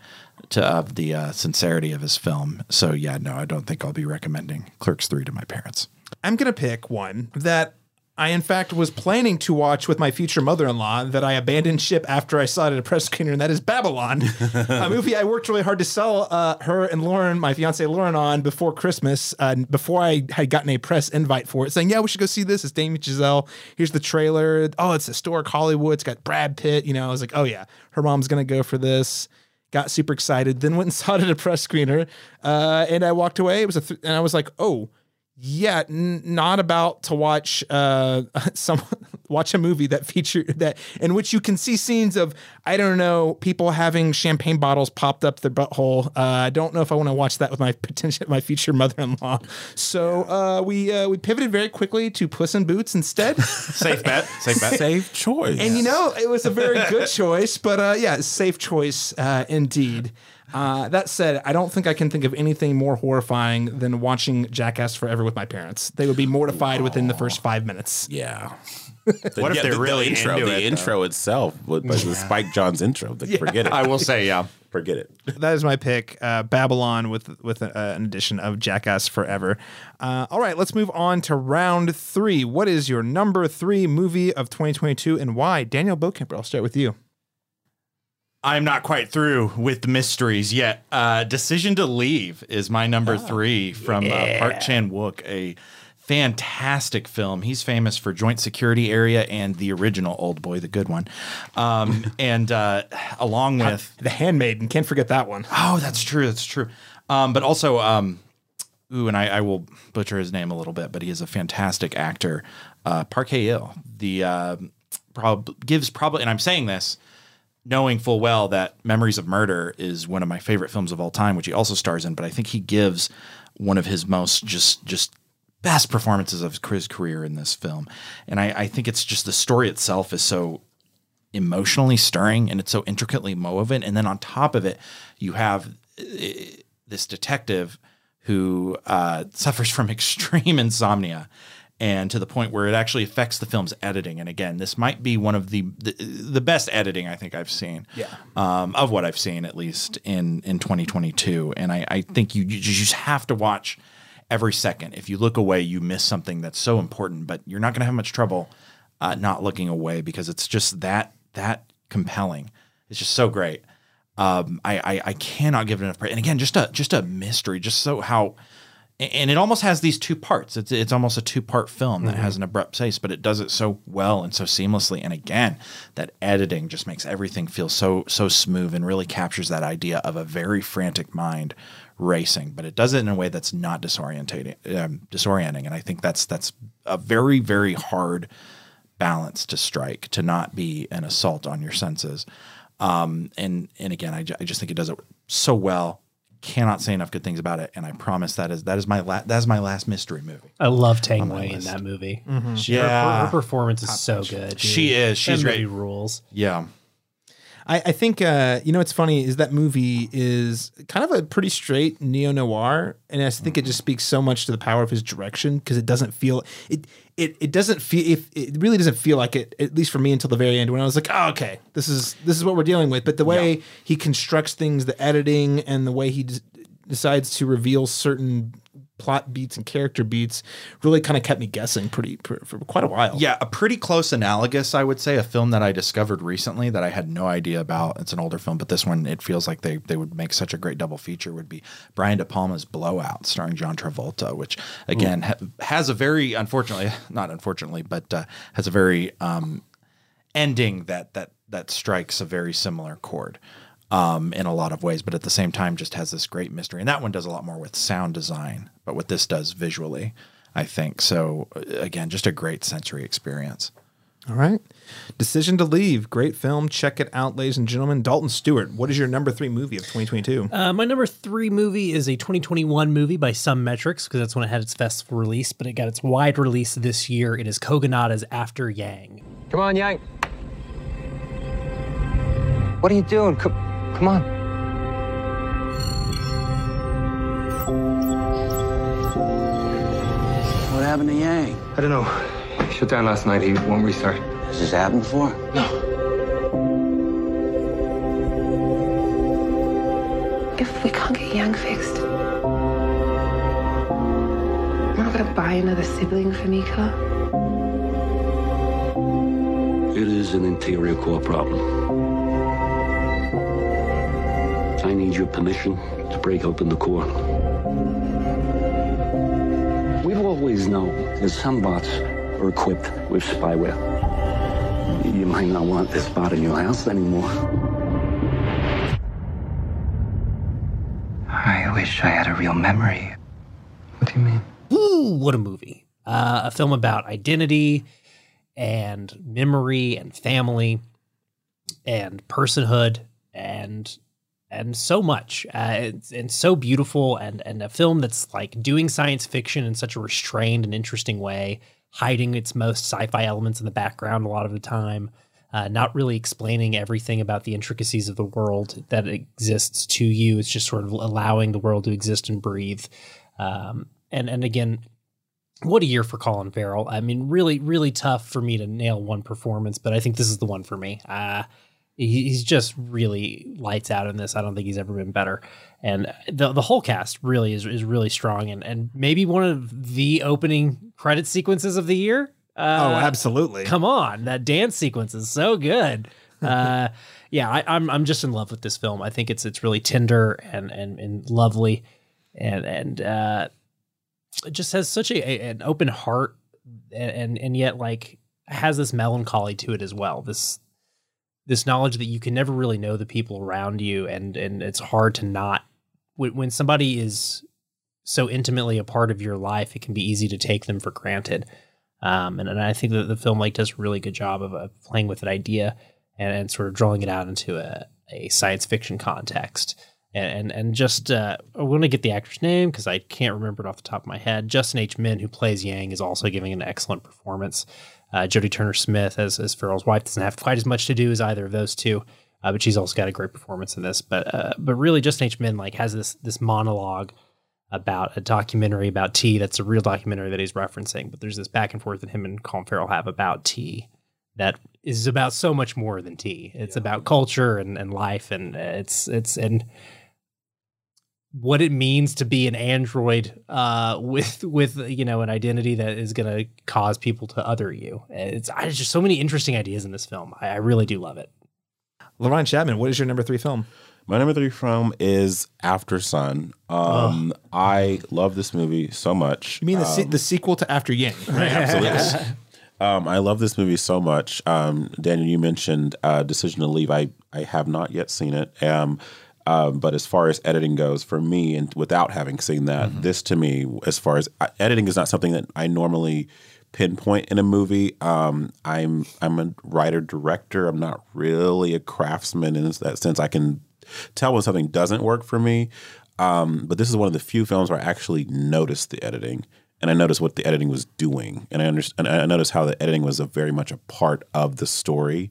to of the uh, sincerity of his film. So yeah, no, I don't think I'll be recommending Clerks three to my parents. I'm gonna pick one that I in fact was planning to watch with my future mother-in-law that I abandoned ship after I saw it at a press screener, and that is Babylon, [laughs] a movie I worked really hard to sell uh, her and Lauren, my fiance Lauren, on before Christmas, uh, before I had gotten a press invite for it, saying, "Yeah, we should go see this." It's Damien Chazelle. Here's the trailer. Oh, it's historic Hollywood. It's got Brad Pitt. You know, I was like, "Oh yeah, her mom's gonna go for this." Got super excited. Then went and saw it at a press screener, uh, and I walked away. It was a, th- and I was like, "Oh." Yeah, n- not about to watch uh [laughs] some watch a movie that featured that in which you can see scenes of I don't know people having champagne bottles popped up their butthole. Uh, I don't know if I want to watch that with my [laughs] potential my future mother-in-law. So uh, we uh, we pivoted very quickly to Puss in Boots instead. [laughs] Safe bet. Safe bet. Safe choice. And you know, it was a very good choice, but uh, yeah, safe choice uh, indeed. Uh, that said, I don't think I can think of anything more horrifying than watching Jackass Forever with my parents. They would be mortified within the first five minutes. Yeah. [laughs] What if Yeah, they're the- the really intro, into the it, though? intro itself, was was the Spike Jonze intro. Like, Forget it. I will say, yeah. [laughs] Forget it. That is my pick, uh, Babylon, with with uh, an edition of Jackass Forever. Uh, all right, let's move on to round three. What is your number three movie of 2022 and why? Daniel Bokemper, I'll start with you. I'm not quite through with the mysteries yet. Uh, Decision to Leave is my number three from uh, Park Chan Wook, a fantastic film. He's famous for Joint Security Area and the original Old Boy, the good one. Um, [laughs] and uh, along with The Handmaiden, can't forget that one. Oh, that's true. That's true. Um, but also, um, ooh, and I, I will butcher his name a little bit, but he is a fantastic actor. Uh, Park Hae Il, the uh, prob- gives probably, and I'm saying this knowing full well that Memories of Murder is one of my favorite films of all time, which he also stars in. But I think he gives one of his most just just best performances of his career in this film, and I, I think it's just the story itself is so emotionally stirring and it's so intricately woven. And then on top of it, you have uh, this detective who uh, [laughs] suffers from [laughs] extreme insomnia and to the point where it actually affects the film's editing. And again, this might be one of the the, the best editing I think I've seen. Yeah. Um, of what I've seen at least in in 2022. And I, I think you, you just have to watch every second. If you look away, you miss something that's so important. But you're not going to have much trouble uh, not looking away because it's just that that compelling. It's just so great. Um, I, I I cannot give it enough praise. And again, just a just a mystery, just so how and it almost has these two parts. It's it's almost a two part film that has an abrupt pace, but it does it so well and so seamlessly. And again, that editing just makes everything feel so so smooth and really captures that idea of a very frantic mind racing. But it does it in a way that's not disorientating, um, disorienting. And I think that's that's a very very hard balance to strike to not be an assault on your senses. Um, and and again, I, I just think it does it so well. Cannot say enough good things about it, and I promise that is that is my la- that is my last mystery movie. I love Tang Wei in that movie. Mhm. She, her- her, Yeah. her performance is so good. dude. She is. She's that great. rules. Yeah. I, I think uh, you know what's funny is that movie is kind of a pretty straight neo noir, and I think it just speaks so much to the power of his direction because it doesn't feel it it it doesn't feel if it really doesn't feel like it at least for me until the very end when I was like oh okay this is this is what we're dealing with. But the way he constructs things the editing and the way he d- decides to reveal certain plot beats and character beats really kind of kept me guessing pretty for, for quite a while Yeah, a pretty close analogous, I would say, a film that I discovered recently that I had no idea about. It's an older film, but this one it feels like they they would make such a great double feature. Would be Brian De Palma's Blowout, starring John Travolta, which again ha- has a very unfortunately, [laughs] not unfortunately, but uh, has a very um, ending that that that strikes a very similar chord. Um, in a lot of ways, but at the same time, just has this great mystery. And that one does a lot more with sound design, but what this does visually, I think. So uh, again, just a great sensory experience. All right. Decision to Leave. Great film. Check it out, ladies and gentlemen. Dalton Stuart, what is your number three movie of 2022? Uh, my number three movie is a 2021 movie by some metrics because that's when it had its festival release, but it got its wide release this year. It is Kogonada's After Yang. Come on, Yang. What are you doing? Come, come on. What happened to Yang? I don't know. He shut down last night. He won't restart. Has this happened before? No. If we can't get Yang fixed, we're not gonna buy another sibling for Mika. It is an interior core problem. I need your permission to break open the core. We've always known that some bots are equipped with spyware. You might not want this bot in your house anymore. I wish I had a real memory. What do you mean? Ooh, what a movie. Uh, a film about identity and memory and family and personhood and and so much uh, it's, and so beautiful and and a film that's like doing science fiction in such a restrained and interesting way hiding its most sci-fi elements in the background a lot of the time uh, not really explaining everything about the intricacies of the world that exists to you it's just sort of allowing the world to exist and breathe um, and and again what a year for Colin Farrell. I mean, really, really tough for me to nail one performance, but I think this is the one for me. Uh, he's just really lights out in this. I don't think he's ever been better. And the the whole cast really is is really strong and and maybe one of the opening credit sequences of the year. Uh, oh, absolutely. Come on, that dance sequence is so good. [laughs] Uh, yeah, I, I'm I'm just in love with this film. I think it's it's really tender and and and lovely, and and uh, it just has such a, a an open heart, and, and and yet like has this melancholy to it as well. This this knowledge that you can never really know the people around you, and and it's hard to not when, when somebody is so intimately a part of your life, it can be easy to take them for granted. Um, and, and I think that the film like does a really good job of uh, playing with that idea and, and sort of drawing it out into a, a science fiction context. And and, and just uh, I want to get the actor's name because I can't remember it off the top of my head. Justin H. Min, who plays Yang, is also giving an excellent performance. Uh, Jodie Turner Smith as as Farrell's wife doesn't have quite as much to do as either of those two, uh, but she's also got a great performance in this. But uh, but really, Justin H. Min like has this this monologue about a documentary about tea that's a real documentary that he's referencing. But there's this back and forth that him and Colin Farrell have about tea that is about so much more than tea. It's yeah. about culture and, and life and it's it's and what it means to be an android uh, [laughs] with with you know an identity that is going to cause people to other you. It's there's just so many interesting ideas in this film. I, I really do love it. LaRon Chapman, what is your number three film? My number three film is Aftersun. Um, oh. I love this movie so much. You mean the, um, se- the sequel to After Yang? Right, [laughs] absolutely. [laughs] um, I love this movie so much. Um, Daniel, you mentioned uh, Decision to Leave. I, I have not yet seen it. Um, um, but as far as editing goes, for me, and without having seen that, mm-hmm. this to me, as far as uh, editing is not something that I normally pinpoint in a movie. Um, I'm I'm a writer director. I'm not really a craftsman in that sense. I can tell when something doesn't work for me. Um, but this is one of the few films where I actually noticed the editing and I noticed what the editing was doing, and I understand. I noticed how the editing was a very much a part of the story,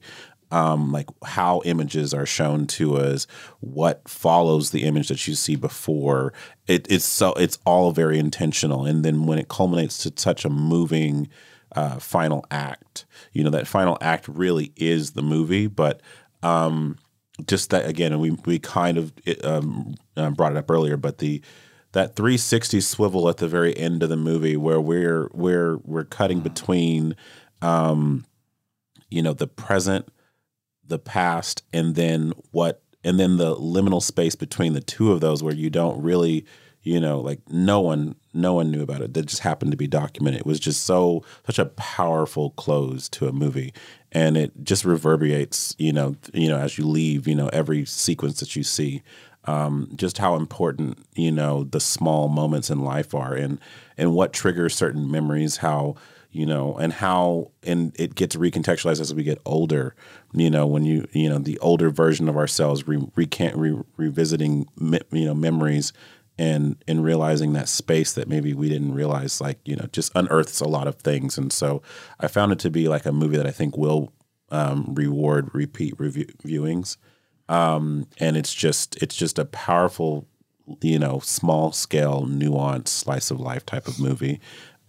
um, like how images are shown to us, what follows the image that you see before. It, it's so it's all very intentional, and then when it culminates to such a moving uh, final act, you know that final act really is the movie, but. Um, just that again, and we we kind of um, uh, brought it up earlier, but the that 360 swivel at the very end of the movie where we're we're we're cutting between um, you know the present the past and then what and then the liminal space between the two of those where you don't really you know like no one no one knew about it. That just happened to be documented. It was just so such a powerful close to a movie. And it just reverberates you know you know as you leave you know every sequence that you see um, just how important you know the small moments in life are and and what triggers certain memories how you know and how and it gets recontextualized as we get older you know when you you know the older version of ourselves re, recant re, revisiting me, you know memories and and realizing that space that maybe we didn't realize like you know just unearths a lot of things. And so i found it to be like a movie that i think will um, reward repeat review, viewings. Um, and it's just it's just a powerful you know small scale nuanced slice of life type of movie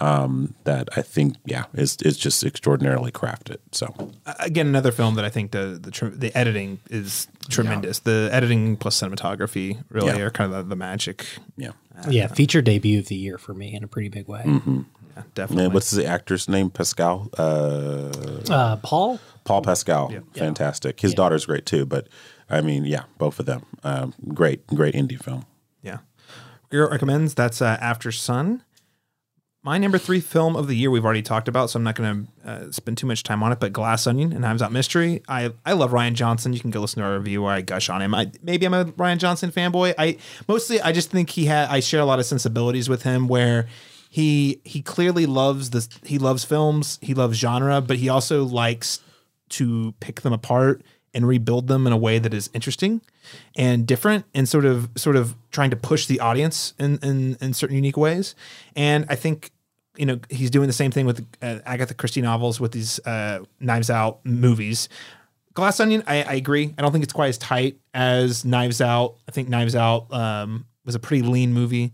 um, that I think, yeah, is is just extraordinarily crafted. So again, another film that I think the the, the editing is tremendous. Yeah. The editing plus cinematography really yeah. are kind of the, the magic. Yeah, uh, yeah, feature debut of the year for me in a pretty big way. Mm-hmm. Yeah, definitely. And what's the actor's name? Pascal. Uh, uh, Paul. Paul Mescal. Fantastic. His daughter's great too. But I mean, yeah, both of them. Um, great, great indie film. Yeah. Garrett recommends that's uh, Aftersun. My number three film of the year we've already talked about, so I'm not going to uh, spend too much time on it. But Glass Onion and Knives Out Mystery. I I love Rian Johnson. You can go listen to our review where I gush on him. I maybe I'm a Rian Johnson fanboy. I mostly I just think he had I share a lot of sensibilities with him where he he clearly loves this. He loves films. He loves genre, but he also likes to pick them apart and rebuild them in a way that is interesting and different and sort of sort of trying to push the audience in in, in certain unique ways. And I think you know he's doing the same thing with uh, Agatha Christie novels with these uh, Knives Out movies. Glass Onion, I, I, agree. I don't think it's quite as tight as Knives Out. I think Knives Out um, was a pretty lean movie.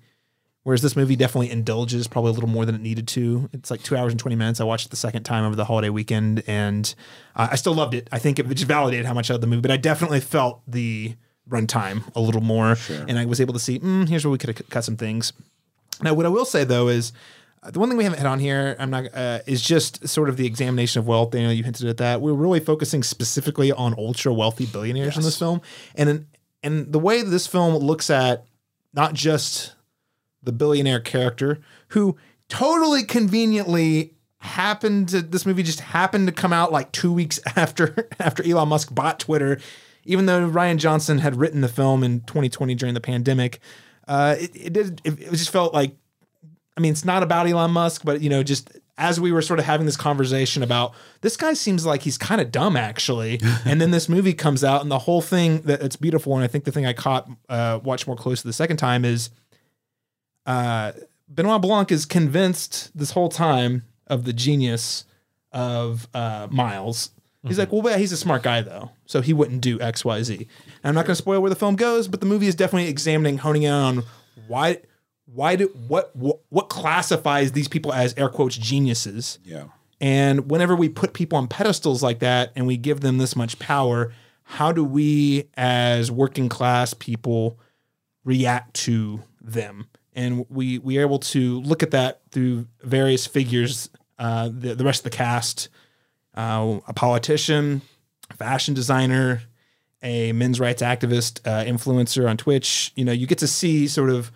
Whereas this movie definitely indulges probably a little more than it needed to. It's like two hours and 20 minutes. I watched it the second time over the holiday weekend and uh, I still loved it. I think it just validated how much I loved the movie, but I definitely felt the runtime a little more. And I was able to see, mm, here's where we could have cut some things. Now, what I will say though is the one thing we haven't hit on here, I'm not, uh, is just sort of the examination of wealth. You know, you hinted at that. We're really focusing specifically on ultra wealthy billionaires in this film, and and the way this film looks at not just the billionaire character who totally conveniently happened to this movie just happened to come out like two weeks [laughs] after after Elon Musk bought Twitter, even though Rian Johnson had written the film in 2020 during the pandemic. Uh, it, it did it, it just felt like I mean it's not about Elon Musk, but you know just as we were sort of having this conversation about this guy seems like he's kind of dumb actually [laughs] and then this movie comes out and the whole thing that it's beautiful and i think the thing i caught uh watched more closely the second time is uh, Benoit Blanc is convinced this whole time of the genius of uh, Miles. He's like, well, yeah, he's a smart guy though, so he wouldn't do X, Y, Z. And I'm not going to spoil where the film goes, but the movie is definitely examining, honing in on why, why do what, what what classifies these people as air quotes geniuses. Yeah. And whenever we put people on pedestals like that and we give them this much power, how do we as working class people react to them? And we we are able to look at that through various figures, uh, the, the rest of the cast, uh, a politician, fashion designer, a men's rights activist, uh, influencer on Twitch. You know, you get to see sort of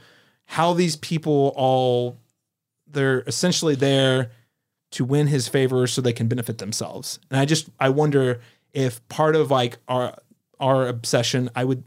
how these people all they're essentially there to win his favor so they can benefit themselves. And I just I wonder if part of like our our obsession, I would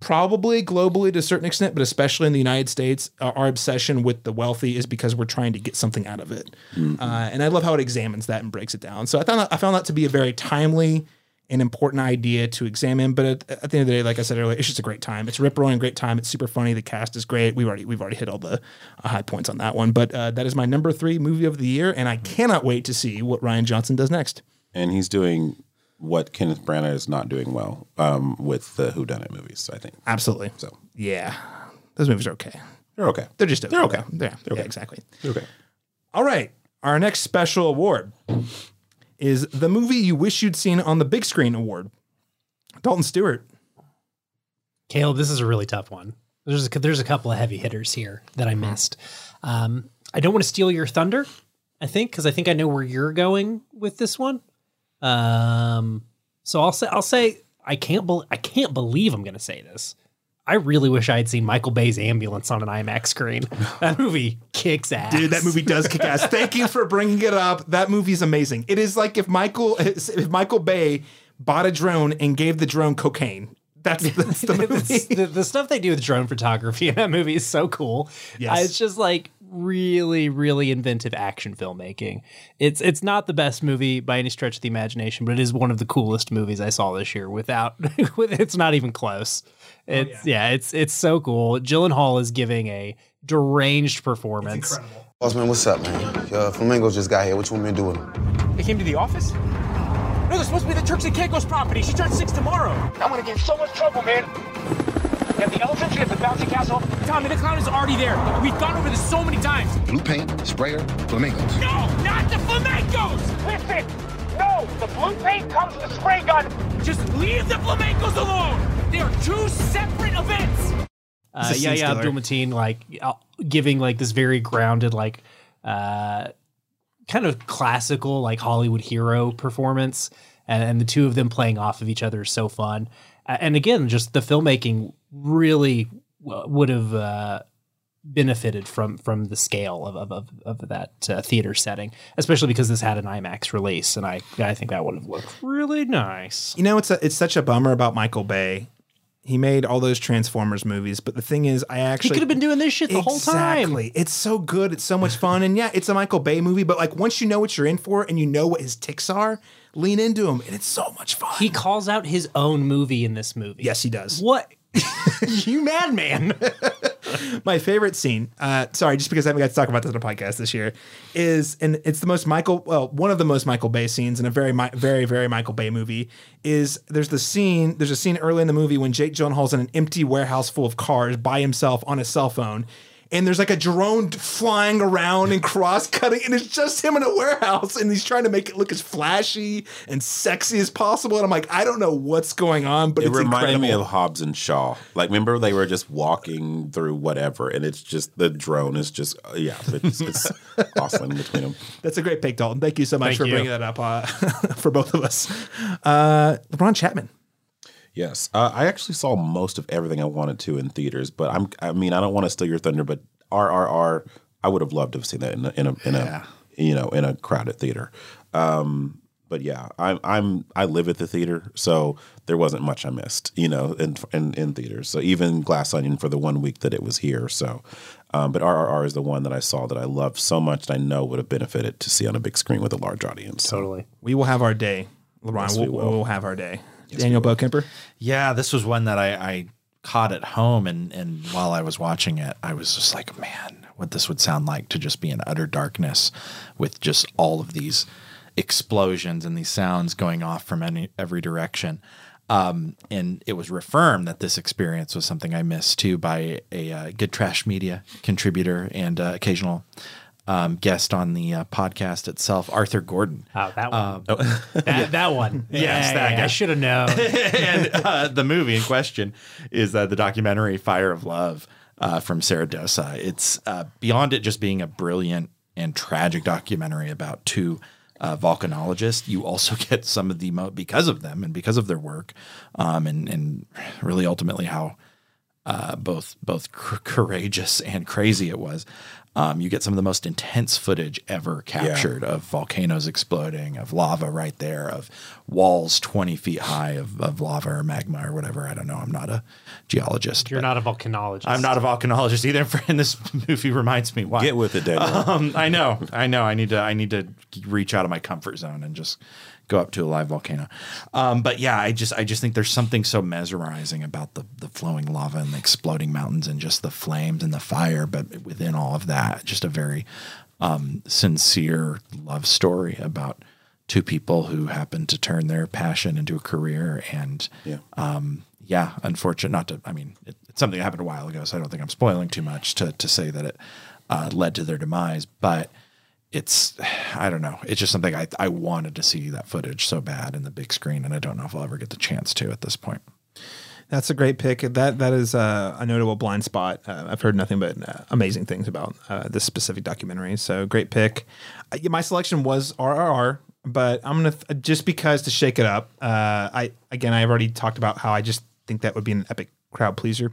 probably globally to a certain extent, but especially in the United States, uh, our obsession with the wealthy is because we're trying to get something out of it. Uh, and I love how it examines that and breaks it down. So I found that, I found that to be a very timely and important idea to examine. But at, at the end of the day, like I said earlier, it's just a great time. It's rip roaring, great time. It's super funny. The cast is great. We've already we've already hit all the uh, high points on that one. But uh, that is my number three movie of the year, and I cannot wait to see what Rian Johnson does next. And he's doing what Kenneth Branagh is not doing well um, with the Who Done It movies. I think Absolutely. so. Yeah, those movies are okay. They're okay. They're just okay. They're okay. Yeah, They're yeah, okay. exactly. They're okay. All right. Our next special award is the movie you wish you'd seen on the big screen award. Dalton Stuart. Caleb, this is a really tough one. There's a, there's a couple of heavy hitters here that I missed. Um, I don't want to steal your thunder, I think, because I think I know where you're going with this one. Um, so I'll say I'll say I can't bel I can't believe I'm going to say this. I really wish I had seen Michael Bay's ambulance on an IMAX screen. [laughs] That movie kicks ass, Dude, that movie does kick ass. Thank you for bringing it up. That movie's amazing. It is like if Michael if Michael Bay bought a drone and gave the drone cocaine. That's, that's the [laughs] movie. the, the stuff they do with drone photography in that movie is so cool. Yes. Uh, it's just like really, really inventive action filmmaking. It's it's not the best movie by any stretch of the imagination, but it is one of the coolest movies I saw this year. Without, [laughs] it's not even close. It's yeah. it's it's so cool. Gyllenhaal is giving a deranged performance. Boss man, what's up, man? Uh, Flamingo just got here. What you want me to do with him? They came to the office? No, they're supposed to be the Turks and Caicos property. She turns six tomorrow. I'm gonna get in so much trouble, man. We have the elephants, we have the bouncy castle. Tommy, the clown is already there. We've gone over this so many times. Blue paint, sprayer, flamingos. No, not the flamingos! Listen, no, the blue paint comes with the spray gun. Just leave the flamingos alone. They are two separate events. Uh, yeah, yeah, stealer. Abdul Mateen like uh, giving like this very grounded, like uh, kind of classical, like Hollywood hero performance, and, and the two of them playing off of each other is so fun. Uh, and again, just the filmmaking really w- would have uh, benefited from from the scale of of, of, of that uh, theater setting, especially because this had an IMAX release, and I I think that would have looked really nice. You know, it's a, it's such a bummer about Michael Bay. He made all those Transformers movies, but the thing is, I actually He could have been doing this shit the whole time. Exactly. It's so good. It's so much fun. And yeah, it's a Michael Bay movie, but like once you know what you're in for and you know what his tics are, lean into him. And it's so much fun. He calls out his own movie in this movie. Yes, he does. What? [laughs] you madman. [laughs] My favorite scene, uh, sorry, just because I haven't got to talk about this on a podcast this year, is and it's the most Michael, well, one of the most Michael Bay scenes in a very, very, very Michael Bay movie. Is there's the scene, there's a scene early in the movie when Jake Gyllenhaal's in an empty warehouse full of cars by himself on his cell phone, and there's like a drone flying around and cross cutting, and it's just him in a warehouse, and he's trying to make it look as flashy and sexy as possible. And I'm like, I don't know what's going on, but it it's reminded incredible. me of Hobbs and Shaw. Like, remember they were just walking through whatever, and it's just the drone is just uh, yeah, it's, it's [laughs] oscillating between them. That's a great pick, Dalton. Thank you so much Thank for you. bringing that up uh, [laughs] for both of us. Uh, LaRon Chapman. Yes, uh, I actually saw most of everything I wanted to in theaters, but I'm I mean I don't want to steal your thunder, but RRR I would have loved to have seen that in a in a, in a you know in a crowded theater. Um, but yeah, I'm I'm I live at the theater, so there wasn't much I missed, you know, in in, in theaters. So even Glass Onion for the one week that it was here. So, um, but RRR is the one that I saw that I loved so much that I know would have benefited to see on a big screen with a large audience. Totally. We will have our day, LaRon. Yes, we'll, we will. we'll have our day. Daniel Bokemper. Yeah, this was one that I, I caught at home, and and while I was watching it, I was just like, man, what this would sound like to just be in utter darkness, with just all of these explosions and these sounds going off from any every direction. Um, and it was reaffirmed that this experience was something I missed too by a, uh good trash media contributor and uh, occasional um, guest on the uh, podcast itself, Arthur Gordon. Oh, that one. Um, that, that one. [laughs] Yes, Yeah, that yeah, guy. I should have known. [laughs] and uh, the movie in question is uh, the documentary Fire of Love uh, from Sara Dosa. It's uh, beyond it just being a brilliant and tragic documentary about two uh, volcanologists. You also [laughs] get some of the mo- because of them and because of their work, um, and and really ultimately how uh, both both cr- courageous and crazy it was. Um, you get some of the most intense footage ever captured of volcanoes exploding, of lava right there, of walls twenty feet high of, of lava or magma or whatever. I don't know. I'm not a geologist. You're not a volcanologist. I'm not a volcanologist either. [laughs] And this movie reminds me why. Get with it, Daniel. Um, I know, I know. I need to. I need to reach out of my comfort zone and just go up to a live volcano. Um, but yeah, I just, I just think there's something so mesmerizing about the the flowing lava and the exploding mountains and just the flames and the fire. But within all of that, just a very um, sincere love story about two people who happen to turn their passion into a career and Yeah. um, yeah, unfortunate. Not to, I mean, it, it's something that happened a while ago, so I don't think I'm spoiling too much to to say that it uh, led to their demise. But it's, I don't know. It's just something I I wanted to see that footage so bad in the big screen, and I don't know if I'll ever get the chance to at this point. That's a great pick. That that is uh, a notable blind spot. Uh, I've heard nothing but uh, amazing things about uh, this specific documentary. So great pick. Uh, my selection was RRR, but I'm gonna th- just because to shake it up. Uh, I again, I've already talked about how I just think that would be an epic crowd pleaser.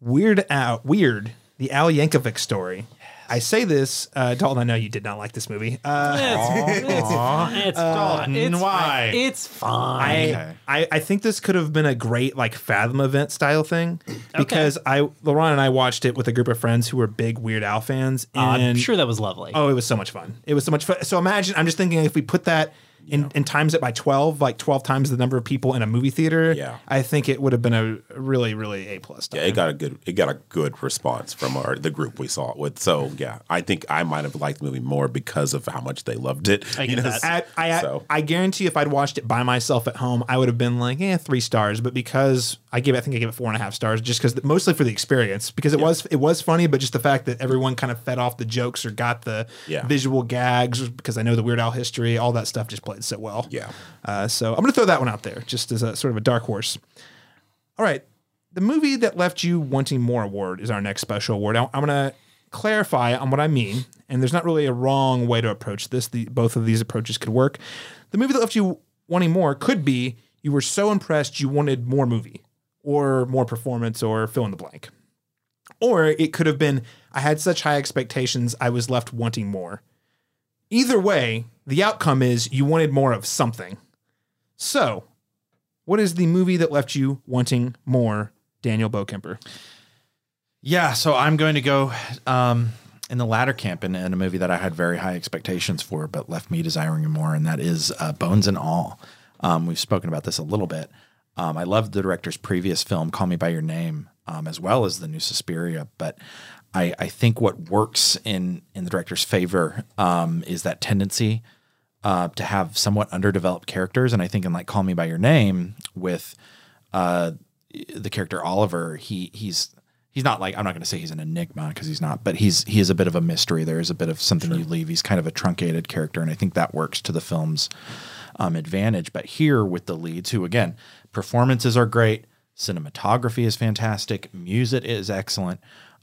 Weird out weird. The Al Yankovic story. I say this, uh, Dalton. I know you did not like this movie. Uh, It's, it's, fine. It's fine. It's why? fine. It's fine. I, I, I think this could have been a great like Fathom event style thing [clears throat] because I LaRon and I watched it with a group of friends who were big Weird Al fans. Uh, I'm sure that was lovely. Oh, it was so much fun. It was so much fun. So imagine I'm just thinking if we put that in, and times it by 12, like 12 times the number of people in a movie theater. Yeah. I think it would have been a really, really A plus. Yeah, it got a good it got a good response from our the group we saw it with. So yeah, I think I might have liked the movie more because of how much they loved it. I you know. I, I, So- I guarantee if I'd watched it by myself at home, I would have been like, eh, three stars. But because I gave, I think I gave it four and a half stars, just because mostly for the experience, because it was it was funny, but just the fact that everyone kind of fed off the jokes or got the Yeah. visual gags, because I know the Weird Al history, all that stuff just played so well. Yeah. Uh, so I'm going to throw that one out there, just as a sort of a dark horse. All right, the movie that left you wanting more award is our next special award. I- I'm going to clarify on what I mean, and there's not really a wrong way to approach this. The, both of these approaches could work. The movie that left you wanting more could be you were so impressed you wanted more movie or more performance or fill in the blank. Or it could have been I had such high expectations I was left wanting more. Either way, the outcome is you wanted more of something. So, what is the movie that left you wanting more, Daniel Bokemper? Yeah, so I'm going to go um, in the latter camp in, in a movie that I had very high expectations for, but left me desiring more, and that is uh, Bones and All. Um, we've spoken about this a little bit. Um, I loved the director's previous film, Call Me by Your Name, um, as well as the new Suspiria, but I, I think what works in in the director's favor um, is that tendency uh, to have somewhat underdeveloped characters, and I think in like Call Me by Your Name with uh, the character Oliver, he he's he's not like I'm not going to say he's an enigma because he's not, but he's he is a bit of a mystery. There is a bit of something you leave. He's kind of a truncated character, and I think that works to the film's um, advantage. But here with the leads, who again performances are great, cinematography is fantastic, music is excellent.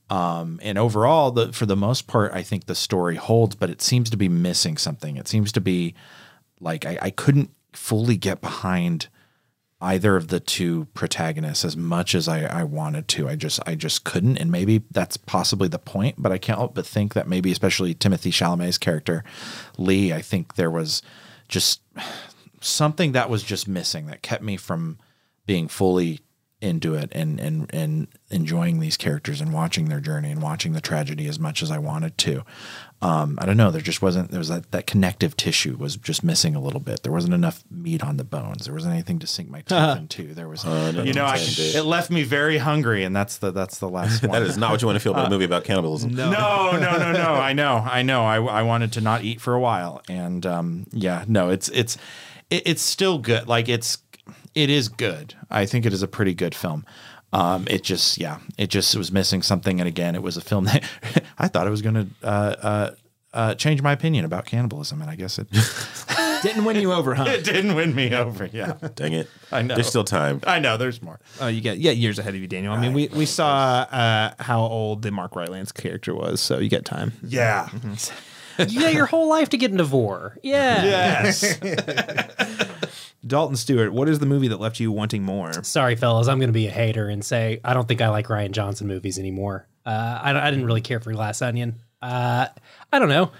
Um, and overall, the for the most part, I think the story holds, but it seems to be missing something. It seems to be like I, I couldn't fully get behind either of the two protagonists as much as I, I wanted to. I just I just couldn't, and maybe that's possibly the point. But I can't help but think that maybe, especially Timothée Chalamet's character, Lee, I think there was just [sighs] something that was just missing that kept me from being fully into it and and and enjoying these characters and watching their journey and watching the tragedy as much as I wanted to. Um, I don't know. There just wasn't. There was that that connective tissue was just missing a little bit. There wasn't enough meat on the bones. There wasn't anything to sink my teeth [laughs] into. There was, you know, I, it left me very hungry, and that's the that's the last [laughs] one. That is not what you want to feel about a movie about cannibalism. No, no, no, no, no. I know, I know. I, I wanted to not eat for a while, and um, yeah, no, it's it's it, it's still good. Like it's it is good. I think it is a pretty good film. Um, it just yeah, it just was missing something, and again, it was a film that [laughs] I thought it was going to uh, uh, uh, change my opinion about cannibalism, and I guess it [laughs] Didn't win you over, huh? [laughs] it didn't win me over. Yeah, Dang it. I know. There's still time. I know. There's more. Oh, you get you get years ahead of you, Daniel. I mean, we, we saw uh, how old the Mark Rylance character was, so you get time. Yeah. you got your whole life to get into vore. Yeah. Yes. Dalton Stuart, what is the movie that left you wanting more? Sorry, fellas, I'm going to be a hater and say I don't think I like Rian Johnson movies anymore. Uh, I, I didn't really care for Glass Onion. Uh, I don't know.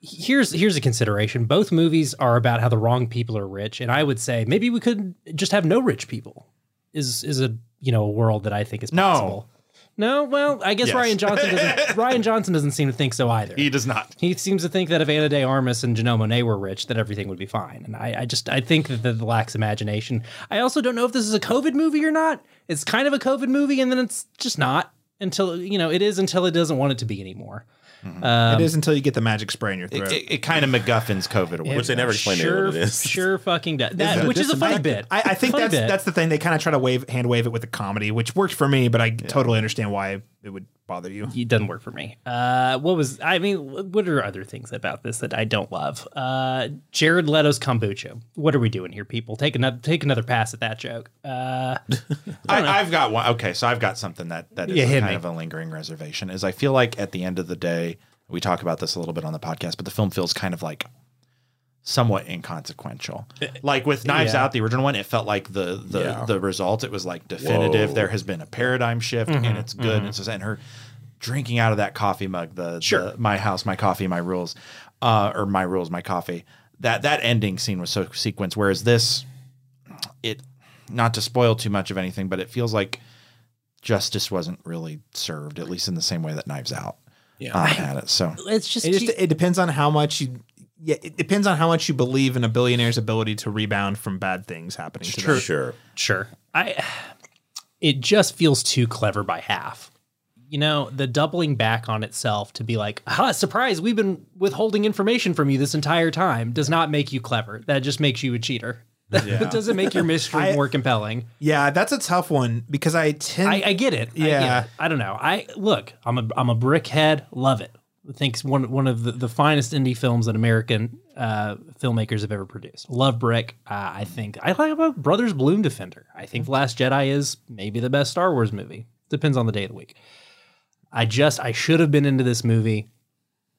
Here's here's a consideration. Both movies are about how the wrong people are rich, and I would say maybe we could just have no rich people. Is is a you know a world that I think is possible. No, well, I guess Yes. Rian Johnson doesn't. [laughs] Rian Johnson doesn't seem to think so either. He does not. He seems to think that if Ana de Armas and Janelle Monáe were rich, that everything would be fine. And I, I just I think that that lacks imagination. I also don't know if this is a COVID movie or not. It's kind of a COVID movie, and then it's just not until you know it is until it doesn't want it to be anymore. Um, it is until you get the magic spray in your throat. it, it kind of MacGuffin's COVID award. Which they never explain sure, what it is. Sure, fucking does. That, it which is a funny bit. I, I think that's bit. that's the thing. They kind of try to wave hand wave it with the comedy, which worked for me, but I totally understand why it would bother you. It doesn't work for me. Uh, what was I mean? What are other things about this that I don't love? Uh, Jared Leto's kombucha. What are we doing here, people? Take another take another pass at that joke. Uh, [laughs] I, I've got one. Okay, so I've got something that that is Yeah, kind me. of a lingering reservation. Is I feel like at the end of the day, we talk about this a little bit on the podcast, but the film feels kind of like somewhat inconsequential. Like with Knives Yeah. Out, the original one, it felt like the the Yeah. the result. It was like definitive. Whoa. There has been a paradigm shift, Mm-hmm. and it's good. And, so, and her drinking out of that coffee mug, the, Sure. the my house, my coffee, my rules, uh, or my rules, my coffee. That that ending scene was so sequenced. Whereas this, it not to spoil too much of anything, but it feels like justice wasn't really served, at least in the same way that Knives Out Yeah. uh, had it. So it's just, It just it depends on how much you. Yeah, it depends on how much you believe in a billionaire's ability to rebound from bad things happening to them. Sure. sure. I. It just feels too clever by half. You know, the doubling back on itself to be like, "Ha, surprise! We've been withholding information from you this entire time," does not make you clever. That just makes you a cheater. That [laughs] doesn't make your mystery I- more compelling. Yeah, that's a tough one because I tend. I, I get it. I, get Yeah. it. I don't know. I look. I'm a I'm a brickhead. Love it. I think it's one one of the, the finest indie films that American uh, filmmakers have ever produced. Love Brick. Uh, I think I like about Brothers Bloom Defender. I think The Last Jedi is maybe the best Star Wars movie. Depends on the day of the week. I just I should have been into this movie.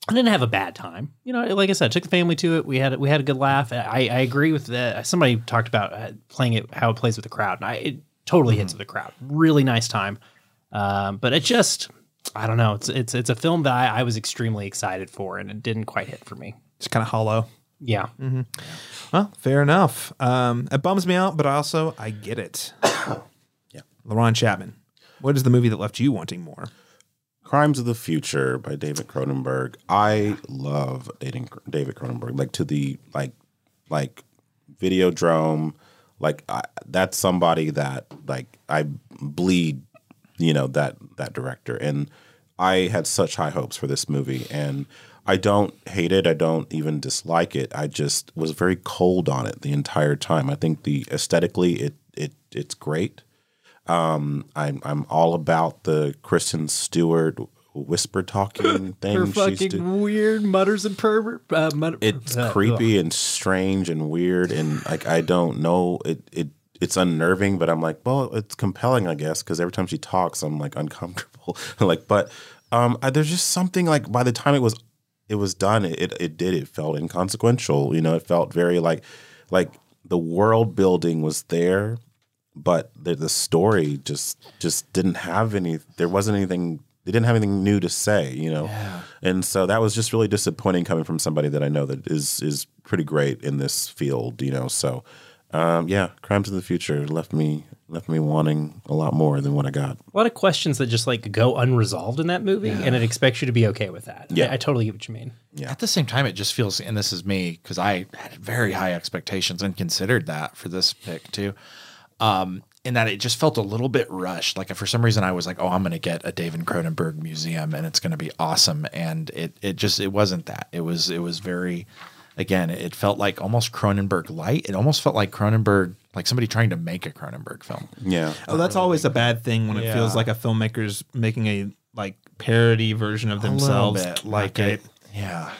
I didn't have a bad time. You know, like I said, took the family to it. We had we had a good laugh. I, I agree with that. Somebody talked about uh, playing it how it plays with the crowd, and I it totally hits with the crowd. Really nice time. Um, but it just I don't know. It's it's it's a film that I, I was extremely excited for, and it didn't quite hit for me. It's kind of hollow. Yeah. Mm-hmm. Well, fair enough. Um, it bums me out, but also I get it. [coughs] Yeah. LaRon Chapman, what is the movie that left you wanting more? Crimes of the Future by David Cronenberg. I love dating David Cronenberg. Like to the like like Videodrome. Like I, that's somebody that like I bleed. You know that that director and I had such high hopes for this movie and I don't hate it. I don't even dislike it. I just was very cold on it the entire time. I think the aesthetically it it it's great. Um, I'm I'm all about the Kristen Stewart whisper talking [laughs] thing. Her she's fucking do- weird mutters and pervert. Uh, mutter, it's uh, [laughs] creepy and strange and weird and like I don't know it it it's unnerving, but I'm like, well, it's compelling, I guess, because every time she talks, I'm like [laughs] uncomfortable. like, but um, I, there's just something like by the time it was it was done, it, it it did. It felt inconsequential. You know, it felt very like like the world building was there, but the, the story just just didn't have any. There wasn't anything. They didn't have anything new to say. You know, and so that was just really disappointing coming from somebody that I know that is is pretty great in this field. You know, so. Um, yeah, Crimes of the Future left me left me wanting a lot more than what I got. A lot of questions that just like go unresolved in that movie, and it expects you to be okay with that. Yeah. I, I totally get what you mean. Yeah. At the same time, it just feels, and this is me because I had very high expectations and considered that for this pick too. Um, in that it just felt a little bit rushed. Like for some reason, I was like, "Oh, I'm going to get a David Cronenberg museum, and it's going to be awesome." And it it just it wasn't that. It was it was very, again, it felt like almost Cronenberg light. It almost felt like Cronenberg, like somebody trying to make a Cronenberg film. Yeah. Oh, that's always a bad thing when it feels like a filmmaker's making a like parody version of A little themselves. bit, like Okay. it- yeah.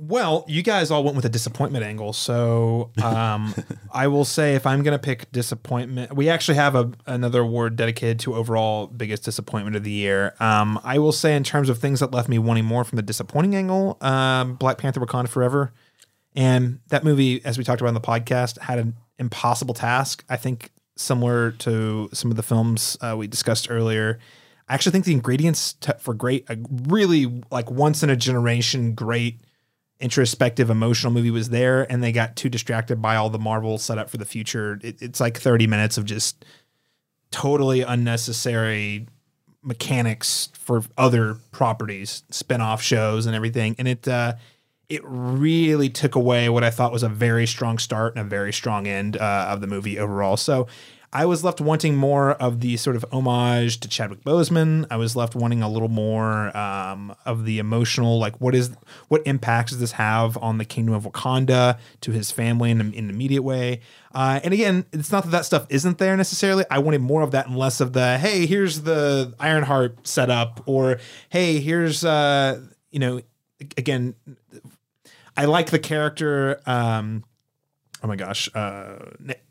Well, you guys all went with a disappointment angle, so um, [laughs] I will say if I'm going to pick disappointment, we actually have a, another award dedicated to overall biggest disappointment of the year. Um, I will say in terms of things that left me wanting more from the disappointing angle, um, Black Panther: Wakanda Forever, and that movie, as we talked about in the podcast, had an impossible task. I think similar to some of the films uh, we discussed earlier. I actually think the ingredients t- for great, a really like once in a generation great introspective emotional movie was there and they got too distracted by all the marvel setup for the future. It, it's like 30 minutes of just totally unnecessary mechanics for other properties spin-off shows and everything. And it uh it really took away what i thought was a very strong start and a very strong end uh, of the movie overall. So I was left wanting more of the sort of homage to Chadwick Boseman. I was left wanting a little more um, of the emotional, like what is what impacts does this have on the kingdom of Wakanda to his family in, in an immediate way. Uh, and again, it's not that that stuff isn't there necessarily. I wanted more of that and less of the hey, here's the Ironheart setup, or hey, here's uh, you know, again, I like the character. Um, oh my gosh, uh,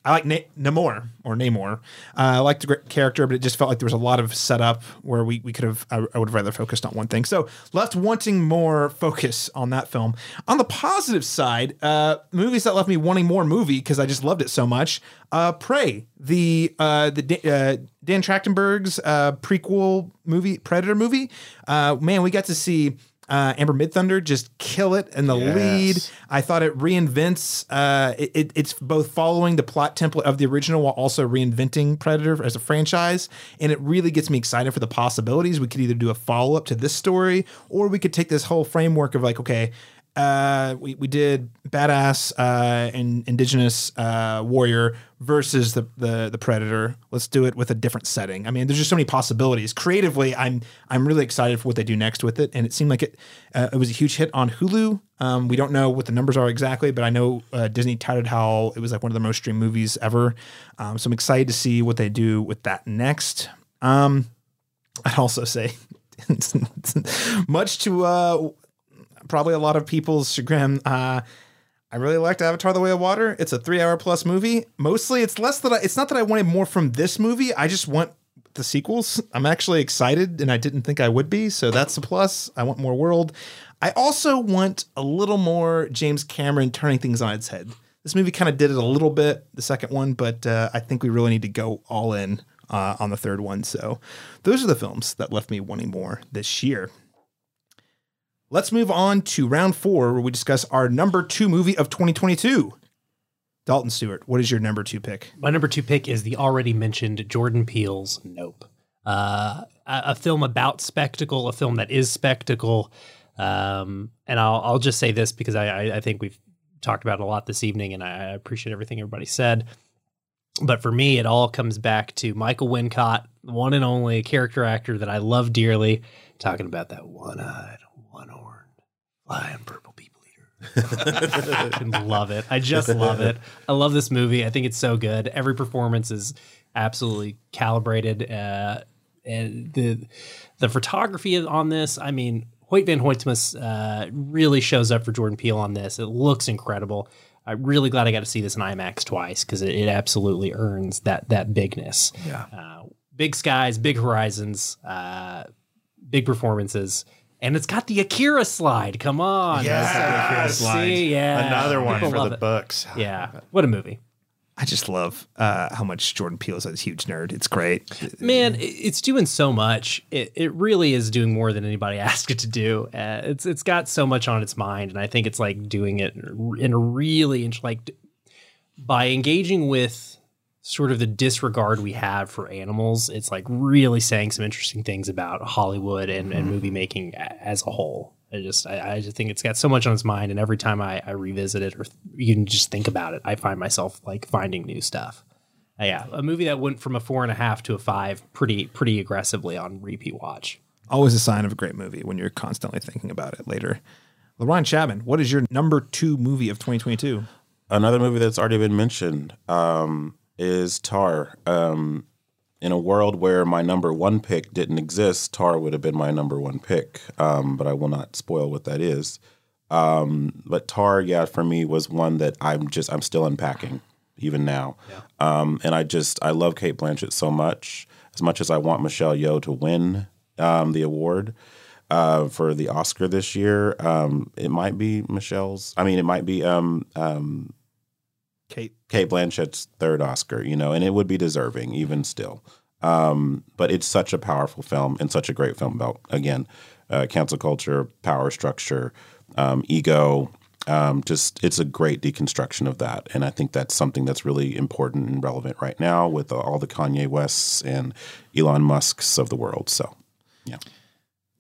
I like Na- Namor or Namor. Uh, I liked the great character, but it just felt like there was a lot of setup where we, we could have, I, I would have rather focused on one thing. So left wanting more focus on that film. On the positive side, uh, movies that left me wanting more movie because I just loved it so much. Uh, Prey, the uh, the uh, Dan Trachtenberg's uh, prequel movie, Predator movie. Uh, man, we got to see uh, Amber Midthunder just kill it in the Yes. lead. I thought it reinvents. Uh, it, it- it's both following the plot template of the original while also reinventing Predator as a franchise, and it really gets me excited for the possibilities. We could either do a follow up to this story, or we could take this whole framework of like, okay. Uh, we, we did badass uh, and indigenous uh, warrior versus the, the the predator. Let's do it with a different setting. I mean, there's just so many possibilities. Creatively, I'm I'm really excited for what they do next with it, and it seemed like it uh, it was a huge hit on Hulu. Um, we don't know what the numbers are exactly, but I know uh, Disney touted how it was like one of the most streamed movies ever. Um, so I'm excited to see what they do with that next. Um, I'd also say, [laughs] much to uh, probably a lot of people's chagrin. Uh, I really liked Avatar: The Way of Water. It's a three-hour plus movie. Mostly, it's less that I, it's not that I wanted more from this movie. I just want the sequels. I'm actually excited, and I didn't think I would be. So that's a plus. I want more world. I also want a little more James Cameron turning things on its head. This movie kind of did it a little bit, the second one, but uh, I think we really need to go all in uh, on the third one. So those are the films that left me wanting more this year. Let's move on to round four, where we discuss our number two movie of 2022. Dalton Stuart, what is your number two pick? My number two pick is the already mentioned Jordan Peele's Nope. Uh, a, film about spectacle, a film that is spectacle. Um, and I'll, I'll just say this because I, I, I think we've talked about it a lot this evening, and I, appreciate everything everybody said. But for me, it all comes back to Michael Wincott, one and only character actor that I love dearly, talking about that one eyed, flying purple people eater. [laughs] Love it. I just love it. I love this movie. I think it's so good. Every performance is absolutely calibrated. Uh, and the the photography on this, I mean, Hoyte van Hoytema uh, really shows up for Jordan Peele on this. It looks incredible. I'm really glad I got to see this in IMAX twice because it, it absolutely earns that that bigness. Yeah. Uh, big skies, big horizons, uh, big performances. And it's got the Akira slide. Come on. Yes. Akira slide. See, yeah. Another one People for the it. books. Yeah. What a movie. I just love uh, how much Jordan Peele is a huge nerd. It's great. Man, it's doing so much. It, it really is doing more than anybody [laughs] asked it to do. Uh, it's it's got so much on its mind, and I think it's like doing it in a really like by engaging with sort of the disregard we have for animals. It's like really saying some interesting things about Hollywood and, and movie making as a whole. I just I, I just think it's got so much on its mind, and every time I, I revisit it or th- even just think about it, I find myself like finding new stuff. Uh, yeah, a movie that went from a four and a half to a five pretty pretty aggressively on repeat watch. Always a sign of a great movie when you're constantly thinking about it later. LaRon Chapman, what is your number two movie of 2022? Another movie that's already been mentioned um, is Tar. Um, in a world where my number one pick didn't exist, Tar would have been my number one pick. Um, but I will not spoil what that is. Um, but Tar, yeah, for me was one that I'm just I'm still unpacking even now. Um, and I just I love Cate Blanchett so much. As much as I want Michelle Yeoh to win um, the award uh, for the Oscar this year, um, it might be Michelle's. I mean, it might be um, um, Cate Cate Blanchett's third Oscar. You know, and it would be deserving even still. Um, but it's such a powerful film and such a great film about again uh, cancel culture, power structure, um, ego. Um, just it's a great deconstruction of that, and I think that's something that's really important and relevant right now with all the Kanye Wests and Elon Musk's of the world. So, yeah.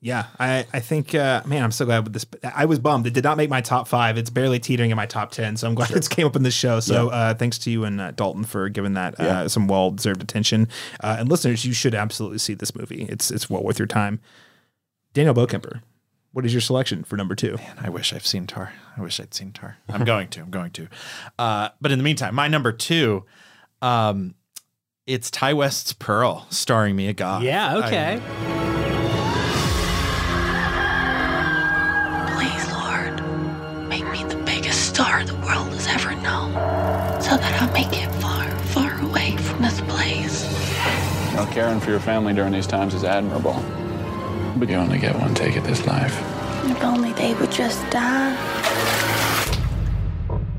Yeah, I, I think, uh, man, I'm so glad with this. I was bummed. It did not make my top five. It's barely teetering in my top 10. So I'm glad it's came up in this show. So Yeah. uh, thanks to you and uh, Dalton for giving that uh, Yeah. some well deserved attention. Uh, and listeners, you should absolutely see this movie. It's, it's well worth your time. Daniel Bokemper, what is your selection for number two? Man, I wish I've seen Tar. I wish I'd seen Tar. I'm going to. I'm going to. Uh, but in the meantime, my number two, um, it's Ti West's Pearl, starring Mia Goth. Yeah, okay. Please, star the world has ever known, so that I may get far, far away from this place. Well, caring for your family during these times is admirable. But you only get one take at this life. If only they would just die.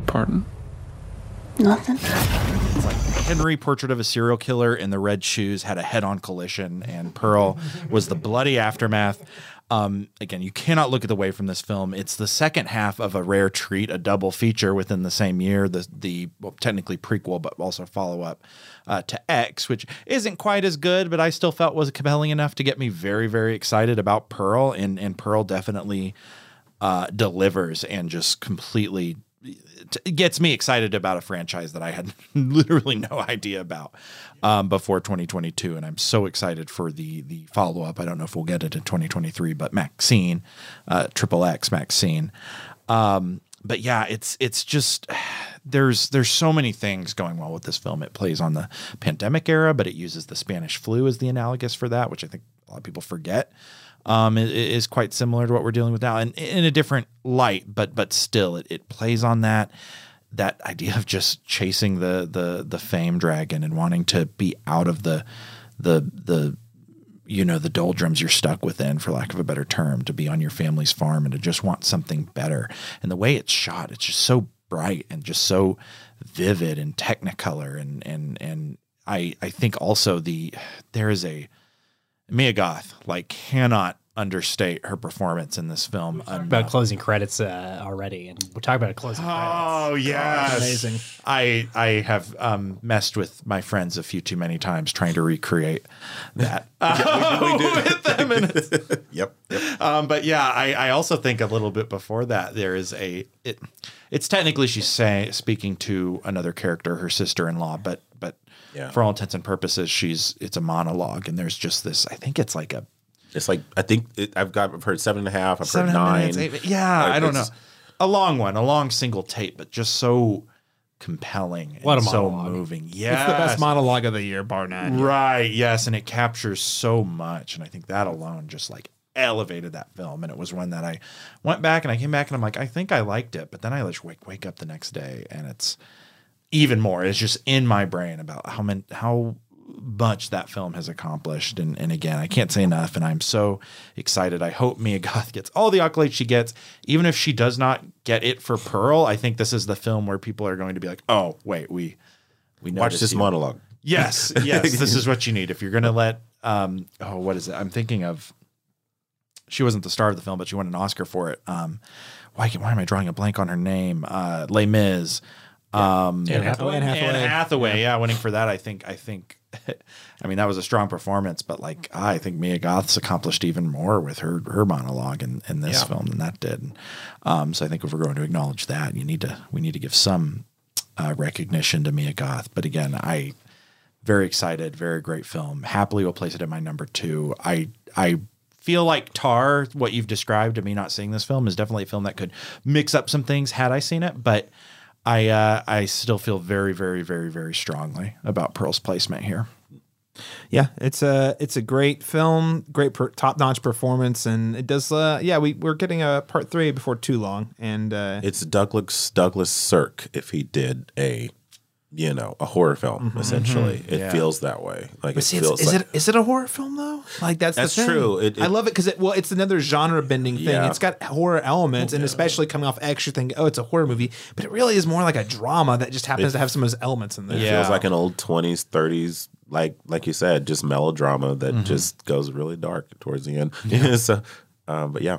Pardon? Nothing. Henry, Portrait of a Serial Killer in the Red Shoes, had a head on collision, and Pearl was the bloody aftermath. Um, again, you cannot look at the way from this film. It's the second half of a rare treat, a double feature within the same year. The the well, technically prequel, but also follow up uh, to X, which isn't quite as good, but I still felt was compelling enough to get me very very excited about Pearl, and and Pearl definitely uh, delivers and just completely it gets me excited about a franchise that I had [laughs] literally no idea about um, before 2022, and I'm so excited for the the follow up. I don't know if we'll get it in 2023, but Maxine, uh, Triple X Maxine. Um, but yeah, it's it's just [sighs] there's there's so many things going well with this film. It plays on the pandemic era, but it uses the Spanish flu as the analogous for that, which I think a lot of people forget um, i- i- is quite similar to what we're dealing with now, and in a different light, but but still, it, it plays on that that idea of just chasing the the the fame dragon and wanting to be out of the the the you know the doldrums you're stuck within for lack of a better term to be on your family's farm and to just want something better. And the way it's shot it's just so bright and just so vivid and technicolor and and and I I think also the there is a Mia Goth like cannot understate her performance in this film About closing credits uh, already, and we're talking about a closing Oh yes, Amazing. I I have um, messed with my friends a few too many times trying to recreate that [laughs] [laughs] with them. And it's- [laughs] Yep. um, but yeah, I, I also think a little bit before that there is a it. It's technically she's saying speaking to another character, her sister-in-law, but but Yeah. for all intents and purposes, she's it's a monologue, and there's just this. I think it's like a It's like I think it, I've got I've heard seven and a half. I've Seven heard nine. minutes, eight- yeah, I don't know. A long one, a long single tape, but just so compelling What and a so monologue. moving. Yeah, It's the best monologue of the year, bar none. Right. Yes, and it captures so much, and I think that alone just like elevated that film. And it was one that I went back and I came back and I'm like, I think I liked it, but then I just wake wake up the next day and it's even more. It's just in my brain about how many how much that film has accomplished. And and again, I can't say enough. And I'm so excited. I hope Mia [laughs] Goth gets all the accolades she gets, even if she does not get it for Pearl. I think this is the film where people are going to be like, oh wait, we we Watch this you. monologue. Yes, [laughs] yes, this is what you need. If you're going to let, um, oh, what is it? I'm thinking of. She wasn't the star of the film, but she won an Oscar for it. Um, why? Why am I drawing a blank on her name? Uh, Les Mis. Um, Anne Hathaway. Anne Hathaway. Anne Hathaway. Yeah. winning for that. I think. I think. [laughs] I mean, that was a strong performance, but like, I think Mia Goth's accomplished even more with her her monologue in, in this Yeah. film than that did. Um, so I think if we're going to acknowledge that, you need to we need to give some uh, recognition to Mia Goth. But again, I very excited, very great film. Happily will place it at my number two. I I feel like Tar, what you've described to me not seeing this film, is definitely a film that could mix up some things had I seen it, but I uh, I still feel very, very, very, very strongly about Pearl's placement here. Yeah, it's a it's a great film, great per, top notch performance, and it does. Uh, yeah, we we're getting a part three before too long, and uh, It's Douglas Douglas Sirk if he did a, you know, a horror film. Essentially, it Yeah. feels that way. Like But it see, feels is like, it is it a horror film though? Like that's That's the thing. true. It- I love it because it well, it's another genre bending thing. Yeah. It's got horror elements, and especially coming off extra thing. Oh, it's a horror movie, but it really is more like a drama that just happens It- to have some of those elements in there. It feels like an old twenties, thirties, like like you said, just melodrama that Mhm. just goes really dark towards the end. Yeah. [laughs] so, um, but yeah,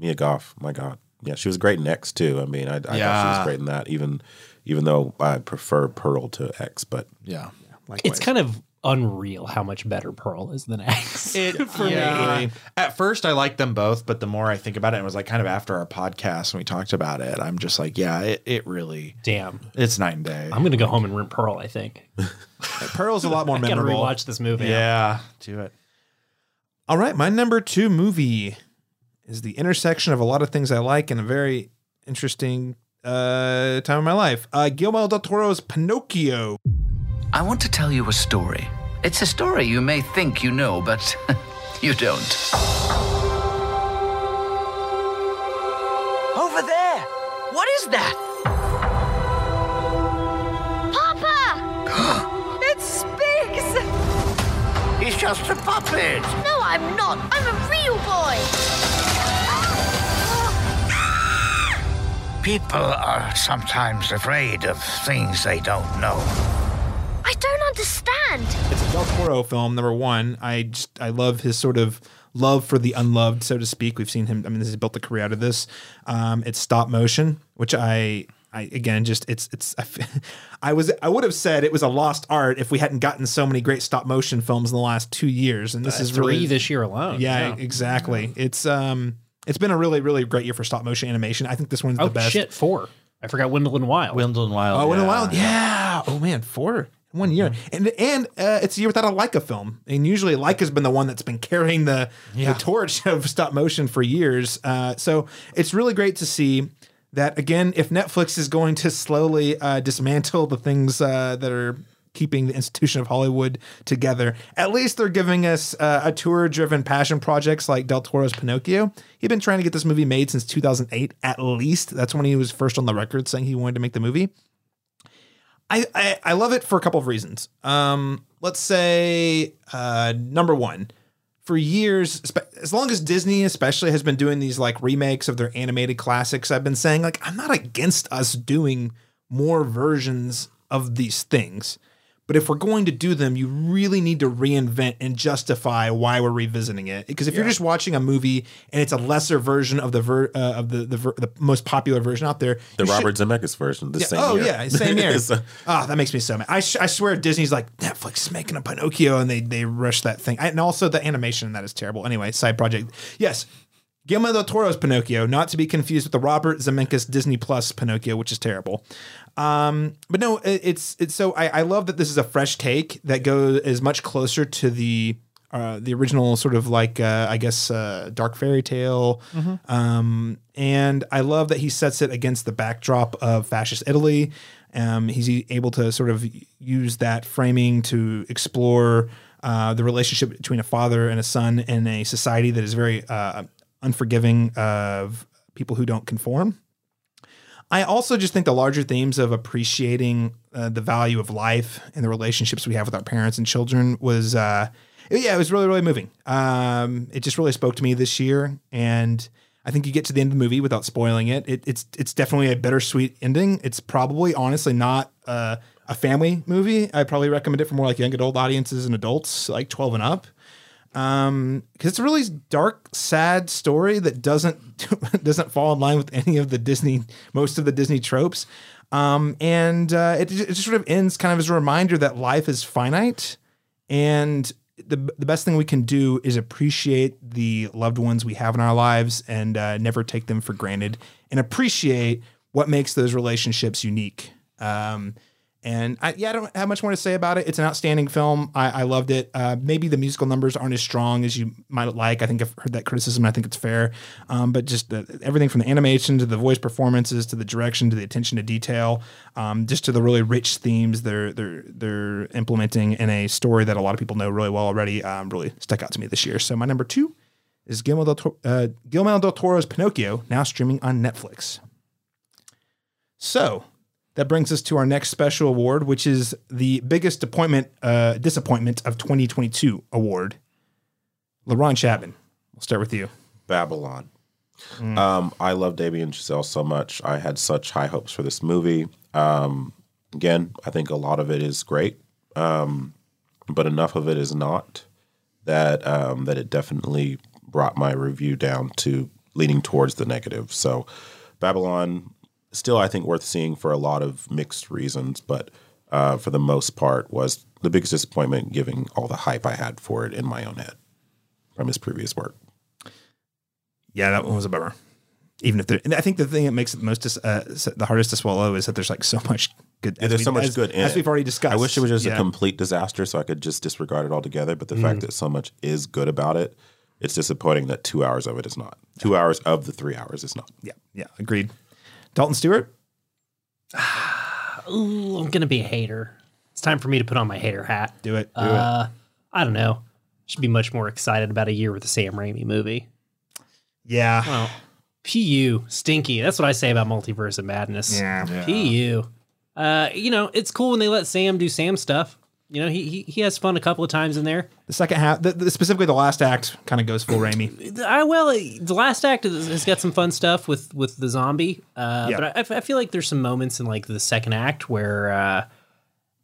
Mia Goth, my God, yeah, she was great in X too. I mean, I, I thought she was great in that, even even though I prefer Pearl to X, but yeah, It's kind of unreal how much better Pearl is than X. [laughs] for yeah. me. At first, I liked them both, but the more I think about it, it was like kind of after our podcast when we talked about it, I'm just like, yeah, it, it really, damn, it's night and day. I'm gonna go home and rent Pearl. I think [laughs] Pearl's a lot more [laughs] I gotta memorable. rewatch this movie. Yeah, do it. All right, my number two movie is the intersection of a lot of things I like and a very interesting uh, time of my life. Uh, Guillermo del Toro's Pinocchio. I want to tell you a story. It's a story you may think you know, but [laughs] you don't. Over there! What is that? Papa! [gasps] it speaks! He's just a puppet! No, I'm not. I'm a real boy. People are sometimes afraid of things they don't know. I don't understand. It's a Del Toro film, number one. I just I love his sort of love for the unloved, so to speak. We've seen him. I mean, this has built a career out of this. Um, it's stop motion, which I. I again just it's it's I, f- [laughs] I was I would have said it was a lost art if we hadn't gotten so many great stop motion films in the last two years and this Uh, is three really this year alone. yeah, Yeah. exactly it's um it's been a really really great year for stop motion animation I think this one's Oh the best shit, four. I forgot Wendell and Wild. Wendell and Wild. Oh, in a yeah. while, yeah. Oh man, four in one year, and and uh, it's a year without a Laika film. And usually Laika's been the one that's been carrying the Yeah. the torch [laughs] of stop motion for years. Uh, so it's really great to see that again. If Netflix is going to slowly uh, dismantle the things uh, that are keeping the institution of Hollywood together. At least they're giving us uh, auteur-driven passion projects like Del Toro's Pinocchio. He'd been trying to get this movie made since 2008, at least. That's when he was first on the record saying he wanted to make the movie. I, I, I love it for a couple of reasons. Um, let's say uh, number one, for years, as long as Disney especially has been doing these like remakes of their animated classics, I've been saying like I'm not against us doing more versions of these things. But if we're going to do them, you really need to reinvent and justify why we're revisiting it. Because if you're just watching a movie and it's a lesser version of the ver- uh, of the the, ver- the most popular version out there, The you should- Robert Zemeckis version, the yeah, same oh year. yeah, same [laughs] year. So- oh, that makes me so mad. I, sh- I swear Disney's like Netflix is making a Pinocchio and they they rush that thing. I, and also the animation in that is terrible. Anyway, side project. Yes. Guillermo del Toro's Pinocchio, not to be confused with the Robert Zemeckis Disney Plus Pinocchio, which is terrible. Um, but no, it, it's it's so I, I love that this is a fresh take that goes is much closer to the uh, the original sort of like uh, I guess uh, dark fairy tale. Um, and I love that he sets it against the backdrop of fascist Italy. Um, he's able to sort of use that framing to explore uh, the relationship between a father and a son in a society that is very uh, unforgiving of people who don't conform. I also just think the larger themes of appreciating uh, the value of life and the relationships we have with our parents and children was, uh, yeah, it was really, really moving. Um, it just really spoke to me this year. And I think you get to the end of the movie without spoiling it. it it's it's definitely a bittersweet ending. It's probably honestly not uh, a family movie. I probably recommend it for more like young adult audiences and adults, like 12 and up um because it's a really dark sad story that doesn't [laughs] doesn't fall in line with any of the disney most of the disney tropes. Um and uh it, it just sort of ends kind of as a reminder that life is finite and the, the best thing we can do is appreciate the loved ones we have in our lives and uh, never take them for granted and appreciate what makes those relationships unique. Um and I, yeah, I don't have much more to say about it. It's an outstanding film. I, I loved it. Uh, maybe the musical numbers aren't as strong as you might like. I think I've heard that criticism. I think it's fair. Um, but just the, everything from the animation to the voice performances to the direction to the attention to detail, um, just to the really rich themes they're they're they're implementing in a story that a lot of people know really well already. Um, really stuck out to me this year. So my number two is Guillermo del, Toro, uh, Guillermo del Toro's Pinocchio, now streaming on Netflix. So that brings us to our next special award, which is the biggest appointment, uh, disappointment of 2022 award. LaRon Chapman, we'll start with you. Babylon. Um, I love Damien Chazelle so much. I had such high hopes for this movie. Um, again, I think a lot of it is great, um, but enough of it is not that um, that it definitely brought my review down to leaning towards the negative. So, Babylon, still I think worth seeing for a lot of mixed reasons, but uh, for the most part was the biggest disappointment, giving all the hype I had for it in my own head from his previous work. Yeah, that one was a bummer. Even if there, and I think the thing that makes it most dis- uh, the hardest to swallow is that there's like so much good. Yeah, there's we, so much as, good in as we've already discussed. I wish it was just Yeah. a complete disaster so I could just disregard it altogether. But the Mm. fact that so much is good about it, it's disappointing that two hours of it is not. Two hours of the three hours is not. Yeah, yeah, agreed. Dalton Stuart. [sighs] Ooh, I'm gonna be a hater. It's time for me to put on my hater hat. Do it. Do uh, I don't know. Should be much more excited about a year with the Sam Raimi movie. Yeah. Well, PU stinky. That's what I say about Multiverse of Madness. Yeah. Yeah. PU. Uh, you know, it's cool when they let Sam do Sam stuff. You know, he he, he has fun a couple of times in there. The second half, the, the, specifically the last act, kind of goes full Raimi. I well, the last act has, got some fun stuff with with the zombie. Uh, Yeah. But I, I feel like there's some moments in like the second act where uh,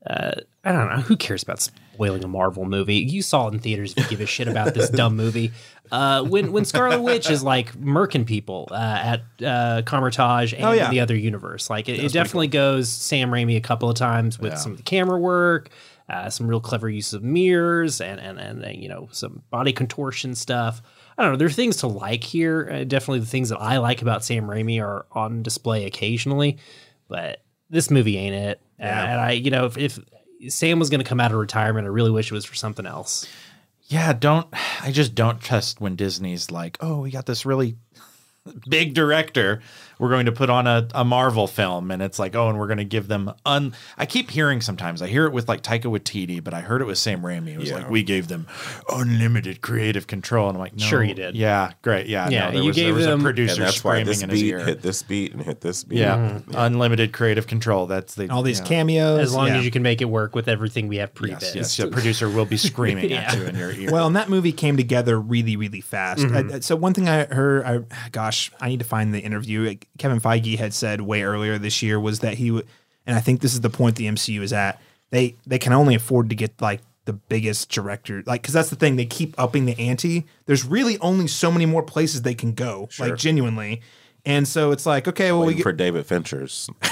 uh, I don't know who cares about spoiling a Marvel movie. You saw it in theaters if you give a shit about this [laughs] dumb movie. Uh, when when Scarlet Witch is like murking people uh, at uh, Kamar-Taj and Oh, yeah. the other universe, like it, it definitely goes Sam Raimi a couple of times with Yeah. some of the camera work. Uh, some real clever use of mirrors and, and and uh, you know some body contortion stuff. I don't know. There are things to like here. Uh, definitely the things that I like about Sam Raimi are on display occasionally, but this movie ain't it. Uh, Yeah. and I, you know, if, if Sam was going to come out of retirement, I really wish it was for something else. Yeah, don't [sighs] I just don't trust when Disney's like, oh, we got this really [laughs] big director. We're going to put on a, a Marvel film, and it's like, oh, and we're going to give them un. I keep hearing sometimes. I hear it with like Taika Waititi, but I heard it with Sam Raimi. It was Yeah. like we gave them unlimited creative control, and I'm like, no, Sure you did. Yeah, great. Yeah, Yeah, no, there you was, there gave was them- a producer And that's why screaming this in his beat ear. hit this beat and hit this beat. yeah, unlimited creative control. That's the All these yeah. cameos. As long yeah. as you can make it work with everything we have pre-bid. Yes, yes, the producer will be screaming [laughs] Yeah. at you in your ear. Well, and that movie came together really, really fast. Mhm. Uh, so one thing I heard, I, gosh, I need to find the interview. Like, Kevin Feige had said way earlier this year was that he would, and I think this is the point the MCU is at. They they can only afford to get like the biggest director, like because that's the thing. They keep upping the ante. There's really only so many more places they can go, Sure. like genuinely. And so it's like, okay, well, we Waiting get, for David Fincher's. [laughs]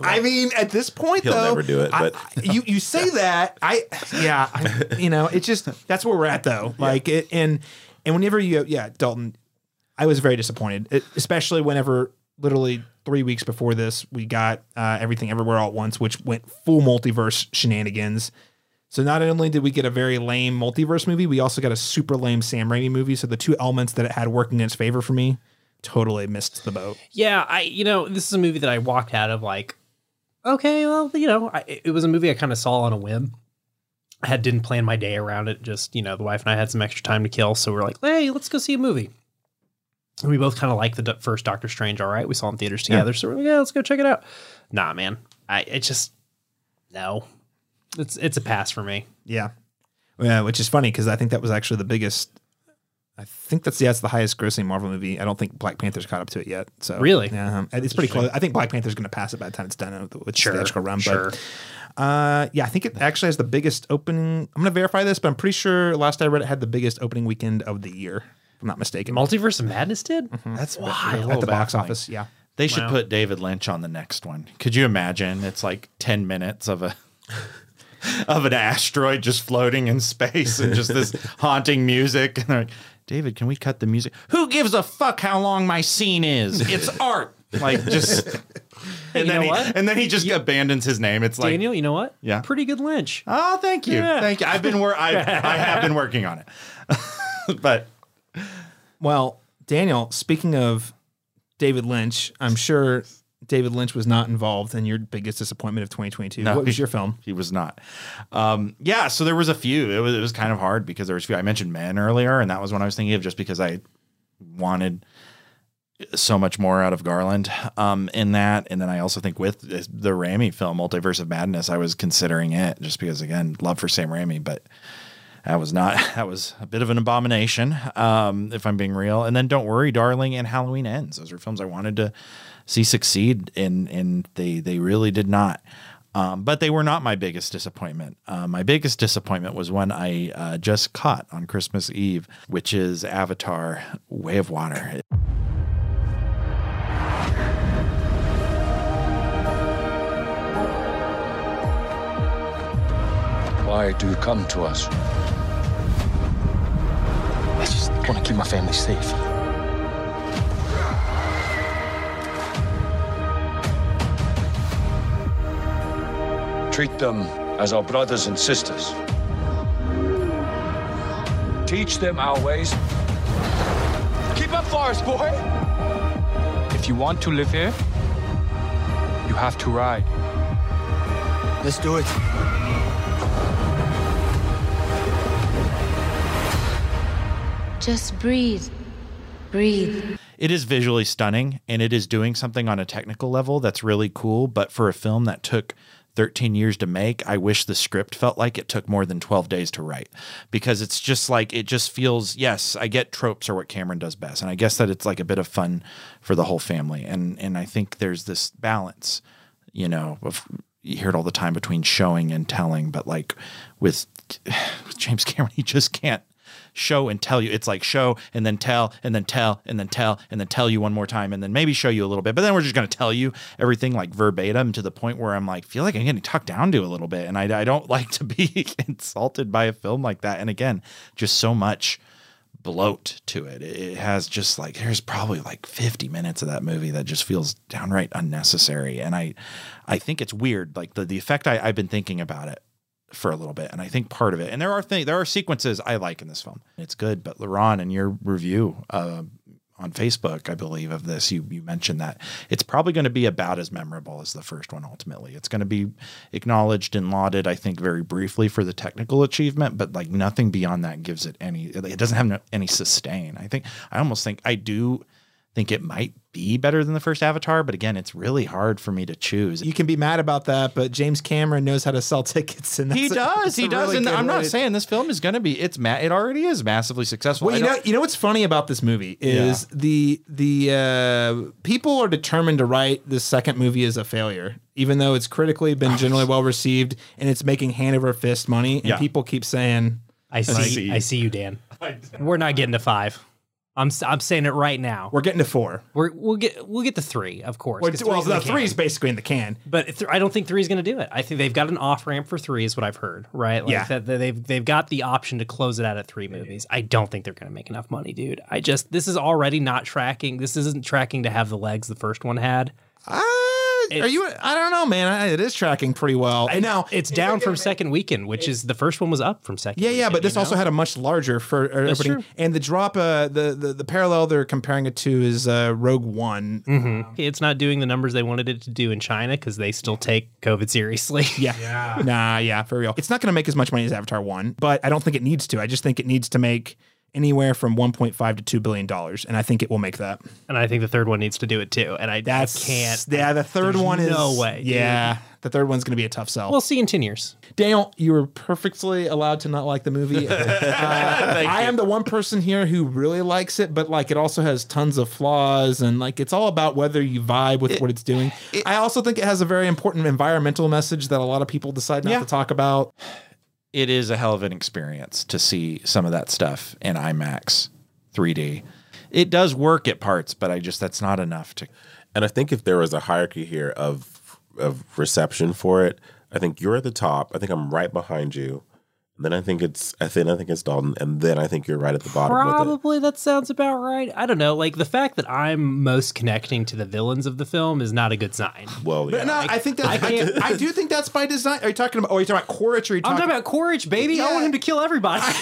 I mean, at this point, He'll though, never do it, but- I- you you say [laughs] that, I yeah, I, you know, it's just that's where we're at though. Like it, and and whenever you yeah, Dalton, I was very disappointed, it, especially whenever literally three weeks before this we got uh, everything everywhere all at once, which went full multiverse shenanigans. So not only did we get a very lame multiverse movie, we also got a super lame Sam Raimi movie. So the two elements that it had working in its favor for me totally missed the boat. Yeah, I you know this is a movie that I walked out of like okay, well, you know, I, it was a movie I kind of saw on a whim. I had didn't plan my day around it. Just you know, the wife and I had some extra time to kill, so we are like, hey, let's go see a movie. And we both kind of like the first Doctor Strange. All right, we saw it in theaters Yeah. together, so we're like, yeah, let's go check it out. Nah, man, I it just no, it's it's a pass for me. Yeah. Yeah, which is funny because I think that was actually the biggest. I think that's yeah, it's the highest grossing Marvel movie. I don't think Black Panther's caught up to it yet. So Really? yeah, um, it's pretty close. I think Black Panther's going to pass it by the time it's done with with Sure, the theatrical run. sure. But uh, yeah, I think it actually has the biggest opening. I'm going to verify this, but I'm pretty sure last I read it had the biggest opening weekend of the year. If I'm not mistaken. Multiverse of Madness did. Mm-hmm. That's wild. at the box office. Yeah. They should Wow. put David Lynch on the next one. Could you imagine? It's like 10 minutes of a [laughs] of an asteroid just floating in space and just this [laughs] haunting music. And they're like, David, can we cut the music? Who gives a fuck how long my scene is? It's [laughs] art. Like just and you then he, what? and then he just abandons his name. It's like Daniel, you know what? Yeah. pretty good Lynch. Oh, thank you. Yeah. Thank you. I've been wor- I, I have been working on it. but Well, Daniel, speaking of David Lynch, I'm sure David Lynch was not involved in your biggest disappointment of 2022. No, what was your film? [laughs] He was not. Um, yeah, so there was a few. It was it was kind of hard because there was a few. I mentioned Men earlier, and that was one I was thinking of just because I wanted so much more out of Garland um, in that. And then I also think with the Raimi film, Multiverse of Madness, I was considering it just because again, love for Sam Raimi, but that was not [laughs] that was a bit of an abomination, um, if I'm being real. And then Don't Worry, Darling, and Halloween Ends. Those are films I wanted to see succeed, and and they they really did not. Um, but they were not my biggest disappointment. Uh, my biggest disappointment was one I uh, just caught on Christmas Eve, which is Avatar: Way of Water. Why do you come to us? I just want to keep my family safe. Treat them as our brothers and sisters. Teach them our ways. Keep up, Forest Boy! If you want to live here, you have to ride. Let's do it. Just breathe. Breathe. It is visually stunning and it is doing something on a technical level that's really cool. But for a film that took 13 years to make, I wish the script felt like it took more than 12 days to write because it's just like, it just feels, yes, I get tropes are what Cameron does best. And I guess that it's like a bit of fun for the whole family. And, and I think there's this balance, you know, of, you hear it all the time between showing and telling, but like with, with [sighs] James Cameron, he just can't show and tell you. It's like show and then tell and then tell and then tell and then tell you one more time and then maybe show you a little bit. But then we're just going to tell you everything like verbatim to the point where I'm like, feel like I'm getting talked down to a little bit. And I, I don't [laughs] like to be [laughs] insulted by a film like that. And again, just so much bloat to it. It has just like there's probably like 50 minutes of that movie that just feels downright unnecessary. And I I think it's weird. Like the, the effect I, I've been thinking about it for a little bit. And I think part of it, and there are things, there are sequences I like in this film. It's good. But LaRon, in your review uh, on Facebook, I believe of this, you you mentioned that it's probably going to be about as memorable as the first one. Ultimately, it's going to be acknowledged and lauded, I think, very briefly for the technical achievement, but like nothing beyond that gives it any. It doesn't have any sustain. I think I almost think I do think it might be better than the first Avatar, but again, it's really hard for me to choose. You can be mad about that, but James Cameron knows how to sell tickets, and He that's a- does. He does. really and I'm way not saying this film is going to be. It's ma- It already is massively successful. Well, you know, you know what's funny about this movie is the the uh, people are determined to write this second movie as a failure, even though it's critically been generally well received and it's making hand over fist money. And Yeah. people keep saying, I see. I see you, Dan. [laughs] We're not getting to five. I'm I'm saying it right now. We're getting to four. We're we'll get we'll get to three, of course. Well, the three is basically in the can. But th- I don't think three is going to do it. I think they've got an off ramp for three, is what I've heard. Right? Like Yeah. That, that they've they've got the option to close it out at three movies. I don't think they're going to make enough money, dude. I just this is already not tracking. This isn't tracking to have the legs the first one had. Are you? I don't know, man. I- It is tracking pretty well. And now it's down from second weekend, which is the first one was up from second. Yeah, yeah, but this you also had a much larger for uh, That's opening. true. And the drop, uh, the, the the parallel they're comparing it to is uh, Rogue One. Mhm. It's not doing the numbers they wanted it to do in China because they still take COVID seriously. [laughs] Yeah. yeah. Nah, yeah, for real. It's not going to make as much money as Avatar 1, but I don't think it needs to. I just think it needs to make anywhere from 1.5 to 2 billion dollars, and I think it will make that. And I think the third one needs to do it too. And I, That's I can't. Yeah, the third There's one is no way. dude. Yeah, the third one's going to be a tough sell. We'll see in 10 years. Daniel, you were perfectly allowed to not like the movie. [laughs] Uh, I am the one person here who really likes it, but like it also has tons of flaws, and like it's all about whether you vibe with what it's doing. I also think it has a very important environmental message that a lot of people decide not Yeah. to talk about. It is a hell of an experience to see some of that stuff in IMAX 3D. It does work at parts, but I just that's not enough to. And I think if there was a hierarchy here of of reception for it, I think you're at the top. I think I'm right behind you. Then I think it's I think I think it's Dalton, and then I think you're right at the bottom with it. Probably that sounds about right. I don't know. Like the fact that I'm most connecting to the villains of the film is not a good sign. Well, But no, I think that I I, I do think that's by design. Are you talking about? Oh, you're talking about Quaritch? Or are you I'm talking, talking about Quaritch, baby. I want him to kill everybody. [laughs]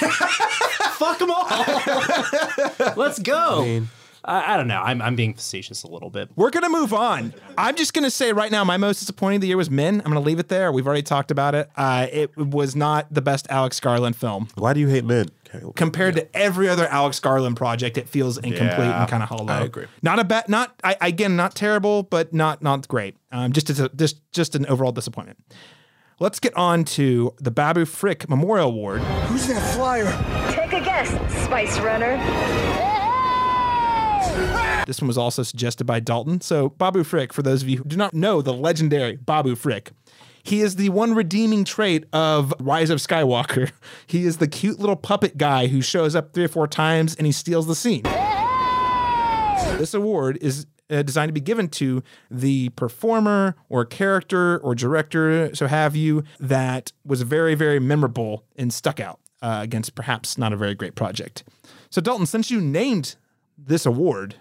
Fuck them all. [laughs] Let's go. I, I don't know. I'm, I'm being facetious a little bit. We're gonna move on. I'm just gonna say right now, my most disappointing of the year was Men. I'm gonna leave it there. We've already talked about it. Uh, it was not the best Alex Garland film. Why do you hate Men? Compared to every other Alex Garland project, it feels incomplete Yeah, and kind of hollow. I agree. Not a bad, not I, again, not terrible, but not not great. Um, just a, just just an overall disappointment. Let's get on to the Babu Frick Memorial Award. Who's that flyer? Take a guess, Spice Runner. This one was also suggested by Dalton. So, Babu Frick, for those of you who do not know the legendary Babu Frick, he is the one redeeming trait of Rise of Skywalker. [laughs] He is the cute little puppet guy who shows up three or four times and he steals the scene. This award is uh, designed to be given to the performer or character or director, so have you, that was very, very memorable and stuck out uh, against perhaps not a very great project. So, Dalton, since you named this award,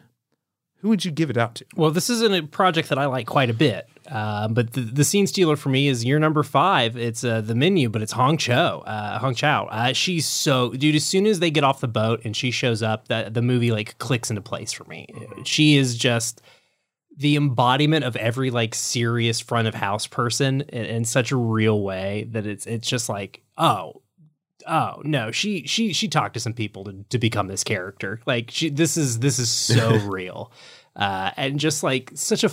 who would you give it out to? Well, this isn't a project that I like quite a bit, uh, but the, the scene stealer for me is year number five. It's uh, the menu, but it's Hong Chau. Uh, Hong Chau. Uh, she's so dude. As soon as they get off the boat and she shows up, that the movie like clicks into place for me. She is just the embodiment of every like serious front of house person in, in such a real way that it's it's just like oh oh no she she she talked to some people to, to become this character. Like she this is this is so [laughs] real. Uh and just like such a,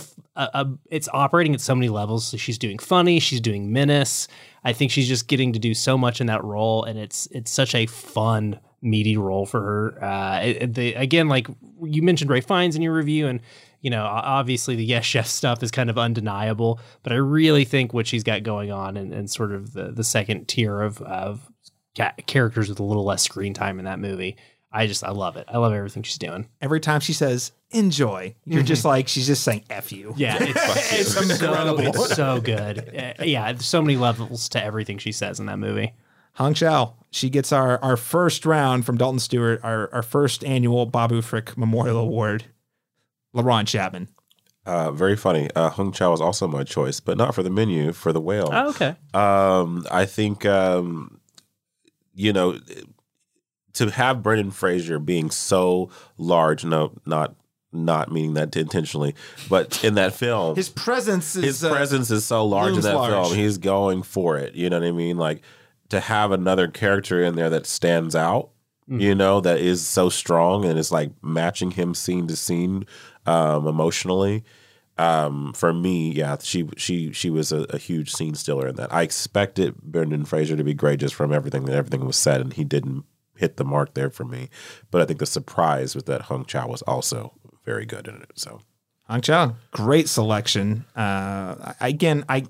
it's operating at so many levels. So she's doing funny she's doing menace. I think she's just getting to do so much in that role and it's it's such a fun meaty role for her. Uh it- the again like you mentioned Ralph Fiennes in your review and you know, obviously the Yes Chef stuff is kind of undeniable, but I really think what she's got going on and, and sort of the, the second tier of, of ca- characters with a little less screen time in that movie. I just, I love it. I love everything she's doing. Every time she says enjoy, you're just like, she's just saying F you. Yeah, [laughs] it's, It's so, incredible. it's so good. Uh, yeah, there's so many levels to everything she says in that movie. Hong Chau, she gets our, our first round from Dalton Stuart, our, our first annual Babu Frick Memorial Award. LaRon Chapman. Uh, very funny. Uh, Hong Chau was also my choice, but not for the menu, for the whale. Oh, okay. Um, I think, um, you know, to have Brendan Fraser being so large, no, not not meaning that intentionally, but in that film, His presence is his uh, presence is so large in that large. film. He's going for it. You know what I mean? Like to have another character in there that stands out. Mm-hmm. You know that is so strong and it's like matching him scene to scene um, emotionally. Um, for me, yeah, she she she was a, a huge scene stealer in that. I expected Brendan Fraser to be great just from everything that everything was said, and he didn't hit the mark there for me. But I think the surprise was that Hong Chau was also very good in it. So Hong Chau, great selection. Uh, again, I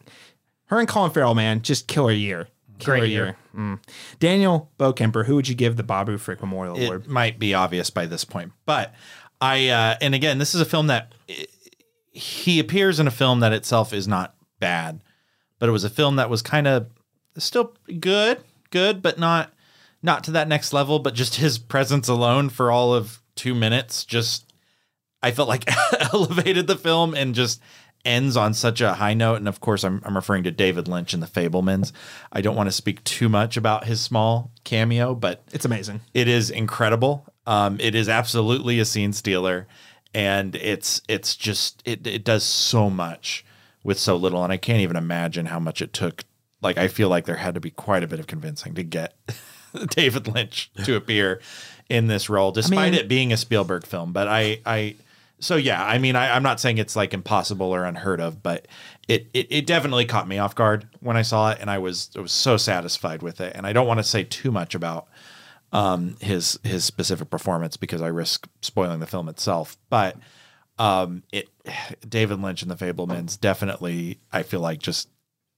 her and Colin Farrell, man, just killer year. Killer Great year. year. Mm. Daniel Bokemper, who would you give the Babu Frick Memorial Award? It might be obvious by this point, but I uh, and again, this is a film that eh, he appears in a film that itself is not bad, but it was a film that was kind of still good, good, but not not to that next level. But just his presence alone for all of two minutes, just I felt like [laughs] elevated the film and just ends on such a high note. And of course, I'm, I'm referring to David Lynch and the Fabelmans. I don't want to speak too much about his small cameo, but it's amazing. It is incredible. Um, it is absolutely a scene stealer, and it's it's just it it does so much with so little, and I can't even imagine how much it took. Like I feel like there had to be quite a bit of convincing to get [laughs] David Lynch to appear in this role, despite mean- it being a Spielberg film. But I I so yeah, I mean I, I'm not saying it's like impossible or unheard of, but it, it it definitely caught me off guard when I saw it, and I was I was so satisfied with it. And I don't want to say too much about um, his his specific performance because I risk spoiling the film itself. But um, it David Lynch and the Fabelmans definitely I feel like just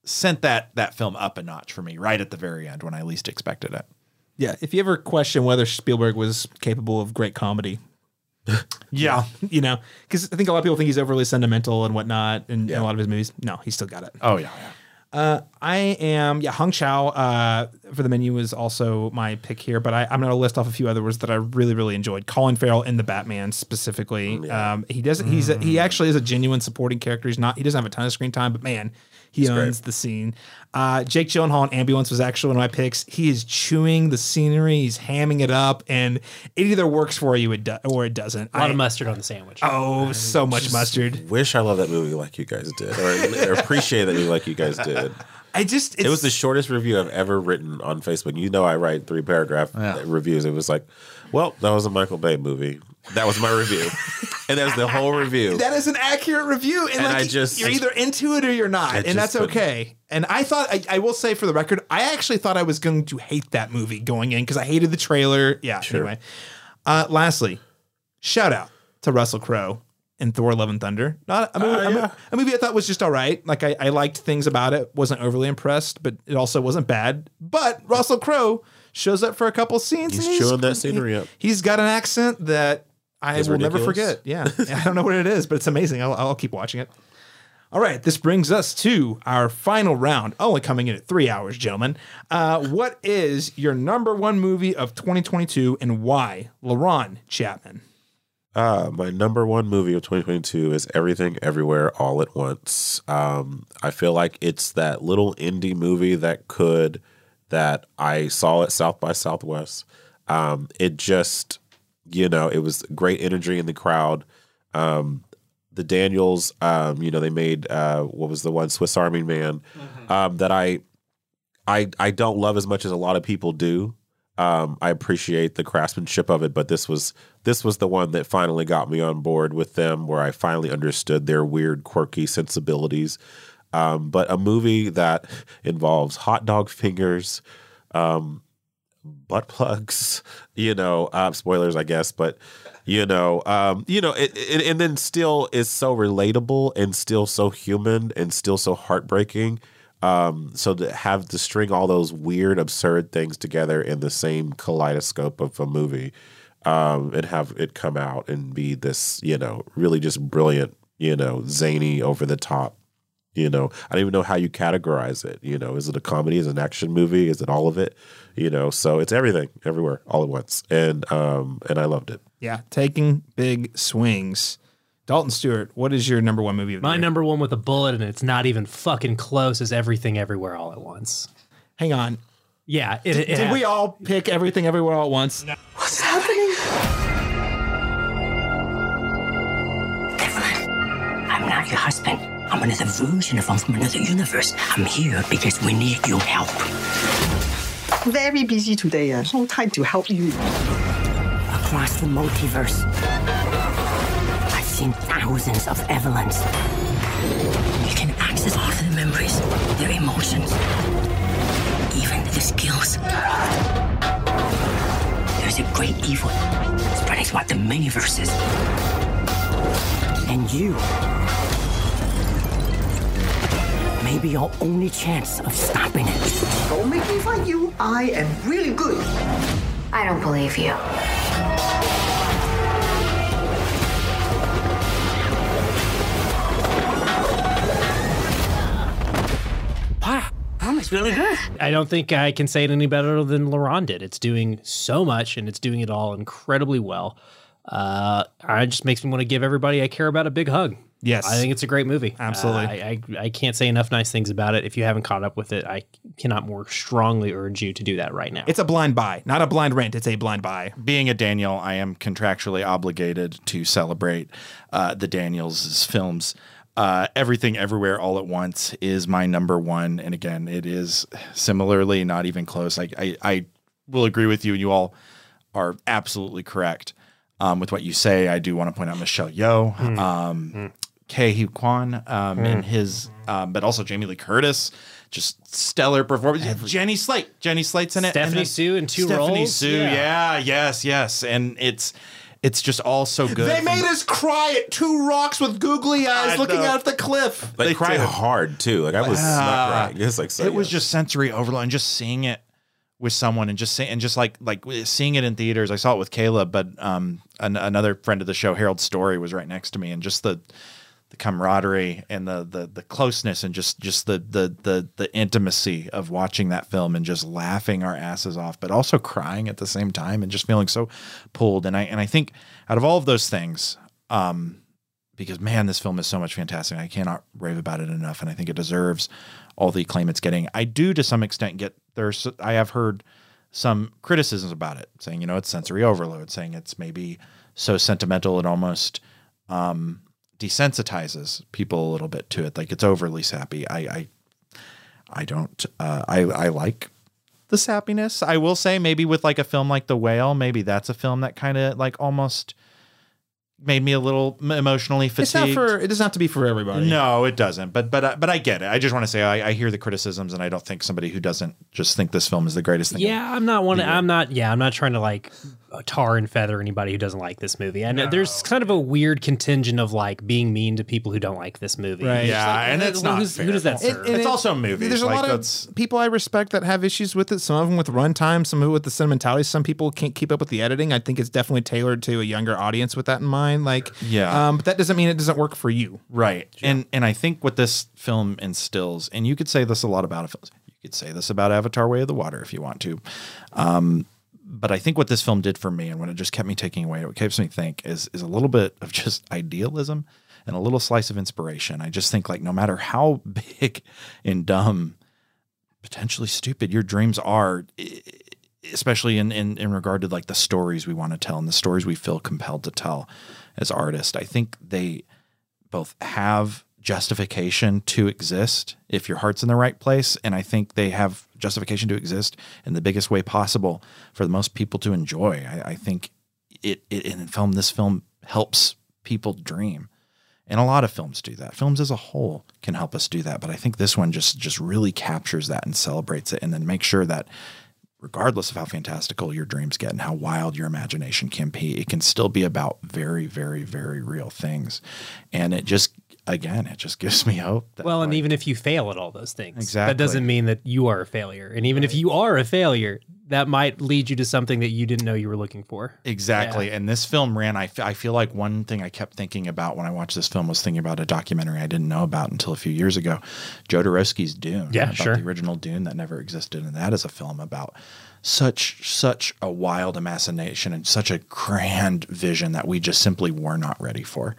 sent that that film up a notch for me right at the very end when I least expected it. Yeah, if you ever question whether Spielberg was capable of great comedy, [laughs] yeah, you know, because I think a lot of people think he's overly sentimental and whatnot, and in a lot of his movies, no, he's still got it. Oh yeah, yeah. Uh, I am yeah. Hong Chau uh, for the menu is also my pick here, but I, I'm going to list off a few others that I really really enjoyed. Colin Farrell in the Batman specifically. Um, he doesn't. He's a, he actually is a genuine supporting character. He's not. He doesn't have a ton of screen time, but man, he owns the scene. Uh, Jake Gyllenhaal in Ambulance was actually one of my picks. He is chewing the scenery. He's hamming it up, and it either works for you it do, or it doesn't. A lot I- of mustard on the sandwich. Oh, so much mustard. Wish I love that movie like you guys did, or, or appreciate that movie like you guys did. [laughs] I just it was the shortest review I've ever written on Facebook. You know, I write three paragraph reviews. It was like, well, that was a Michael Bay movie. That was my review, [laughs] and that was the whole review. That is an accurate review, and, And like I just- you're either into it or you're not, I and that's couldn't. okay. And I thought I, I will say for the record, I actually thought I was going to hate that movie going in because I hated the trailer. Yeah. Sure. Anyway, uh, lastly, shout out to Russell Crowe in Thor: Love and Thunder. Not a movie, Uh, a yeah. a movie I thought was just all right. Like I, I liked things about it. wasn't overly impressed, but it also wasn't bad. But Russell Crowe shows up for a couple scenes. He's and chewing that scenery up. He's got an accent that I It's will never forget. [laughs] Yeah, I don't know what it is, but it's amazing. I'll, I'll keep watching it. All right, this brings us to our final round. Only coming in at three hours, gentlemen. Uh, what is your number one movie of 2022 and why? LaRon Chapman. Uh, my number one movie of 2022 is Everything Everywhere All at Once. Um, I feel like it's that little indie movie that could, that I saw at South by Southwest. Um, it just, you know, it was great energy in the crowd. Um, the Daniels, um, you know, they made, uh, what was the one, Swiss Army Man, um, that I, I, I don't love as much as a lot of people do. Um, I appreciate the craftsmanship of it, but this was this was the one that finally got me on board with them, where I finally understood their weird, quirky sensibilities. Um, but a movie that involves hot dog fingers, um, butt plugs, [laughs] you know, uh, spoilers, I guess, but you know, um, you know, it, it, and then still is so relatable and still so human and still so heartbreaking. Um, so to have to string all those weird, absurd things together in the same kaleidoscope of a movie, um, and have it come out and be this, you know, really just brilliant, you know, zany, over the top. You know, I don't even know how you categorize it. You know, is it a comedy? Is it an action movie? Is it all of it? You know, so it's everything, everywhere, all at once, and um, and I loved it. Yeah, taking big swings. Dalton Stuart, what is your number one movie of the My year? number one with a bullet, and it's not even fucking close, is Everything Everywhere All at Once. Hang on. Yeah. It, Did, it did we all pick everything everywhere all at once? What's happening? I'm not your husband. I'm another version of him from another universe. I'm here because we need your help. Very busy today. Uh, no time to help you. Across the multiverse, I've thousands of Evelyns. You can access all of their memories, their emotions, even the skills. There's a great evil spreading throughout the many verses. And you may be our only chance of stopping it. Oh, don't make me fight you. I am really good. I don't believe you. Wow, that was really good. I don't think I can say it any better than LaRon did. It's doing so much and it's doing it all incredibly well. Uh, it just makes me want to give everybody I care about a big hug. Yes. I think it's a great movie. Absolutely. Uh, I, I I can't say enough nice things about it. If you haven't caught up with it, I cannot more strongly urge you to do that right now. It's a blind buy, not a blind rent. It's a blind buy. Being a Daniel, I am contractually obligated to celebrate uh, the Daniels' films. Uh, Everything Everywhere All at Once is my number one. And again, it is similarly not even close. I, I, I will agree with you. And you all are absolutely correct um, with what you say. I do want to point out Michelle Yeoh, Hmm. um, Ke Huy Quan, um, and his, um, but also Jamie Lee Curtis. Just stellar performance. Jenny Slate. Jenny Slate's in it. Stephanie then- Sue in two Stephanie roles? Stephanie Hsu. Yeah. Yeah. Yes. Yes. And it's it's just all so good. They made us cry at two rocks with googly eyes I looking know. out the cliff. Like They cried did. hard too. Like I was Ah, not crying. It's like so it was young. just sensory overload and just seeing it with someone and just say, and just like like seeing it in theaters. I saw it with Caleb, but um, an, another friend of the show, Harold Story, was right next to me, and just the the camaraderie and the the the closeness and just just the the the the intimacy of watching that film and just laughing our asses off, but also crying at the same time and just feeling so pulled. And I and I think out of all of those things, um, because man, this film is so much fantastic. I cannot rave about it enough, and I think it deserves all the acclaim it's getting. I do, to some extent, get there's. I have heard some criticisms about it, saying you know it's sensory overload, saying it's maybe so sentimental it almost um, desensitizes people a little bit to it, like it's overly sappy. I I, I don't. Uh, I I like the sappiness. I will say maybe with like a film like The Whale, maybe that's a film that kind of like almost made me a little emotionally fatigued. It's not for. It doesn't have to be for everybody. No, it doesn't. But but I- but I get it. I just want to say I, I hear the criticisms, and I don't think somebody who doesn't just think this film is the greatest thing. Yeah, I'm not one. I'm not. Yeah, I'm not trying to like tar and feather anybody who doesn't like this movie. And there's kind of a weird contingent of like being mean to people who don't like this movie. Right. Yeah, like, and uh, it's not fair. Who does that And- serve? and It's also a movie. There's a Like, lot that's- of people I respect that have issues with it. Some of them with runtime, some of it with the sentimentality. Some people can't keep up with the editing. I think it's definitely tailored to a younger audience with that in mind. Like, Yeah. um, but that doesn't mean it doesn't work for you. Right. And and I think what this film instills, and you could say this a lot about films. You could say this about Avatar: Way of the Water if you want to. Um, but I think what this film did for me, and what it just kept me taking away, what keeps me think, is is a little bit of just [laughs] idealism and a little slice of inspiration. I just think like no matter how [laughs] big and dumb, potentially stupid your dreams are, especially in, in in regard to like the stories we want to tell and the stories we feel compelled to tell as artists, I think they both have justification to exist if your heart's in the right place. And i think they have justification to exist in the biggest way possible for the most people to enjoy. I, I think it, it in film this film helps people dream. And a lot of films do that. Films as a whole can help us do that. But i think this one just just really captures that and celebrates it and then make sure that regardless of how fantastical your dreams get and how wild your imagination can be, it can still be about very, very, very real things. And it just, again, it just gives me hope. That, Well, and even if you fail at all those things, Exactly. that doesn't mean that you are a failure. And even if you are a failure, that might lead you to something that you didn't know you were looking for. Exactly. And this film ran, I, f- I feel like one thing I kept thinking about when I watched this film was thinking about a documentary I didn't know about until a few years ago Jodorowsky's Dune. Yeah, about sure. The original Dune that never existed. And that is a film about such, such a wild imagination and such a grand vision that we just simply were not ready for.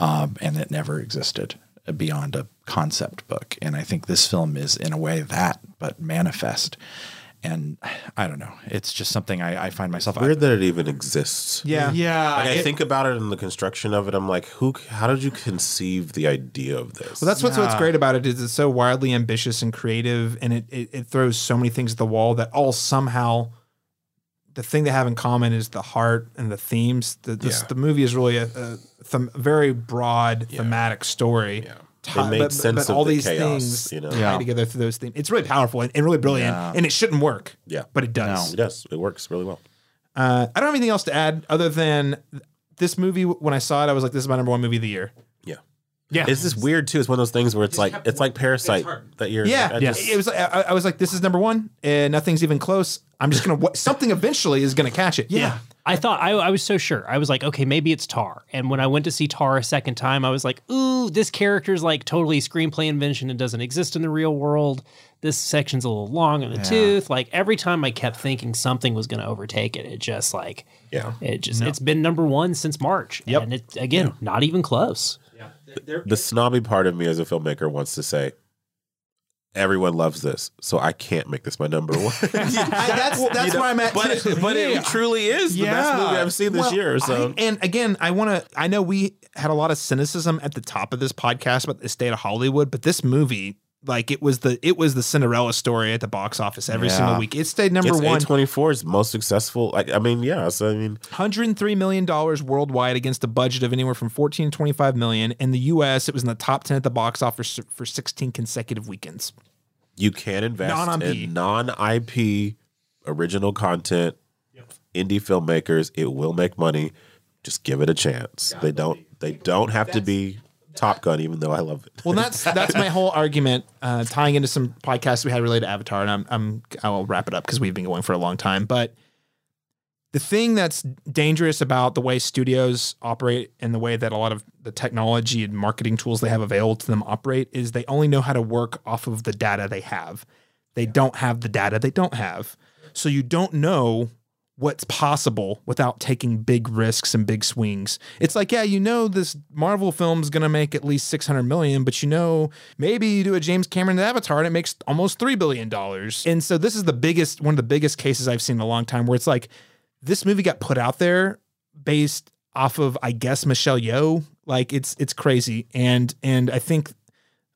Um, and it never existed beyond a concept book. And I think this film is, in a way, that, but manifest. And I don't know. It's just something I, I find myself. Weird that it even exists. Yeah. Yeah. Like I it- think about it in the construction of it. I'm like, who? How did you conceive the idea of this? Well, that's what's what's great about it is it's so wildly ambitious and creative, and it, it it throws so many things at the wall that all somehow the thing they have in common is the heart and the themes. The this, Yeah. the movie is really a, a them, very broad thematic story. Yeah. Ti- It made sense of all the these chaos, things you know? tie Yeah. together through those themes. It's really powerful and, and really brilliant, Yeah. and it shouldn't work. Yeah. but it does. It does. It works really well. Uh, I don't have anything else to add other than this movie. When I saw it, I was like, "This is my number one movie of the year." Yeah. Yeah. It's just weird too. It's one of those things where it's like it's like Parasite that you're. Yeah, I yeah. just- It was. I, I was like, "This is number one, and nothing's even close." I'm just gonna what something eventually is gonna catch it. Yeah. I thought I, I was so sure. I was like, okay, maybe it's Tar. And when I went to see Tar a second time, I was like, ooh, this character's like totally screenplay invention and doesn't exist in the real world. This section's a little long in the tooth. Like every time I kept thinking something was going to overtake it, it just like, yeah. it just, it's been number one since March. Yep. And it, again, not even close. The snobby part of me as a filmmaker wants to say, everyone loves this, so I can't make this my number one. [laughs] that's that's You know, where I'm at. but too. it- but it truly is the best movie I've seen this Well, year, so- I- and again, I want to. I know we had a lot of cynicism at the top of this podcast about the state of Hollywood, but this movie, like it was the it was the Cinderella story at the box office every Yeah. single week. It stayed number it's one. A24's most successful. Like I mean, yeah. So I mean, 103 million dollars worldwide against a budget of anywhere from 14 to 25 million. In the U.S., it was in the top 10 at the box office for 16 consecutive weekends. you can invest Non-IP. in non-IP original content. Indie filmmakers, it will make money. Just give it a chance. they don't. They don't have to be Top Gun, even though I love it. Well, that's that's my whole argument, uh, tying into some podcasts we had related to Avatar, and I'm, I'm I'll wrap it up because we've been going for a long time. But the thing that's dangerous about the way studios operate and the way that a lot of the technology and marketing tools they have available to them operate is they only know how to work off of the data they have. They don't have the data they don't have, so you don't know what's possible without taking big risks and big swings. It's like, yeah, you know this Marvel film's going to make at least 600 million, but you know maybe you do a James Cameron Avatar and it makes almost 3 billion dollars. And so this is the biggest one of the biggest cases I've seen in a long time where it's like this movie got put out there based off of I guess Michelle Yeoh, like it's it's crazy. And and I think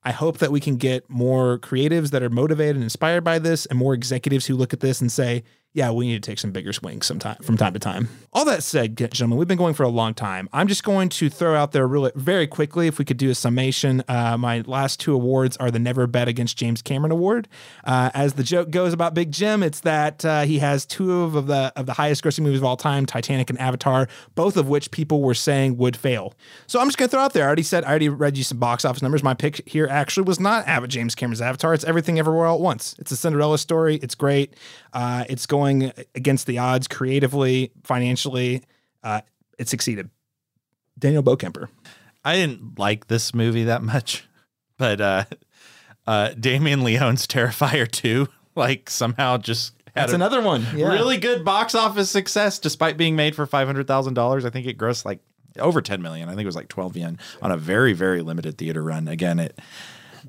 I hope that we can get more creatives that are motivated and inspired by this and more executives who look at this and say, yeah, we need to take some bigger swings sometime from time to time. All that said, gentlemen, we've been going for a long time. I'm just going to throw out there really very quickly, if we could do a summation. Uh, my last two awards are the Never Bet Against James Cameron Award. Uh, as the joke goes about Big Jim, it's that uh, he has two of the of the highest grossing movies of all time, Titanic and Avatar, both of which people were saying would fail. So I'm just going to throw out there. I already said I already read you some box office numbers. My pick here actually was not James Cameron's Avatar. It's Everything Everywhere All at Once. It's a Cinderella story. It's great. Uh, it's going against the odds creatively, financially. Uh, it succeeded. Daniel Bokemper. I didn't like this movie that much, [laughs] but uh, uh, Damien Leone's Terrifier 2, [laughs] like somehow just That's another one. Yeah. really good box office success despite being made for $500,000. I think it grossed like over 10 million. I think it was like 12 yen on a very, very limited theater run. Again, it.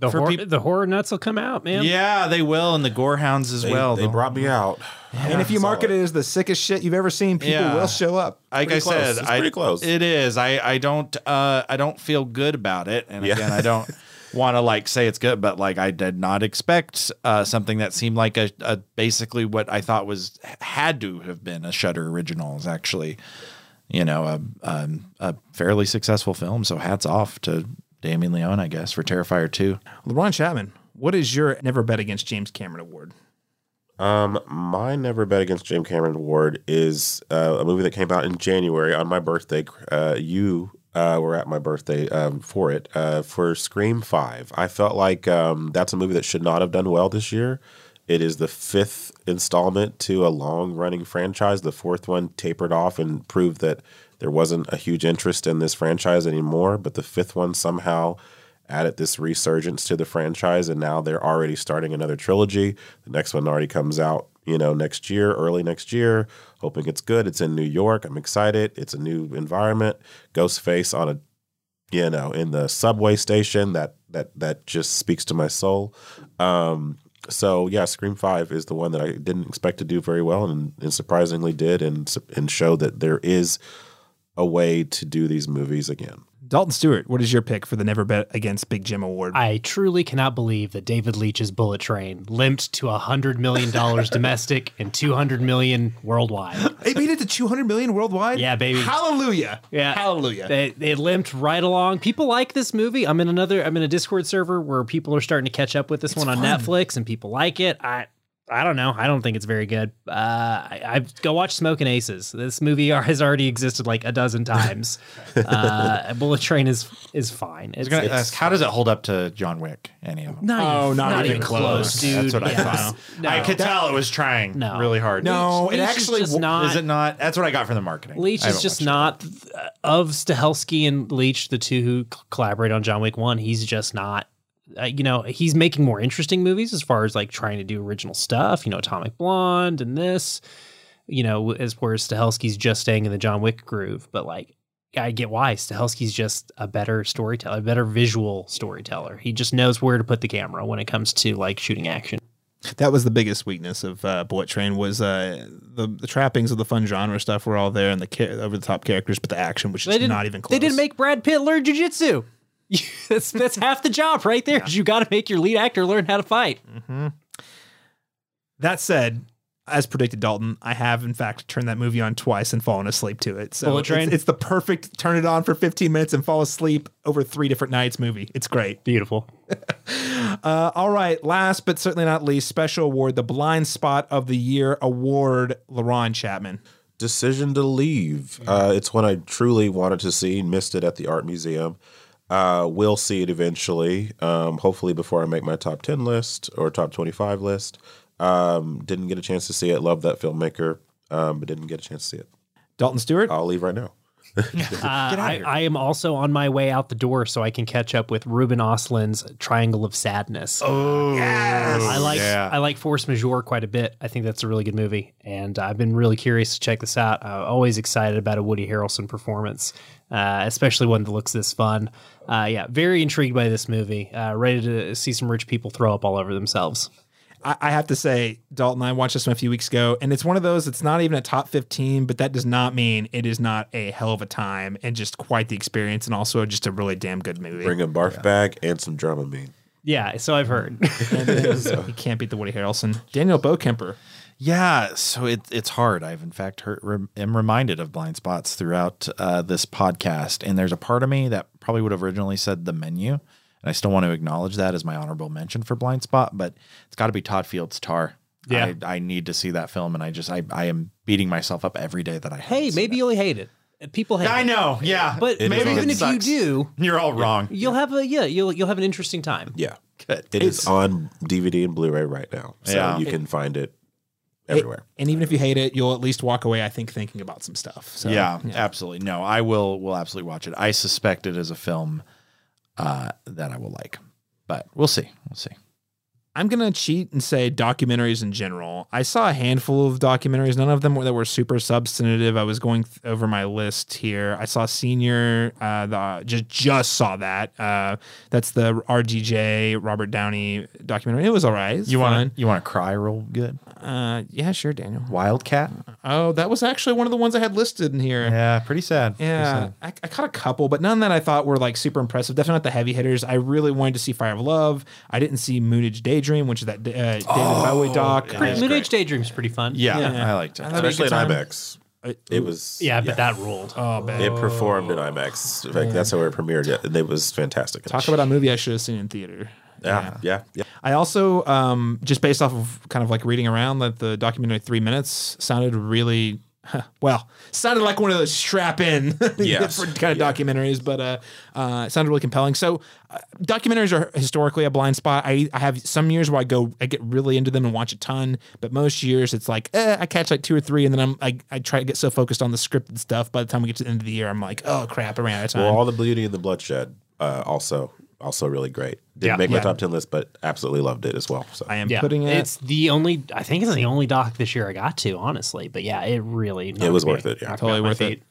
The, for hor- peop- the horror nuts will come out, man. yeah, they will, and the Gorehounds as They, well. they They'll- brought me out. and if you market it as the sickest shit you've ever seen, people Yeah. will show up. like Pretty I close. said, It's I, pretty close. It is. I I don't uh I don't feel good about it, and Yeah. again, I don't [laughs] want to like say it's good, but like I did not expect uh something that seemed like a, a basically what I thought was had to have been a Shudder original is actually, you know, a um, a fairly successful film. So hats off to Damien Leone, I guess, for Terrifier two. LaRon Chapman, what is your Never Bet Against James Cameron award? Um, my Never Bet Against James Cameron award is uh, a movie that came out in January on my birthday. Uh, you uh, were at my birthday um, for it uh, for Scream Five. I felt like um, that's a movie that should not have done well this year. It is the fifth installment to a long running franchise. The fourth one tapered off and proved that there wasn't a huge interest in this franchise anymore. But the fifth one somehow added this resurgence to the franchise, and now they're already starting another trilogy. The next one already comes out, you know, next year, early next year. Hoping it's good. It's in New York. I'm excited. It's a new environment. Ghostface on a, you know, in the subway station. That that that just speaks to my soul. Um, so yeah, Scream Five is the one that I didn't expect to do very well, and, and surprisingly did, and and show that there is a way to do these movies again. Dalton Stuart, what is your pick for the Never Bet Against Big Jim award? I truly cannot believe that David Leitch's Bullet Train limped to hundred million dollars [laughs] domestic and two hundred million worldwide. It made it to 200 million worldwide? Yeah, baby. Hallelujah. Yeah, Hallelujah. They they limped right along. People like this movie. I'm in another. I'm in a Discord server where people are starting to catch up with this one on fun. Netflix, and people like it. I I don't know. I don't think it's very good. Uh, I, I go watch Smoking Aces. This movie [laughs] has already existed like a dozen times. [laughs] uh, Bullet Train is is fine. I was It's, gonna it's- ask, how does it hold up to John Wick? Any of them? Not Oh, even, not not, even even close. close, dude. That's what I thought. No. I could tell it was trying No. really hard. No, it it is actually just not. Is it not? That's what I got from the marketing. Leitch I is haven't just it. not uh, of Stahelski and Leitch, the two who collaborate on John Wick One. He's just not. Uh, you know, he's making more interesting movies as far as like trying to do original stuff. You know, Atomic Blonde and this. You know, as whereas Stahelski's just staying in the John Wick groove, but like I get why Stahelski's just a better storyteller, a better visual storyteller. He just knows where to put the camera when it comes to like shooting action. That was the biggest weakness of uh, Bullet Train was uh, the the trappings of the fun genre stuff were all there and the ca- over the top characters, but the action which They didn't, not even close. They didn't make Brad Pitt learn jujitsu. [laughs] that's that's half the job right there. You got to make your lead actor learn how to fight. Mm-hmm. That said, as predicted, Dalton, I have in fact turned that movie on twice and fallen asleep to it. So it's, Train? it's the perfect turn it on for 15 minutes and fall asleep over three different nights movie. It's great. Beautiful. [laughs] Uh, all right, last but certainly not least, special award, the Blind Spot of the Year award, LaRon Chapman. Decision to leave. Uh, it's one I truly wanted to see. Missed it at the art museum. Uh, will see it eventually. Um, hopefully before I make my top ten list or top twenty-five list. Um, didn't get a chance to see it. Love that filmmaker, um, but didn't get a chance to see it. Dalton Stuart. I'll leave right now. [laughs] [laughs] Uh, I, I am also on my way out the door, so I can catch up with Ruben Ostlund's Triangle of Sadness. Oh, yes. I like yeah. I like Force Majeure quite a bit. I think that's a really good movie, and I've been really curious to check this out. Uh, always excited about a Woody Harrelson performance, uh, especially one that looks this fun. Uh, yeah, very intrigued by this movie. Uh, ready to see some rich people throw up all over themselves. I, I have to say, Dalton, I watched this one a few weeks ago, and it's one of those. It's not even a top fifteen, but that does not mean it is not a hell of a time and just quite the experience, and also just a really damn good movie. Bring a barf bag and some Dramamine. Yeah, so I've heard. And it is- [laughs] you can't beat the Woody Harrelson. Daniel Bokemper. Yeah, so it, it's hard. I've in fact heard, rem, am reminded of blind spots throughout uh, this podcast, and there's a part of me that probably would have originally said the menu, and I still want to acknowledge that as my honorable mention for blind spot. But it's got to be Todd Fields' Tar. Yeah. I, I need to see that film, and I just I, I am beating myself up every day that I. hey, maybe you'll hate it. People hate. I it. know, yeah. but It maybe even if sucks. you do, [laughs] You're all wrong. you'll have a yeah, you'll you'll have an interesting time. Yeah, Good. It is on DVD and Blu-ray right now, so Yeah. you can find it everywhere. And even if you hate it, you'll at least walk away, I think, thinking about some stuff. So, yeah, absolutely. No, I will will absolutely watch it. I suspect it is a film uh, that I will like, but we'll see. We'll see. I'm gonna cheat and say documentaries in general. I saw a handful of documentaries, none of them were, that were super substantive. I was going th- over my list here. I saw Senior, uh, the just just saw that. Uh, that's the RDJ Robert Downey documentary. It was all right. It's You want to you want to cry real good? Uh, yeah, sure, Daniel. Wildcat. Oh, that was actually one of the ones I had listed in here. Yeah, pretty sad. Pretty Yeah, sad. I, I caught a couple, but none that I thought were like super impressive. Definitely not the heavy hitters. I really wanted to see Fire of Love. I didn't see Moonage Daydream, which is that uh, David Bowie doc. Pretty, Moon Age Daydream's pretty fun. Yeah, I liked it. I thought it was a Especially in good. IMAX. It was Yeah, but that ruled. Oh, man. It performed in IMAX. In fact, that's how it premiered it, and it was fantastic. Talk about a movie I should have seen in theater. yeah, yeah, yeah. I also, um, just based off of kind of like reading around, that the documentary Three Minutes sounded really, well, sounded like one of those strap in [laughs] Yes. kind of documentaries, but uh, uh, it sounded really compelling. So, uh, documentaries are historically a blind spot. I, I have some years where I go, I get really into them and watch a ton, but most years it's like, eh, I catch like two or three, and then I'm, I, I try to get so focused on the scripted stuff. By the time we get to the end of the year, I'm like, oh crap, I ran out of time. Well, all the beauty and the bloodshed, uh, also, also really great. Didn't Yeah. make my Yeah. top ten list, but absolutely loved it as well. So I am Yeah, putting it. It's the only. I think it's the only doc this year I got to, honestly. But yeah, it really. It was knocked worth me- it, yeah. Totally me off my worth it. feet. Yeah.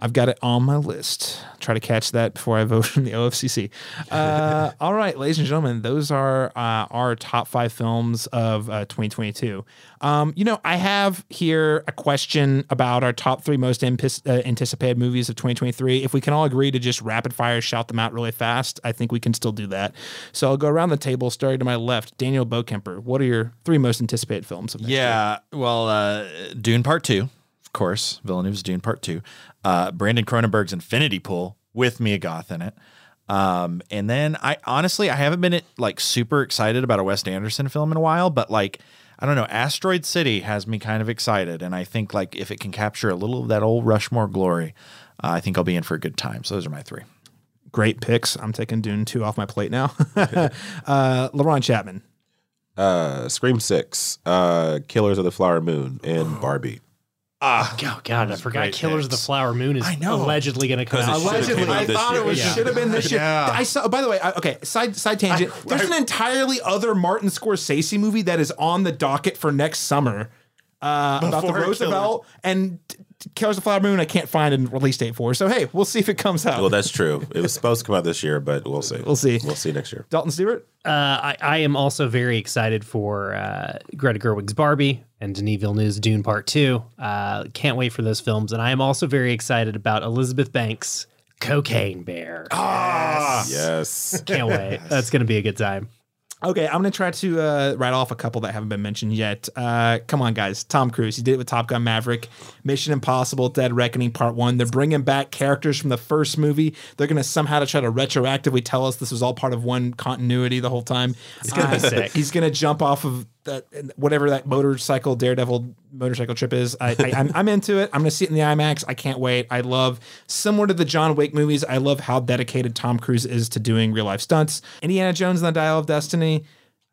I've got it on my list. Try to catch that before I vote [laughs] in the OFCC. Uh, all right, ladies and gentlemen, those are uh, our top five films of uh, 2022. Um, you know, I have here a question about our top three most uh, anticipated movies of 2023. If we can all agree to just rapid fire shout them out really fast, I think we can still do that. So I'll go around the table, starting to my left. Daniel Bokemper, what are your three most anticipated films of next year? Yeah, well, uh, Dune Part Two, course. Villeneuve's Dune Part Two. Uh, Brandon Cronenberg's Infinity Pool with Mia Goth in it. Um, and then I honestly I haven't been like super excited about a Wes Anderson film in a while, but like I don't know, Asteroid City has me kind of excited, and I think like if it can capture a little of that old Rushmore glory, uh, I think I'll be in for a good time. So those are my three. Great picks. I'm taking Dune 2 off my plate now. [laughs] uh, LaRon Chapman. Uh, Scream Six, uh, Killers of the Flower Moon, and Barbie. Ah, oh, God, I forgot great Killers of the. Flower Moon is I know. allegedly going to come out. Allegedly, I thought year. it was Yeah. should have been this year. Yeah. I saw. By the way, I, okay. Side side tangent. There's an entirely other Martin Scorsese movie that is on the docket for next summer uh, about the Before Roosevelt and. Killers of the Flower Moon, I can't find a release date for. So hey, we'll see if it comes out. Well, that's true. It was supposed to come out this year, but we'll see. We'll see. We'll see next year. Dalton Stuart. Uh, I, I am also very excited for uh, Greta Gerwig's Barbie and Denis Villeneuve's Dune Part Two. Uh, can't wait for those films, and I am also very excited about Elizabeth Banks' Cocaine Bear. Ah, yes. Can't wait. That's going to be a good time. Okay, I'm gonna try to uh, write off a couple that haven't been mentioned yet. Uh, come on, guys. Tom Cruise, he did it with Top Gun Maverick, Mission Impossible: Dead Reckoning Part One. They're bringing back characters from the first movie. They're gonna somehow to try to retroactively tell us this was all part of one continuity the whole time. It's gonna be sick. He's gonna jump off of that whatever that motorcycle Daredevil motorcycle trip is. I, I I'm, I'm into it. I'm gonna see it in the IMAX. I can't wait. I love similar to the John Wick movies. I love how dedicated Tom Cruise is to doing real life stunts. Indiana Jones and the Dial of Destiny.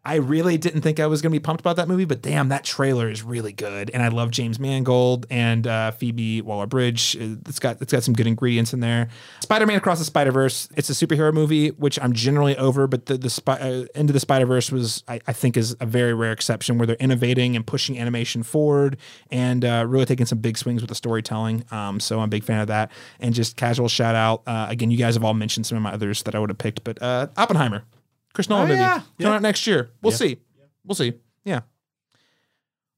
I really didn't think I was going to be pumped about that movie, but damn, that trailer is really good, and I love James Mangold and uh, Phoebe Waller-Bridge. It's got it's got some good ingredients in there. Spider-Man Across the Spider-Verse. It's a superhero movie, which I'm generally over, but the the uh, Into the Spider-Verse was I, I think is a very rare exception where they're innovating and pushing animation forward and uh, really taking some big swings with the storytelling. Um, so I'm a big fan of that. And just casual shout out uh, again. You guys have all mentioned some of my others that I would have picked, but uh, Oppenheimer. Chris Nolan Oh, movie yeah. coming Yeah. out next year. We'll Yeah. see. We'll see. Yeah.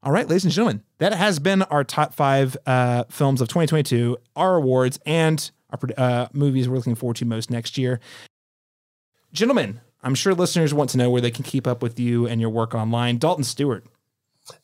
All right, ladies and gentlemen, that has been our top five uh, films of 2022, our awards, and our uh, movies we're looking forward to most next year. Gentlemen, I'm sure listeners want to know where they can keep up with you and your work online. Dalton Stuart.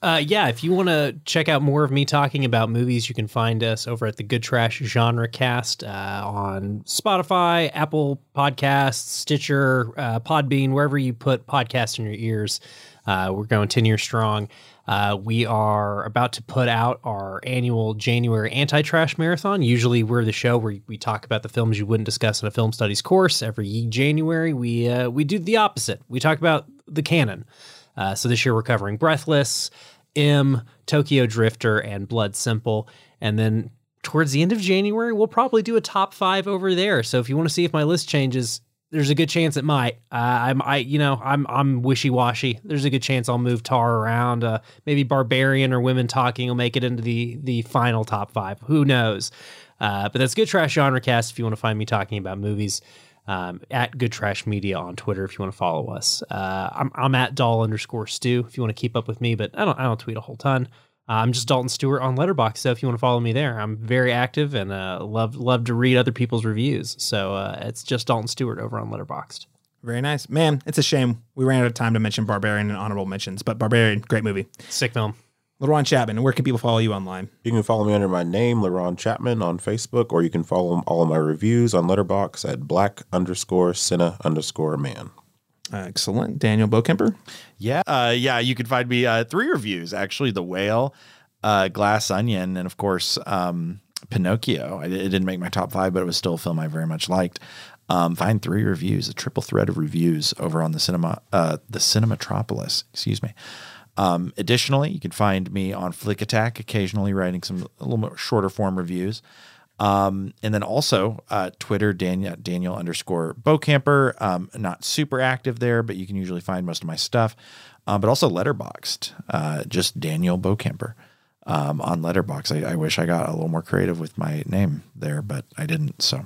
Uh, yeah, if you want to check out more of me talking about movies, you can find us over at the GoodTrash Genrecast uh, on Spotify, Apple Podcasts, Stitcher, uh, Podbean, wherever you put podcasts in your ears. Uh, we're going 10 years strong. Uh, we are about to put out our annual January anti trash marathon. Usually, we're the show where we talk about the films you wouldn't discuss in a film studies course. Every January, we uh, we do the opposite. We talk about the canon. Uh, so this year we're covering Breathless, M, Tokyo Drifter, and Blood Simple. And then towards the end of January, we'll probably do a top five over there. So if you want to see if my list changes, there's a good chance it might. Uh, I'm, I, you know, I'm, I'm wishy washy. There's a good chance I'll move Tár around. Uh, maybe Barbarian or Women Talking will make it into the the final top five. Who knows? Uh, but that's GoodTrash Genrecast. If you want to find me talking about movies, um, at Good Trash Media on Twitter if you want to follow us. Uh, I'm, I'm at doll underscore stew if you want to keep up with me, but I don't I don't tweet a whole ton. Uh, I'm just Dalton Stuart on Letterboxd, so if you want to follow me there, I'm very active and uh, love love to read other people's reviews. So uh, it's just Dalton Stuart over on Letterboxd. Very nice. Man, it's a shame we ran out of time to mention Barbarian and honorable mentions, but Barbarian, great movie. Sick film. LaRon Chapman, where can people follow you online? You can follow me under my name, LaRon Chapman, on Facebook, or you can follow all of my reviews on Letterboxd at black underscore cinna underscore man. Excellent. Daniel Bokemper? Yeah, uh, yeah. You can find me uh, three reviews actually: The Whale, uh, Glass Onion, and of course um, Pinocchio. I, it didn't make my top five, but it was still a film I very much liked. Um, find three reviews, a triple thread of reviews over on the cinema, uh, the Cinematropolis. Excuse me. Um, additionally, you can find me on Flick Attack, occasionally writing some a little more shorter form reviews. Um, and then also uh, Twitter, Daniel Daniel underscore Bokemper. Um, not super active there, but you can usually find most of my stuff. Uh, but also Letterboxd, uh, just Daniel Bokemper um, on Letterboxd. I, I wish I got a little more creative with my name there, but I didn't. So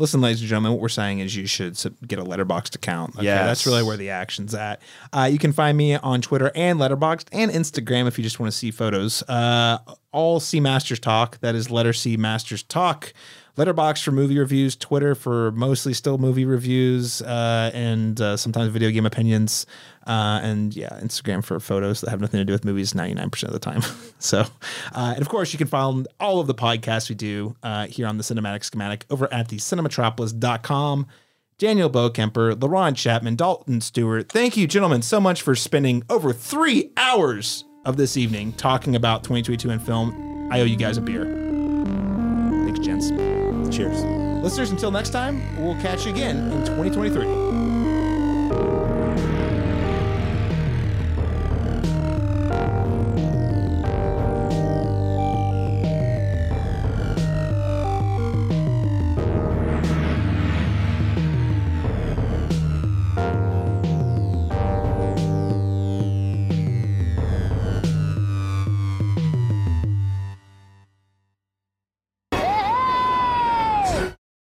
Listen, ladies and gentlemen, what we're saying is you should get a Letterboxd account. Okay, Yes. that's really where the action's at. Uh, you can find me on Twitter and Letterboxd and Instagram if you just want to see photos. Uh, all C Masters Talk. That is letter C Masters Talk. Letterboxd for movie reviews, Twitter for mostly still movie reviews, uh, and uh, sometimes video game opinions, uh, and yeah, Instagram for photos that have nothing to do with movies 99% of the time. [laughs] so, uh, and of course, you can find all of the podcasts we do uh, here on the Cinematic Schematic over at the cinematropolis.com. Daniel Bokemper, LaRon Chapman, Dalton Stuart. Thank you, gentlemen, so much for spending over three hours of this evening talking about 2022 in film. I owe you guys a beer. Thanks, gents. Cheers. Listeners, until next time, we'll catch you again in 2023.